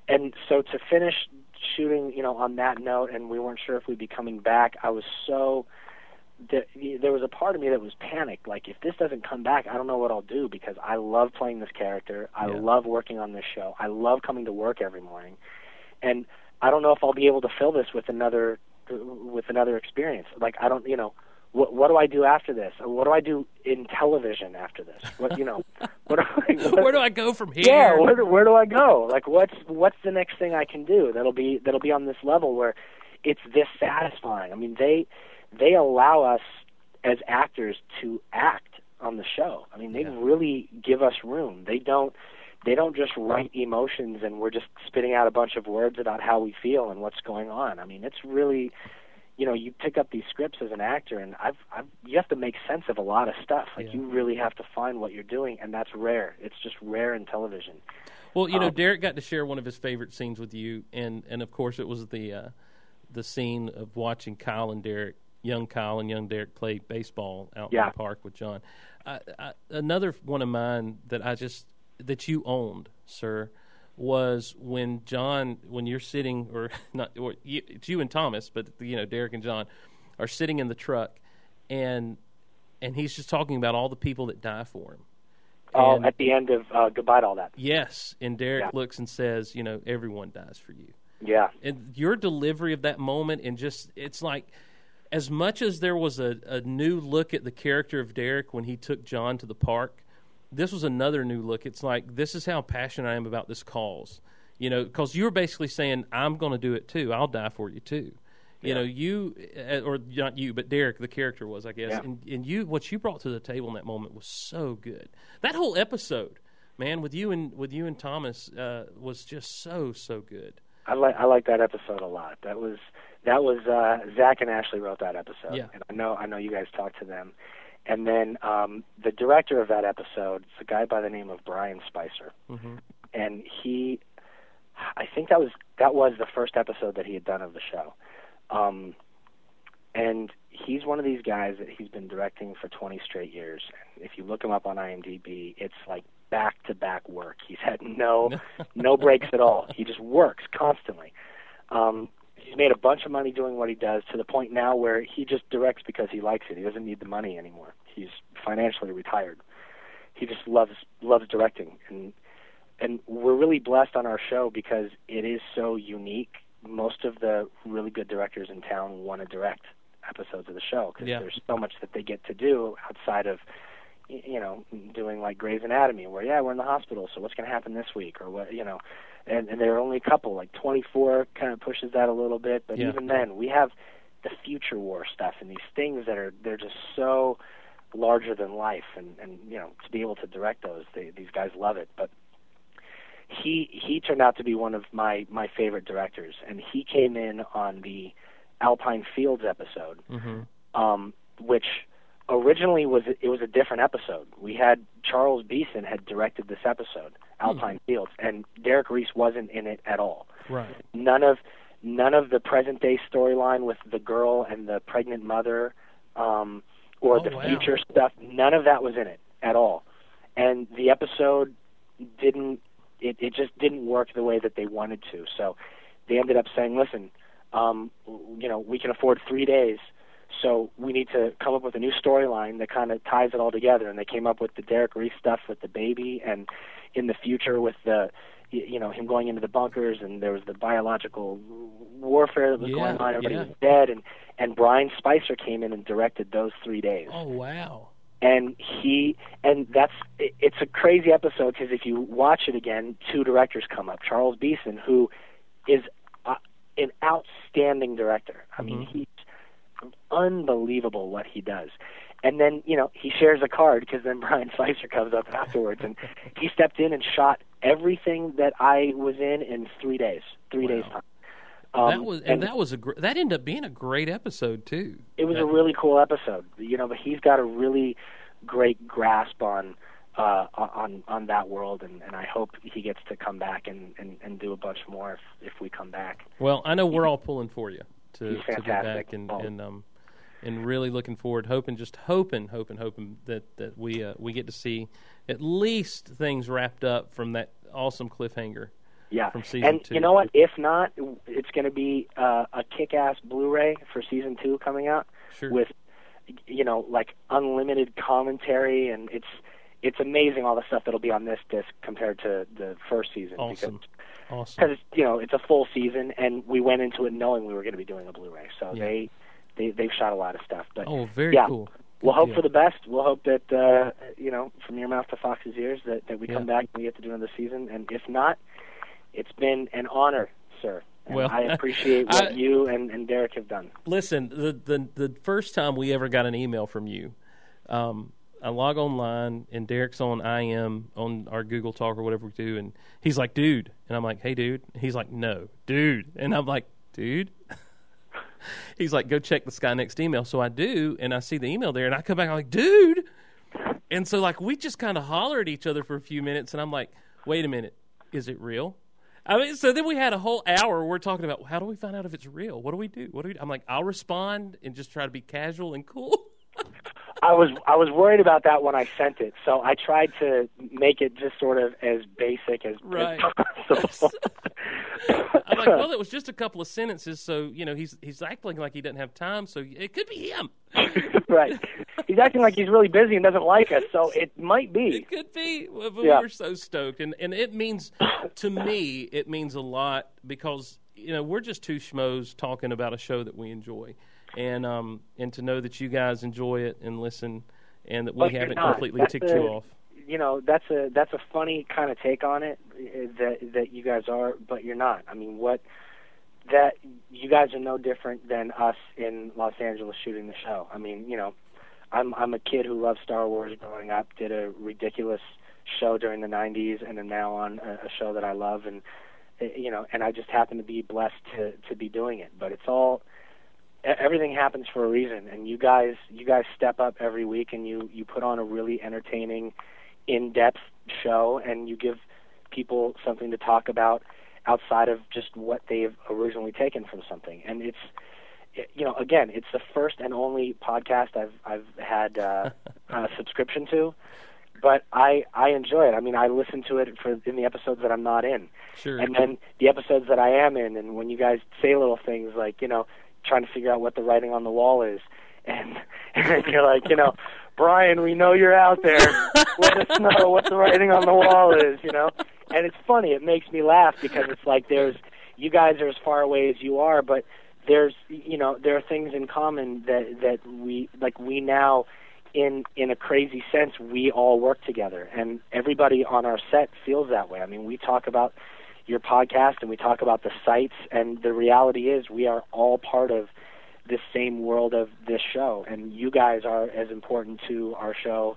[SPEAKER 2] and so to finish shooting, you know, on that note, and we weren't sure if we'd be coming back. I was so there, there was a part of me that was panicked. Like, if this doesn't come back, I don't know what I'll do because I love playing this character. I
[SPEAKER 1] Yeah.
[SPEAKER 2] love working on this show. I love coming to work every morning, and I don't know if I'll be able to fill this with another with another experience. Like, I don't, you know. What, what do I do after this? What do I do in television after this? What you know? What do I, what,
[SPEAKER 1] where do I go from here?
[SPEAKER 2] yeah, where do, where do I go? Like, what's what's the next thing I can do that'll be that'll be on this level where it's this satisfying? I mean, they they allow us as actors to act on the show. I mean, they
[SPEAKER 1] Yeah.
[SPEAKER 2] really give us room. They don't they don't just write emotions and we're just spitting out a bunch of words about how we feel and what's going on. I mean, it's really you know, you pick up these scripts as an actor, and I've, I've you have to make sense of a lot of stuff. Like
[SPEAKER 1] Yeah.
[SPEAKER 2] you really have to find what you're doing, and that's rare. It's just rare in television.
[SPEAKER 1] Well, you know,
[SPEAKER 2] Um,
[SPEAKER 1] Derek got to share one of his favorite scenes with you, and and of course it was the uh, the scene of watching Kyle and Derek, young Kyle and young Derek, play baseball out in the park with John. I, I, another one of mine that I just that you owned, sir, was when John, when you're sitting, or not, or you, it's you and Thomas, but you know Derek and John are sitting in the truck, and and he's just talking about all the people that die for him.
[SPEAKER 2] Oh,
[SPEAKER 1] And-
[SPEAKER 2] at the end of uh, goodbye to all that.
[SPEAKER 1] Yes, and Derek
[SPEAKER 2] Yeah.
[SPEAKER 1] looks and says, you know, everyone dies for you.
[SPEAKER 2] Yeah,
[SPEAKER 1] And your delivery of that moment and just it's like as much as there was a, a new look at the character of Derek when he took John to the park, this was another new look. It's like this is how passionate I am about this cause. You know, because you were basically saying, "I'm going to do it too. I'll die for you too." You know, you uh, or not you, but Derek, the character was, I guess,
[SPEAKER 2] Yeah.
[SPEAKER 1] and, and you, what you brought to the table in that moment was so good. That whole episode, man, with you and with you and Thomas, uh, was just so so good.
[SPEAKER 2] I like I like that episode a lot. That was that was uh, Zach and Ashley wrote that episode,
[SPEAKER 1] Yeah.
[SPEAKER 2] and I know I know you guys talked to them. And then um, the director of that episode is a guy by the name of Brian Spicer,
[SPEAKER 1] hmm
[SPEAKER 2] and he, I think that was that was the first episode that he had done of the show. Um, and he's one of these guys that he's been directing for 20 straight years. If you look him up on IMDb, it's like back to back work. He's had no no breaks at all. He just works constantly. Um, he's made a bunch of money doing what he does to the point now where he just directs because he likes it. He doesn't need the money anymore. He's financially retired. He just loves loves directing and and we're really blessed on our show because it is so unique. Most of the really good directors in town want to direct episodes of the show because
[SPEAKER 1] Yeah.
[SPEAKER 2] there's so much that they get to do outside of you know doing like Grey's Anatomy where yeah we're in the hospital so what's going to happen this week? Or what you know and and there are only a couple like 24 kind of pushes that a little bit but
[SPEAKER 1] Yeah.
[SPEAKER 2] even then we have the future war stuff and these things that are they're just so larger than life and and you know to be able to direct those they, these guys love it. But he he turned out to be one of my my favorite directors and he came in on the Alpine Fields episode
[SPEAKER 1] hmm
[SPEAKER 2] um, which originally was it was a different episode. We had Charles Beeson had directed this episode, Alpine Fields, and Derek Reese wasn't in it at all.
[SPEAKER 1] Right.
[SPEAKER 2] None of none of the present day storyline with the girl and the pregnant mother, um, or
[SPEAKER 1] Oh,
[SPEAKER 2] the
[SPEAKER 1] wow.
[SPEAKER 2] future stuff. None of that was in it at all, and the episode didn't. It, it just didn't work the way that they wanted to. So they ended up saying, "Listen, um, you know, we can afford three days." So we need to come up with a new storyline that kind of ties it all together. And they came up with the Derek Reese stuff with the baby, and in the future with the, you know, him going into the bunkers, and there was the biological warfare that was
[SPEAKER 1] Yeah,
[SPEAKER 2] going on. Everybody
[SPEAKER 1] yeah.
[SPEAKER 2] was dead, and and Brian Spicer came in and directed those three days
[SPEAKER 1] Oh wow.
[SPEAKER 2] and he and that's it- it's a crazy episode because if you watch it again, two directors come up. Charles Beeson, who is uh, an outstanding director. I mean,
[SPEAKER 1] Mhm.
[SPEAKER 2] he's unbelievable what he does. And then you know he shares a card because then Brian Spicer comes up afterwards, and he stepped in and shot everything that I was in in three days. Three
[SPEAKER 1] Wow.
[SPEAKER 2] days time. Um,
[SPEAKER 1] that was and, that was a gr- that ended up being a great episode too.
[SPEAKER 2] it was
[SPEAKER 1] That-
[SPEAKER 2] a really cool episode. You know, but he's got a really great grasp on uh, on on that world, and, and I hope he gets to come back and, and, and do a bunch more if, if we come back.
[SPEAKER 1] Well, I know we're all pulling for you to, to get back and,
[SPEAKER 2] Oh.
[SPEAKER 1] and um and really looking forward, hoping just hoping, hoping, hoping that that we uh, we get to see at least things wrapped up from that awesome cliffhanger.
[SPEAKER 2] Yeah,
[SPEAKER 1] From season
[SPEAKER 2] and
[SPEAKER 1] two.
[SPEAKER 2] you know what? If not, it's going to be uh, a kick-ass Blu-ray for season two coming out
[SPEAKER 1] Sure.
[SPEAKER 2] with you know like unlimited commentary, and it's it's amazing all the stuff that'll be on this disc compared to the first season.
[SPEAKER 1] awesome.
[SPEAKER 2] Because
[SPEAKER 1] Awesome.
[SPEAKER 2] because you know it's a full season, and we went into it knowing we were going to be doing a Blu-ray. So
[SPEAKER 1] Yeah.
[SPEAKER 2] they they they've shot a lot of stuff. But
[SPEAKER 1] Oh, very
[SPEAKER 2] yeah,
[SPEAKER 1] cool.
[SPEAKER 2] we'll hope for the best. We'll hope that uh, you know from your mouth to Fox's ears that that we come back and we get to do another season. And if not, it's been an honor, sir. And
[SPEAKER 1] Well,
[SPEAKER 2] I appreciate what
[SPEAKER 1] I-
[SPEAKER 2] you and, and Derek have done.
[SPEAKER 1] Listen, the, the the first time we ever got an email from you, um, I log online and Derek's on IM on our Google Talk or whatever we do, and he's like, "Dude," and I'm like, "Hey, dude." He's like, "No, dude," and I'm like, "Dude." he's like, "Go check the Skynext email." So I do, and I see the email there, and I come back, I'm like, "Dude," and so like we just kind of holler at each other for a few minutes, and I'm like, "Wait a minute, is it real?" I mean, so then we had a whole hour. We're talking about how do we find out if it's real? What do we do? What do we? Do? I'm like, I'll respond and just try to be casual and cool.
[SPEAKER 2] I was I was worried about that when I sent it, so I tried to make it just sort of as basic as,
[SPEAKER 1] Right.
[SPEAKER 2] as possible.
[SPEAKER 1] I'm like, well, it was just a couple of sentences, so you know, he's he's acting like he doesn't have time, so it could be him.
[SPEAKER 2] right. He's acting like he's really busy and doesn't like us, so it might be.
[SPEAKER 1] It could be. But
[SPEAKER 2] Yeah.
[SPEAKER 1] we're so stoked, and and it means to me, it means a lot because you know we're just two schmoes talking about a show that we enjoy, and um and to know that you guys enjoy it and listen, and that we haven't completely
[SPEAKER 2] That's
[SPEAKER 1] ticked
[SPEAKER 2] the-
[SPEAKER 1] you off.
[SPEAKER 2] you know that's a that's a funny kind of take on it uh, that that you guys are but you're not. I mean what that you guys are no different than us in los angeles shooting the show. I mean you know i'm i'm a kid who loved star wars growing up did a ridiculous show during the 90s and am now on a, a show that i love and uh, you know and i just happen to be blessed to to be doing it. But it's all everything happens for a reason and you guys you guys step up every week and you you put on a really entertaining in-depth show and you give people something to talk about outside of just what they've originally taken from something. And it's it- you know again it's the first and only podcast I've I've had uh, a subscription to but I I enjoy it. I mean I listen to it for in the episodes that I'm not in.
[SPEAKER 1] Sure.
[SPEAKER 2] and then the episodes that I am in, and when you guys say little things like, you know, trying to figure out what the writing on the wall is, and, and you're like, you know, Brian, we know you're out there. Let us know what the writing on the wall is, you know. And it's funny. It makes me laugh because it's like there's you guys are as far away as you are, but there's you know there are things in common that that we like we now in in a crazy sense we all work together and everybody on our set feels that way i mean we talk about your podcast and we talk about the sites and the reality is we are all part of this same world of this show and you guys are as important to our show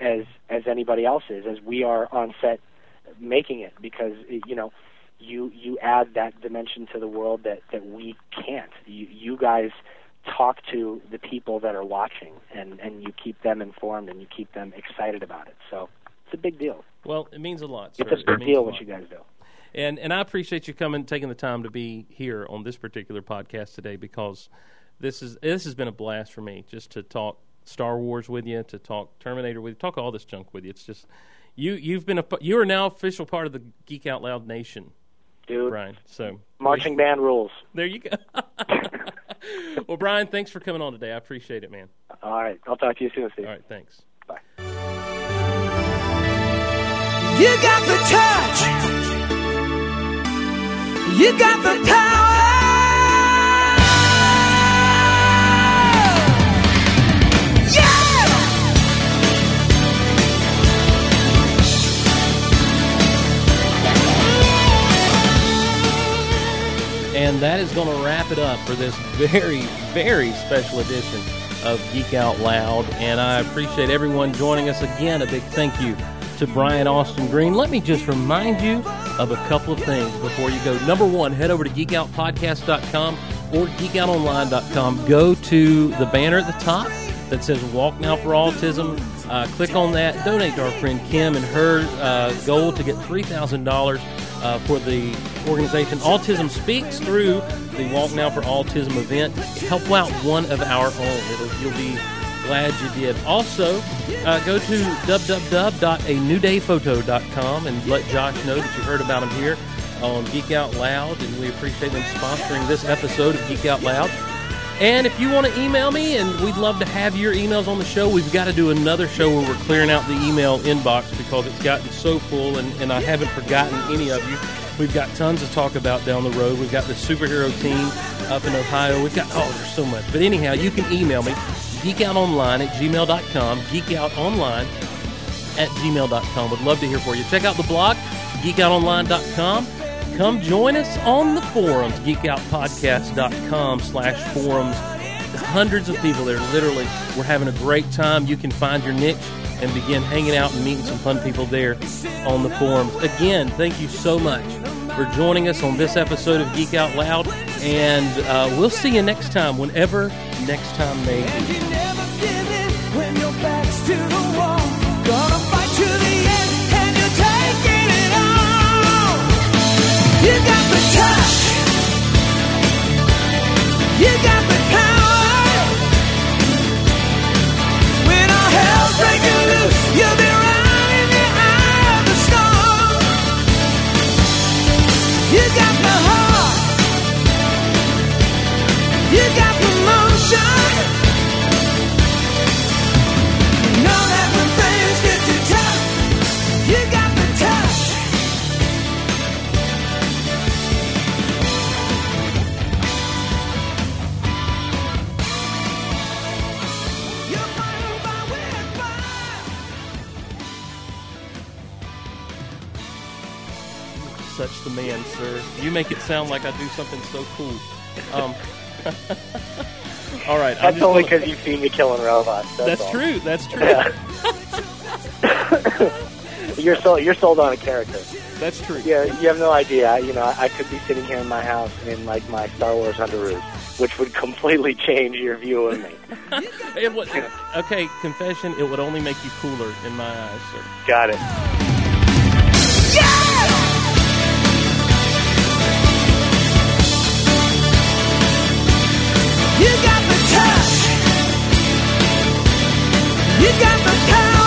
[SPEAKER 2] as as anybody else is as we are on set making it because you know you you add that dimension to the world that that we can't you you guys talk to the people that are watching and and you keep them informed and you keep them excited about it. So it's a big deal.
[SPEAKER 1] Well, it means a lot.
[SPEAKER 2] It's
[SPEAKER 1] sir.
[SPEAKER 2] a
[SPEAKER 1] It
[SPEAKER 2] big
[SPEAKER 1] a
[SPEAKER 2] deal what you guys do.
[SPEAKER 1] And and I appreciate you coming, taking the time to be here on this particular podcast today because this is this has been a blast for me just to talk Star Wars with you, to talk Terminator with you, talk all this junk with you. It's just you you've been a you are now official part of the Geek Out Loud Nation,
[SPEAKER 2] Dude,
[SPEAKER 1] Brian. So
[SPEAKER 2] marching band rules.
[SPEAKER 1] there you go. well, Brian, thanks for coming on today. I appreciate it, man.
[SPEAKER 2] All right. I'll talk to you soon, Steve.
[SPEAKER 1] All right, thanks.
[SPEAKER 2] Bye.
[SPEAKER 7] You got the touch. You got the power.
[SPEAKER 1] And that is going to wrap it up for this very, very special edition of Geek Out Loud. And I appreciate everyone joining us again. A big thank you to Brian Austin Green. Let me just remind you of a couple of things before you go. Number one, head over to geekoutpodcast.com or geekoutonline.com. Go to the banner at the top that says Walk Now for Autism. Uh, click on that. Donate to our friend Kim and her uh, goal to get $3,000 uh, for the organization Autism Speaks through the Walk Now for Autism event. Help out one of our own. It'll, you'll be glad you did. Also, uh, go to www.anewdayphoto.com and let Josh know that you heard about him here on Geek Out Loud, and we appreciate them sponsoring this episode of Geek Out Loud. And if you want to email me, and we'd love to have your emails on the show, we've got to do another show where we're clearing out the email inbox because it's gotten so full, and, and I haven't forgotten any of you. We've got tons to talk about down the road. We've got the superhero team up in Ohio. We've got, oh, there's so much. But anyhow, you can email me, geekoutonline at gmail.com, geekoutonline at gmail.com. Would love to hear from you. Check out the blog, geekoutonline.com. Come join us on the forums, geekoutpodcast.com slash forums. Hundreds of people there. Literally, we're having a great time. You can find your niche and begin hanging out and meeting some fun people there on the forums. Again, thank you so much for joining us on this episode of Geek Out Loud. And uh, we'll see you next time, whenever next time may be.
[SPEAKER 7] And you never give in when your back's to the wall. Gonna fight to the end, and you're taking it. You got the touch. You got the power. When all hell's breaking loose, you'll be the eye of the storm. You got the heart. You got
[SPEAKER 1] Such the man, sir. You make it sound like I do something so cool. Um, all right.
[SPEAKER 2] That's
[SPEAKER 1] just
[SPEAKER 2] only
[SPEAKER 1] gonna-
[SPEAKER 2] because you've seen me killing robots. That's,
[SPEAKER 1] That's
[SPEAKER 2] all.
[SPEAKER 1] true. That's true.
[SPEAKER 2] You're sold. You're sold on a character.
[SPEAKER 1] That's true.
[SPEAKER 2] Yeah, you have no idea. I- You know, I could be sitting here in my house in like my Star Wars underoos, which would completely change your view of me.
[SPEAKER 1] It would, okay, confession. It would only make you cooler in my eyes, sir.
[SPEAKER 2] Got it. You got the touch. You got the power.